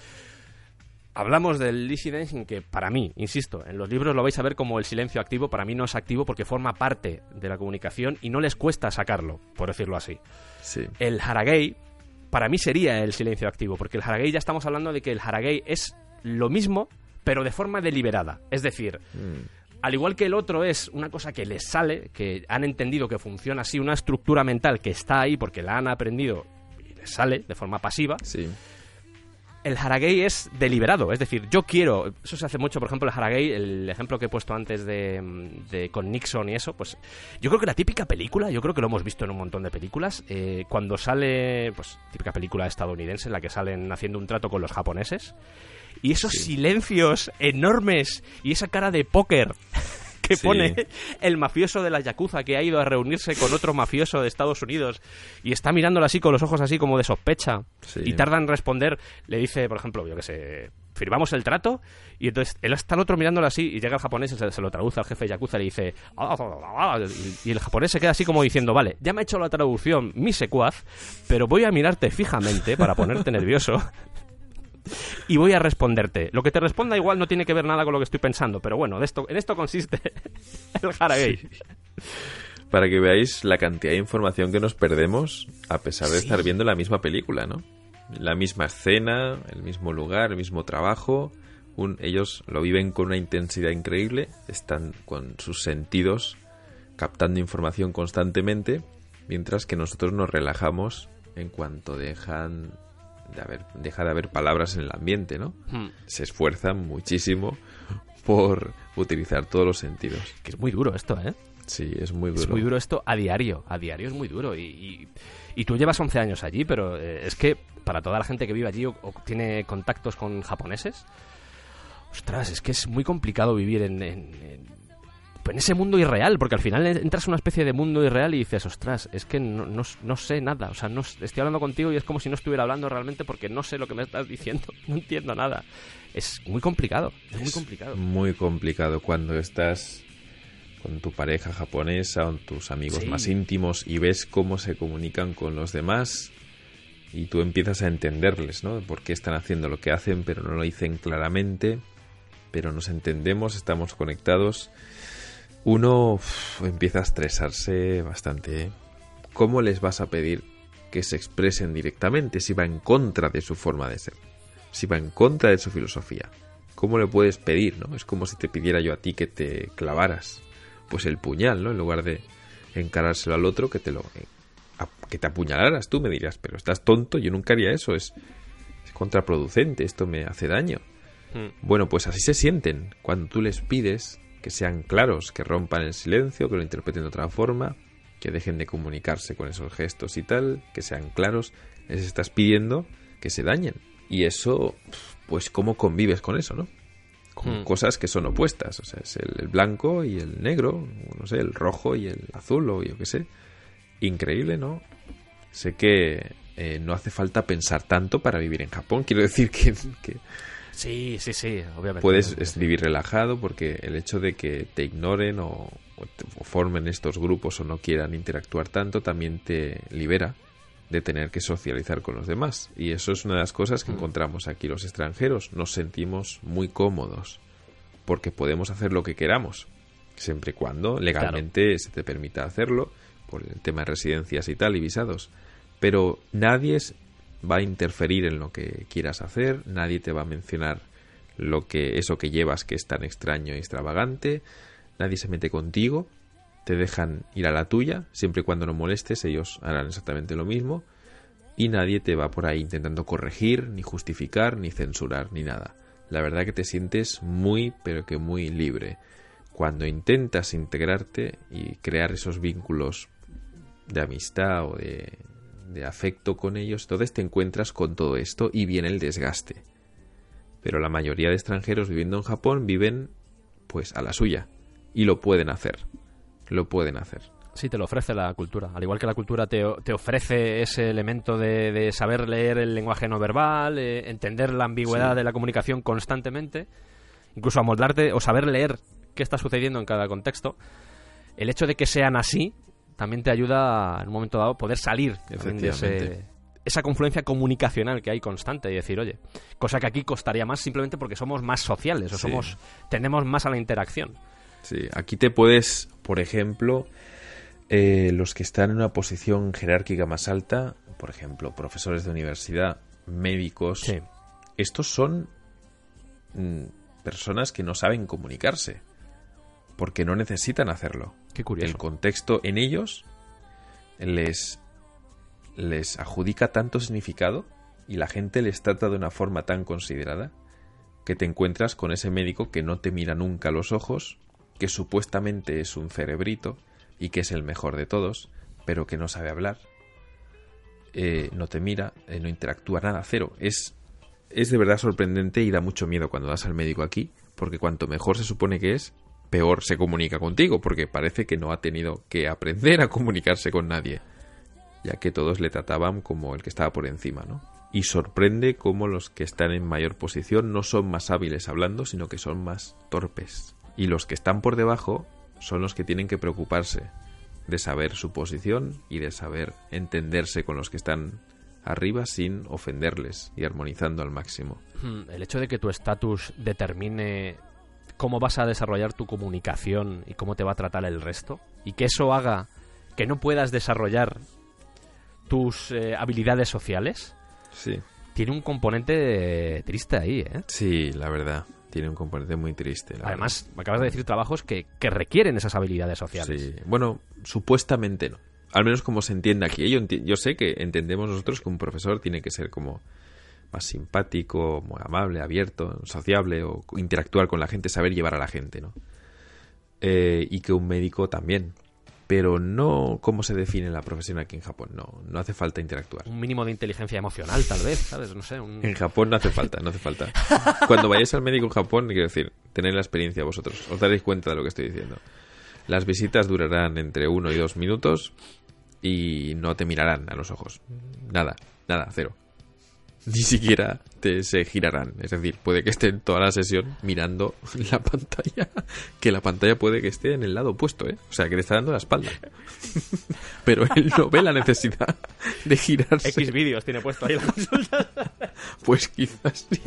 Hablamos del easy dancing que para mí, insisto, en los libros lo vais a ver como el silencio activo, para mí no es activo porque forma parte de la comunicación y no les cuesta sacarlo, por decirlo así. sí. El haragei para mí sería el silencio activo, porque el haragei ya estamos hablando de que el haragei es lo mismo, pero de forma deliberada. Es decir, Mm, al igual que el otro es una cosa que les sale, que han entendido que funciona así, una estructura mental que está ahí porque la han aprendido y les sale de forma pasiva, sí. El haragei es deliberado. Es decir, yo quiero, eso se hace mucho, por ejemplo, el haragei, el ejemplo que he puesto antes de, de con Nixon y eso, pues yo creo que la típica película, yo creo que lo hemos visto en un montón de películas, eh, cuando sale, pues típica película estadounidense en la que salen haciendo un trato con los japoneses, y esos silencios enormes y esa cara de póker que Sí. pone el mafioso de la Yakuza que ha ido a reunirse con otro mafioso de Estados Unidos y está mirándolo así con los ojos así como de sospecha Sí. y tarda en responder, le dice, por ejemplo, yo que sé, firmamos el trato y entonces él está el otro mirándolo así y llega el japonés y se, se lo traduce al jefe de Yakuza y le dice "Ah, ah, ah", y, y el japonés se queda así como diciendo, vale, ya me ha hecho la traducción mi secuaz, pero voy a mirarte fijamente para ponerte nervioso y voy a responderte. Lo que te responda igual no tiene que ver nada con lo que estoy pensando, pero bueno, de esto, en esto consiste el haragei. Para que veáis la cantidad de información que nos perdemos a pesar de estar viendo la misma película, ¿no? La misma escena, el mismo lugar, el mismo trabajo. Un- ellos lo viven con una intensidad increíble, están con sus sentidos captando información constantemente, mientras que nosotros nos relajamos en cuanto dejan de haber, deja de haber palabras en el ambiente, ¿no? Hmm, Se esfuerzan muchísimo por utilizar todos los sentidos. Que es muy duro esto, ¿eh? Sí, es muy duro. Es muy duro esto a diario. A diario es muy duro. Y, y, y tú llevas 11 años allí, pero eh, es que para toda la gente que vive allí o, o tiene contactos con japoneses, ostras, es que es muy complicado vivir en, en- en- en ese mundo irreal, porque al final entras en una especie de mundo irreal y dices, ostras, es que no, no- no sé nada. O sea, no, estoy hablando contigo y es como si no estuviera hablando realmente porque no sé lo que me estás diciendo. No entiendo nada. Es muy complicado. Es muy complicado. Muy complicado cuando estás con tu pareja japonesa o tus amigos Sí. más íntimos y ves cómo se comunican con los demás y tú empiezas a entenderles, ¿no? Por qué están haciendo lo que hacen, pero no lo dicen claramente, pero nos entendemos, estamos conectados. Uno uf, empieza a estresarse bastante. ¿eh? ¿Cómo les vas a pedir que se expresen directamente si va en contra de su forma de ser? Si va en contra de su filosofía. ¿Cómo le puedes pedir, no? Es como si te pidiera yo a ti que te clavaras pues el puñal, ¿no? En lugar de encarárselo al otro que te lo eh, a- que te apuñalaras, tú me dirías, pero estás tonto, yo nunca haría eso, es es contraproducente, esto me hace daño. Mm. Bueno, pues así se sienten cuando tú les pides que sean claros, que rompan el silencio, que lo interpreten de otra forma, que dejen de comunicarse con esos gestos y tal, que sean claros, les estás pidiendo que se dañen. Y eso, pues, ¿cómo convives con eso, no? Con Hmm. cosas que son opuestas, o sea, es el, el blanco y el negro, no sé, el rojo y el azul, o yo qué sé. Increíble, ¿no? Sé que eh, no hace falta pensar tanto para vivir en Japón. Quiero decir que, que Sí, sí, sí, obviamente. puedes es, vivir relajado porque el hecho de que te ignoren o, formen estos grupos o no quieran interactuar tanto también te libera de tener que socializar con los demás. Y eso es una de las cosas que encontramos aquí los extranjeros. Nos sentimos muy cómodos porque podemos hacer lo que queramos, siempre y cuando legalmente se te permita hacerlo por el tema de residencias y tal y visados. Pero nadie es- va a interferir en lo que quieras hacer, nadie te va a mencionar lo que eso que llevas que es tan extraño y extravagante, nadie se mete contigo, te dejan ir a la tuya, siempre y cuando no molestes, ellos harán exactamente lo mismo, y nadie te va por ahí intentando corregir, ni justificar, ni censurar, ni nada. La verdad que te sientes muy, pero que muy libre. Cuando intentas integrarte y crear esos vínculos de amistad o de, de afecto con ellos, entonces te encuentras con todo esto y viene el desgaste. Pero la mayoría de extranjeros viviendo en Japón viven pues a la suya y lo pueden hacer. Lo pueden hacer. Sí, te lo ofrece la cultura. Al igual que la cultura te, te ofrece ese elemento de, de saber leer el lenguaje no verbal, eh, entender la ambigüedad Sí. de la comunicación constantemente, incluso amoldarte o saber leer qué está sucediendo en cada contexto. El hecho de que sean así también te ayuda en un momento dado a poder salir de ese- esa confluencia comunicacional que hay constante y decir, oye, cosa que aquí costaría más simplemente porque somos más sociales o Sí. somos tendemos más a la interacción. Sí, aquí te puedes, por ejemplo, eh, los que están en una posición jerárquica más alta, por ejemplo, profesores de universidad, médicos, Sí. estos son mm, personas que no saben comunicarse, porque no necesitan hacerlo. Qué curioso. El contexto en ellos les, les adjudica tanto significado y la gente les trata de una forma tan considerada que te encuentras con ese médico que no te mira nunca a los ojos, que supuestamente es un cerebrito y que es el mejor de todos, pero que no sabe hablar, eh, no te mira, eh, no interactúa nada, cero. Es, es de verdad sorprendente y da mucho miedo cuando vas al médico aquí, porque cuanto mejor se supone que es, peor se comunica contigo, porque parece que no ha tenido que aprender a comunicarse con nadie, ya que todos le trataban como el que estaba por encima, ¿no? Y sorprende cómo los que están en mayor posición no son más hábiles hablando, sino que son más torpes. Y los que están por debajo son los que tienen que preocuparse de saber su posición y de saber entenderse con los que están arriba sin ofenderles y armonizando al máximo. Hmm, El hecho de que tu estatus determine cómo vas a desarrollar tu comunicación y cómo te va a tratar el resto, y que eso haga que no puedas desarrollar tus eh, habilidades sociales, Sí. tiene un componente triste ahí, ¿eh? Sí, la verdad. Tiene un componente muy triste. la Además, me acabas de decir trabajos que, que requieren esas habilidades sociales. Sí. Bueno, supuestamente no. Al menos como se entiende aquí. Yo sé que entendemos nosotros que un profesor tiene que ser como más simpático, muy amable, abierto, sociable o interactuar con la gente, saber llevar a la gente, ¿no? Eh, y que un médico también. Pero no cómo se define la profesión aquí en Japón. No, no hace falta interactuar. Un mínimo de inteligencia emocional, tal vez, ¿sabes? No sé. un- En Japón no hace falta, no hace falta. Cuando vayáis al médico en Japón, quiero decir, tenéis la experiencia vosotros, os daréis cuenta de lo que estoy diciendo. Las visitas durarán entre uno y dos minutos y no te mirarán a los ojos. Nada, nada, cero. Ni siquiera te se girarán. Es decir, puede que estén toda la sesión mirando la pantalla, que la pantalla puede que esté en el lado opuesto, ¿eh? O sea, que te está dando la espalda. Pero él no ve la necesidad de girarse. X vídeos tiene puesto ahí la consulta. Pues quizás sí.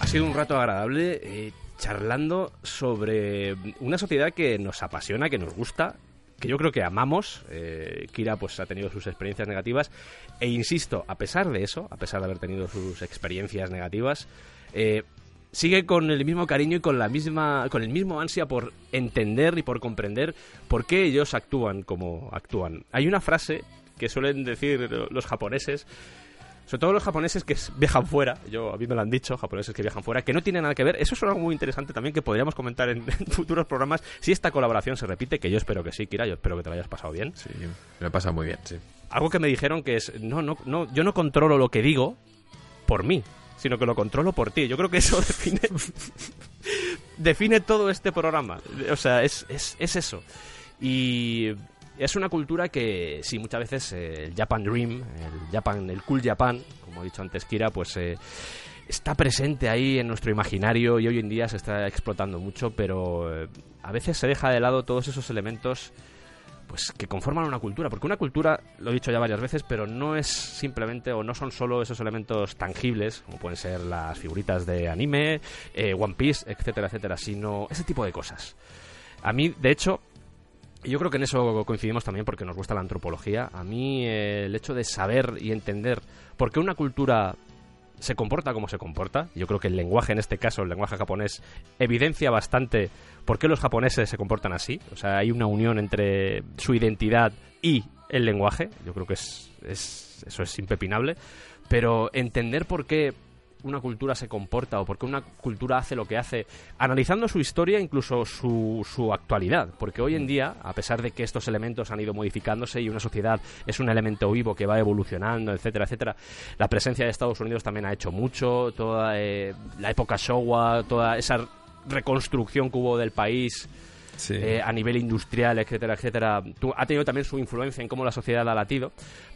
Ha sido un rato agradable eh, charlando sobre una sociedad que nos apasiona, que nos gusta, que yo creo que amamos. Eh, Kira pues ha tenido sus experiencias negativas e insisto, a pesar de eso, a pesar de haber tenido sus experiencias negativas, eh, sigue con el mismo cariño y con la misma con el mismo ansia por entender y por comprender por qué ellos actúan como actúan. Hay una frase que suelen decir los japoneses sobre todo los japoneses que viajan fuera, yo a mí me lo han dicho, japoneses que viajan fuera, que no tienen nada que ver. Eso es algo muy interesante también que podríamos comentar en, en futuros programas. Si esta colaboración se repite, que yo espero que sí, Kira, yo espero que te lo hayas pasado bien. Sí, me pasa muy bien, sí. Algo que me dijeron que es, no, no, no, yo no controlo lo que digo por mí, sino que lo controlo por ti. Yo creo que eso define, define todo este programa. O sea, es, es, es eso. Y es una cultura que, sí, muchas veces eh, el Japan Dream, el Japan, el Cool Japan, como ha dicho antes Kira, pues eh, está presente ahí en nuestro imaginario y hoy en día se está explotando mucho, pero eh, a veces se deja de lado todos esos elementos pues que conforman una cultura, porque una cultura, lo he dicho ya varias veces, pero no es simplemente o no son solo esos elementos tangibles, como pueden ser las figuritas de anime, eh, One Piece, etcétera, etcétera, sino ese tipo de cosas. A mí, de hecho, yo creo que en eso coincidimos también porque nos gusta la antropología. A mí eh, el hecho de saber y entender por qué una cultura se comporta como se comporta, yo creo que el lenguaje en este caso, el lenguaje japonés, evidencia bastante por qué los japoneses se comportan así. O sea, hay una unión entre su identidad y el lenguaje. Yo creo que es, es- eso es impepinable. Pero entender por qué una cultura se comporta o por qué una cultura hace lo que hace, analizando su historia, incluso su, su actualidad. Porque hoy en día, a pesar de que estos elementos han ido modificándose y una sociedad es un elemento vivo que va evolucionando, etcétera, etcétera, la presencia de Estados Unidos también ha hecho mucho, toda eh, la época Showa, toda esa reconstrucción que hubo del país Sí. eh, a nivel industrial, etcétera, etcétera, ha tenido también su influencia en cómo la sociedad ha latido,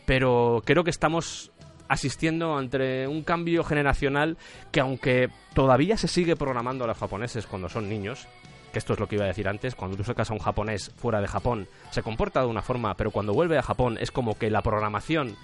pero creo que estamos asistiendo ante un cambio generacional que aunque todavía se sigue programando a los japoneses cuando son niños, que esto es lo que iba a decir antes, cuando tú sacas a un japonés fuera de Japón, se comporta de una forma, pero cuando vuelve a Japón es como que la programación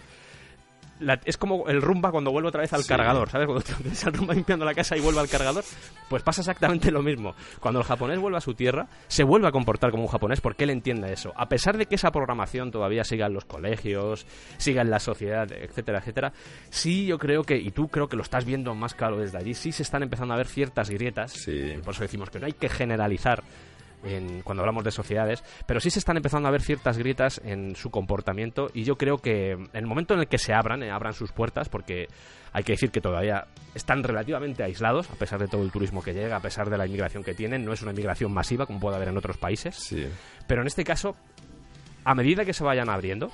la- es como el rumba cuando vuelve otra vez al Sí. cargador, ¿sabes? Cuando te ves al rumba limpiando la casa y vuelve al cargador, pues pasa exactamente lo mismo. Cuando el japonés vuelve a su tierra, se vuelve a comportar como un japonés porque él entiende eso. A pesar de que esa programación todavía siga en los colegios, siga en la sociedad, etcétera, etcétera, sí yo creo que, y tú creo que lo estás viendo más claro desde allí, sí se están empezando a ver ciertas grietas. Sí. Por eso decimos que no hay que generalizar en- cuando hablamos de sociedades, pero sí se están empezando a ver ciertas grietas en su comportamiento y yo creo que en el momento en el que se abran, eh, abran sus puertas, porque hay que decir que todavía están relativamente aislados, a pesar de todo el turismo que llega, a pesar de la inmigración que tienen, no es una inmigración masiva como puede haber en otros países, Sí. pero en este caso, a medida que se vayan abriendo,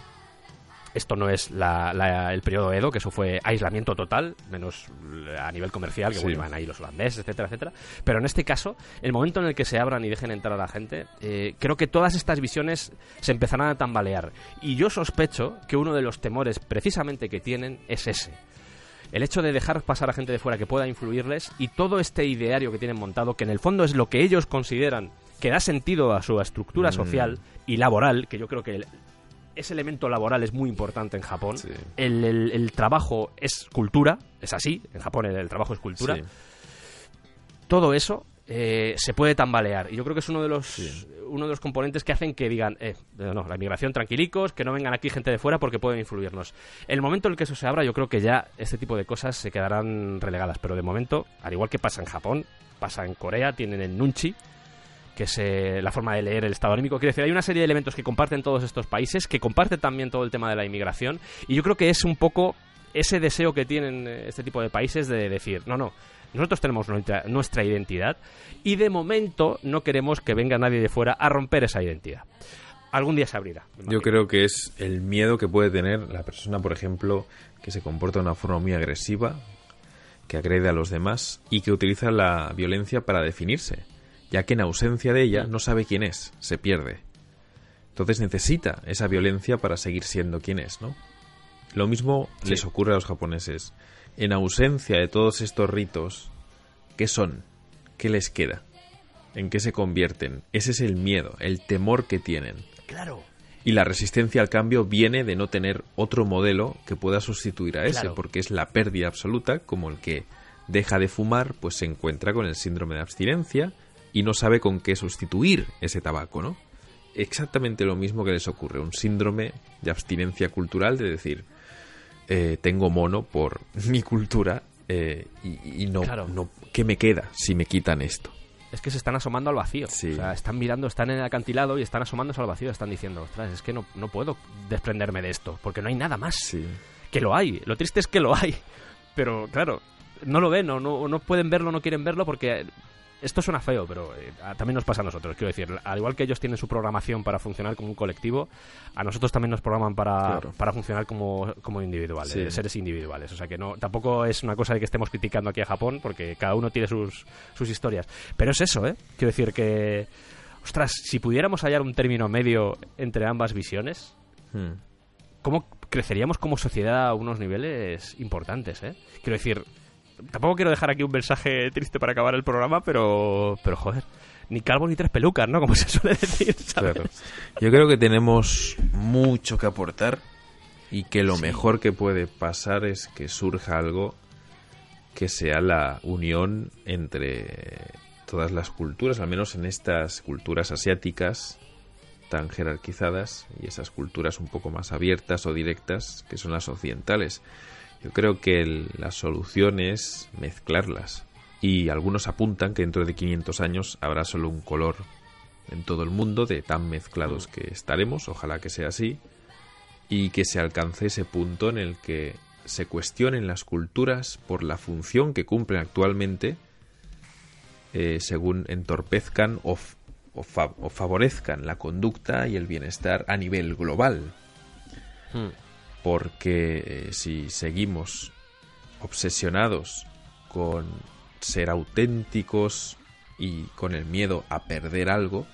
esto no es la- la- el periodo Edo, que eso fue aislamiento total, menos a nivel comercial, que Sí. bueno, iban ahí los holandeses, etcétera, etcétera. Pero en este caso, el momento en el que se abran y dejen entrar a la gente, eh, creo que todas estas visiones se empezarán a tambalear. Y yo sospecho que uno de los temores precisamente que tienen es ese. El hecho de dejar pasar a gente de fuera que pueda influirles y todo este ideario que tienen montado, que en el fondo es lo que ellos consideran que da sentido a su estructura Mm. social y laboral, que yo creo que ese elemento laboral es muy importante en Japón. Sí. El, el- el trabajo es cultura, es así, en Japón el, el trabajo es cultura. Sí. Todo eso eh, se puede tambalear y yo creo que es uno de los Sí. uno de los componentes que hacen que digan, eh, no, la inmigración tranquilicos, que no vengan aquí gente de fuera porque pueden influirnos. El momento en el que eso se abra, yo creo que ya este tipo de cosas se quedarán relegadas, pero de momento, al igual que pasa en Japón, pasa en Corea, tienen el nunchi, que es eh, la forma de leer el estado anímico. Quiero decir, hay una serie de elementos que comparten todos estos países, que comparten también todo el tema de la inmigración, y yo creo que es un poco ese deseo que tienen eh, este tipo de países de decir, no, no, nosotros tenemos nuestra, nuestra identidad y de momento no queremos que venga nadie de fuera a romper esa identidad. Algún día se abrirá. Yo creo que es el miedo que puede tener la persona, por ejemplo, que se comporta de una forma muy agresiva, que agrede a los demás y que utiliza la violencia para definirse, ya que en ausencia de ella no sabe quién es, se pierde. Entonces necesita esa violencia para seguir siendo quien es, ¿no? Lo mismo Sí. les ocurre a los japoneses. En ausencia de todos estos ritos, ¿qué son? ¿Qué les queda? ¿En qué se convierten? Ese es el miedo, el temor que tienen. Claro. Y la resistencia al cambio viene de no tener otro modelo que pueda sustituir a ese, Claro. porque es la pérdida absoluta, como el que deja de fumar, pues se encuentra con el síndrome de abstinencia y no sabe con qué sustituir ese tabaco, ¿no? Exactamente lo mismo que les ocurre, un síndrome de abstinencia cultural, de decir, eh, tengo mono por mi cultura eh, y, y no, Claro. no, ¿qué me queda si me quitan esto? Es que se están asomando al vacío. Sí. O sea, están mirando, están en el acantilado y están asomándose al vacío. Están diciendo, ostras, es que no, no puedo desprenderme de esto, porque no hay nada más. Sí. Que lo hay. Lo triste es que lo hay. Pero, claro, no lo ven o no, no pueden verlo, no quieren verlo porque... Esto suena feo, pero eh, también nos pasa a nosotros. Quiero decir, al igual que ellos tienen su programación para funcionar como un colectivo, a nosotros también nos programan para, Claro. para funcionar como, como individuales, Sí. seres individuales. O sea que no, tampoco es una cosa de que estemos criticando aquí a Japón, porque cada uno tiene sus, sus historias. Pero es eso, ¿eh? Quiero decir que, ostras, si pudiéramos hallar un término medio entre ambas visiones, Hmm. ¿cómo creceríamos como sociedad a unos niveles importantes, eh? Quiero decir, tampoco quiero dejar aquí un mensaje triste para acabar el programa, pero, pero joder, ni calvo ni tres pelucas, ¿no? Como se suele decir, ¿sabes? Claro. Yo creo que tenemos mucho que aportar y que lo mejor que puede pasar es que surja algo que sea la unión entre todas las culturas, al menos en estas culturas asiáticas tan jerarquizadas y esas culturas un poco más abiertas o directas que son las occidentales. Yo creo que la solución es mezclarlas y algunos apuntan que dentro de 500 años habrá solo un color en todo el mundo de tan mezclados que estaremos, ojalá que sea así, y que se alcance ese punto en el que se cuestionen las culturas por la función que cumplen actualmente eh, según entorpezcan o, o o favorezcan la conducta y el bienestar a nivel global. Hmm. Porque eh, si seguimos obsesionados con ser auténticos y con el miedo a perder algo,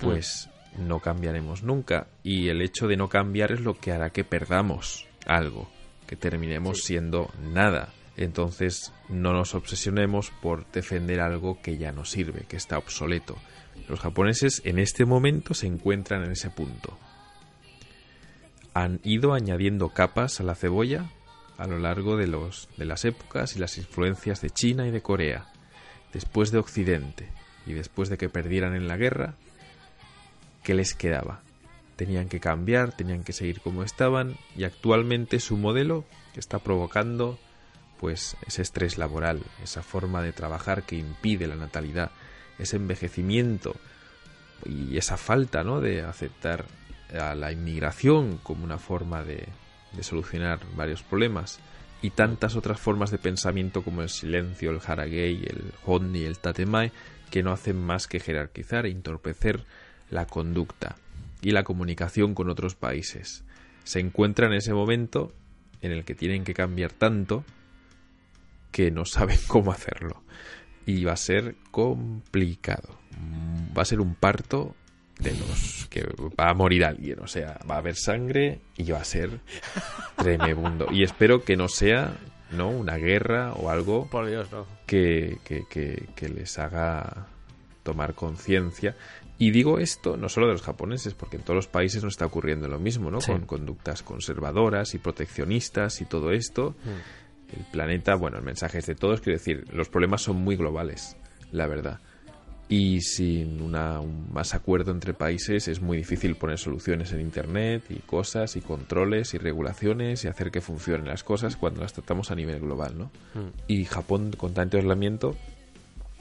pues no cambiaremos nunca. Y el hecho de no cambiar es lo que hará que perdamos algo, que terminemos siendo nada. Entonces no nos obsesionemos por defender algo que ya no sirve, que está obsoleto. Los japoneses en este momento se encuentran en ese punto. Han ido añadiendo capas a la cebolla a lo largo de, los, de las épocas y las influencias de China y de Corea, después de Occidente y después de que perdieran en la guerra, ¿qué les quedaba? Tenían que cambiar, tenían que seguir como estaban y actualmente su modelo está provocando pues ese estrés laboral, esa forma de trabajar que impide la natalidad, ese envejecimiento y esa falta ¿no? de aceptar a la inmigración como una forma de, de solucionar varios problemas y tantas otras formas de pensamiento como el silencio, el haragei, el honni, el tatemae, que no hacen más que jerarquizar e entorpecer la conducta y la comunicación con otros países. Se encuentra en ese momento en el que tienen que cambiar tanto que no saben cómo hacerlo. Y va a ser complicado. Va a ser un parto de los que va a morir alguien. O sea, va a haber sangre y va a ser tremebundo. Y espero que no sea ¿no? una guerra o algo Por Dios, no. que, que- que- que les haga tomar conciencia. Y digo esto no solo de los japoneses, porque en todos los países no está ocurriendo lo mismo, ¿no? Sí. Con conductas conservadoras y proteccionistas y todo esto. El planeta, bueno, el mensaje es de todos, quiero decir, los problemas son muy globales, la verdad. Y sin una, un más acuerdo entre países es muy difícil poner soluciones en Internet y cosas y controles y regulaciones y hacer que funcionen las cosas cuando las tratamos a nivel global, ¿no? Y Japón con tanto aislamiento,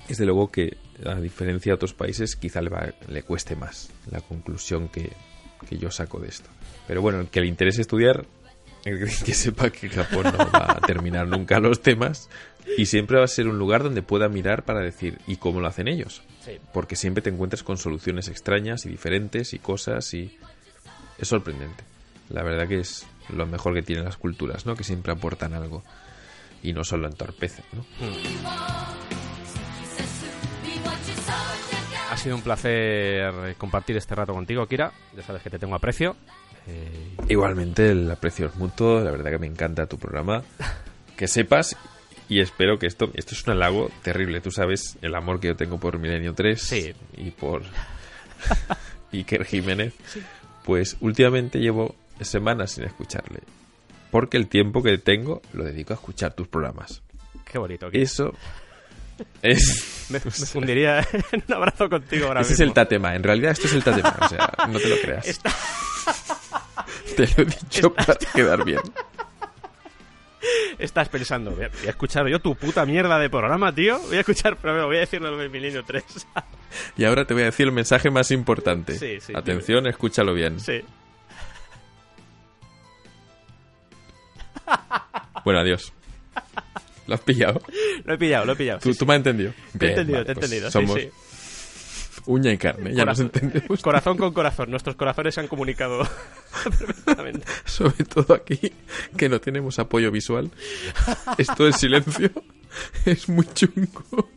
desde luego que a diferencia de otros países quizá le, va- le cueste más la conclusión que, que yo saco de esto. Pero bueno, el que le interese estudiar, el que sepa que Japón no va a terminar nunca los temas y siempre va a ser un lugar donde pueda mirar para decir, ¿y cómo lo hacen ellos? Sí. Porque siempre te encuentras con soluciones extrañas y diferentes y cosas y es sorprendente. La verdad que es lo mejor que tienen las culturas, ¿no? Que siempre aportan algo y no solo entorpecen, ¿no? Ha sido un placer compartir este rato contigo, Kira. Ya sabes que te tengo aprecio. Eh, Igualmente el aprecio es mutuo, la verdad que me encanta tu programa. Que sepas y espero que esto esto es un halago terrible, tú sabes el amor que yo tengo por Milenio 3 Sí. y por Iker Jiménez. Pues últimamente llevo semanas sin escucharle. Porque el tiempo que tengo lo dedico a escuchar tus programas. qué bonito. Kira. Eso es Me, me fundiría en un abrazo contigo ahora Ese es el tatema. En realidad esto es el tatema. O sea, no te lo creas. Te lo he dicho para quedar bien. Estás pensando, voy a, voy a escuchar yo tu puta mierda de programa, tío. Voy a escuchar, pero voy a decirlo de Milenio 3. Y ahora te voy a decir el mensaje más importante. Sí, sí, Atención, escúchalo bien. sí. Bueno, adiós. ¿Lo has pillado? Lo he pillado, lo he pillado. ¿Tú, sí, tú me has entendido? Te he entendido, vale, te he pues entendido. Somos sí. Uña y carne, ya nos Corazón- entendemos. Corazón con corazón. Nuestros corazones se han comunicado perfectamente. Sobre todo aquí, que no tenemos apoyo visual. Esto del silencio es muy chungo.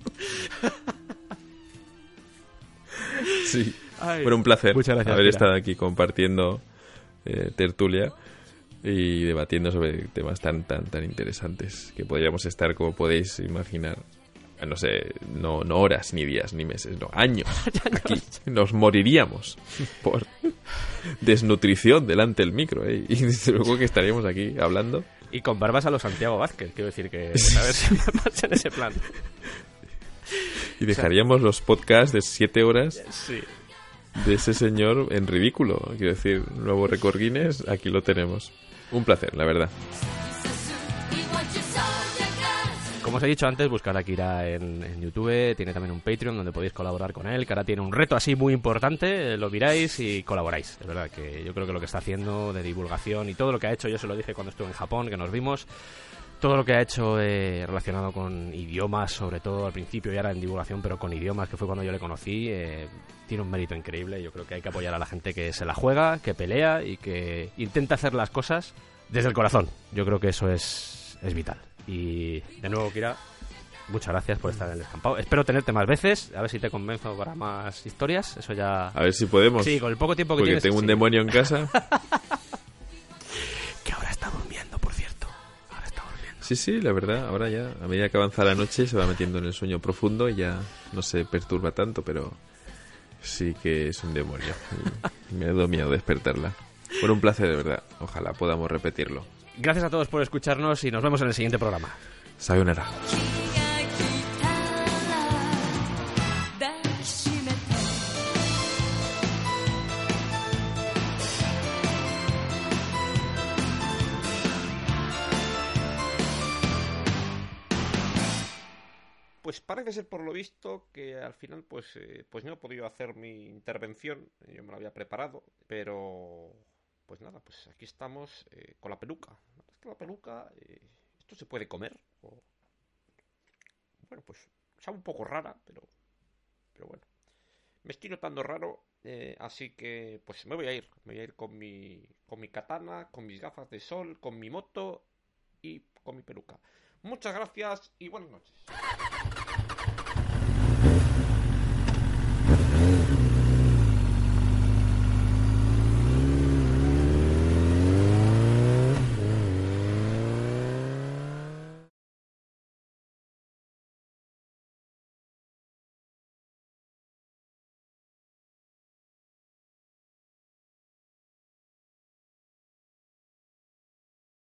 Sí. Ay, Bueno, un placer Muchas gracias, haber Kira. estado aquí compartiendo eh, tertulia y debatiendo sobre temas tan tan tan interesantes que podríamos estar, como podéis imaginar, no sé, no, no horas, ni días, ni meses, no, años aquí. Nos moriríamos por desnutrición delante del micro, ¿eh? Y desde luego que estaríamos aquí hablando. Y con barbas a los Santiago Vázquez, quiero decir que... A ver si en ese plan. Y dejaríamos los podcasts de siete horas Sí. de ese señor en ridículo. Quiero decir, nuevo récord Guinness, aquí lo tenemos. Un placer, la verdad. Como os he dicho antes, buscad a Kira en, YouTube, tiene también un Patreon donde podéis colaborar con él, que ahora tiene un reto así muy importante, eh, lo miráis y colaboráis. De verdad que yo creo que lo que está haciendo de divulgación y todo lo que ha hecho, yo se lo dije cuando estuve en Japón, que nos vimos, todo lo que ha hecho eh, relacionado con idiomas, sobre todo al principio y ahora en divulgación, pero con idiomas, que fue cuando yo le conocí, eh, tiene un mérito increíble. Yo creo que hay que apoyar a la gente que se la juega, que pelea y que intenta hacer las cosas desde el corazón. Yo creo que eso es, es vital. Y de nuevo, Kira, muchas gracias por estar en el descampado. Espero tenerte más veces, a ver si te convenzo para más historias. Eso ya. A ver si podemos. Sí, con el poco tiempo que porque tienes. tengo un sí. demonio en casa. Que ahora está durmiendo, por cierto. Ahora está durmiendo. Sí, sí, la verdad, ahora ya, a medida que avanza la noche, se va metiendo en el sueño profundo y ya no se perturba tanto, pero sí que es un demonio. Me dado miedo despertarla. Bueno, un placer de verdad. Ojalá podamos repetirlo. Gracias a todos por escucharnos y nos vemos en el siguiente programa. Sayonara. Pues parece ser por lo visto que al final pues, eh, pues no he podido hacer mi intervención, yo me la había preparado, pero pues nada, pues aquí estamos eh, con la peluca. Es que la peluca, eh, esto se puede comer. Bueno, pues sabe un poco rara, pero, pero bueno. Me estoy notando raro, eh, así que pues me voy a ir. Me voy a ir con mi, con mi katana, con mis gafas de sol, con mi moto y con mi peluca. Muchas gracias y buenas noches.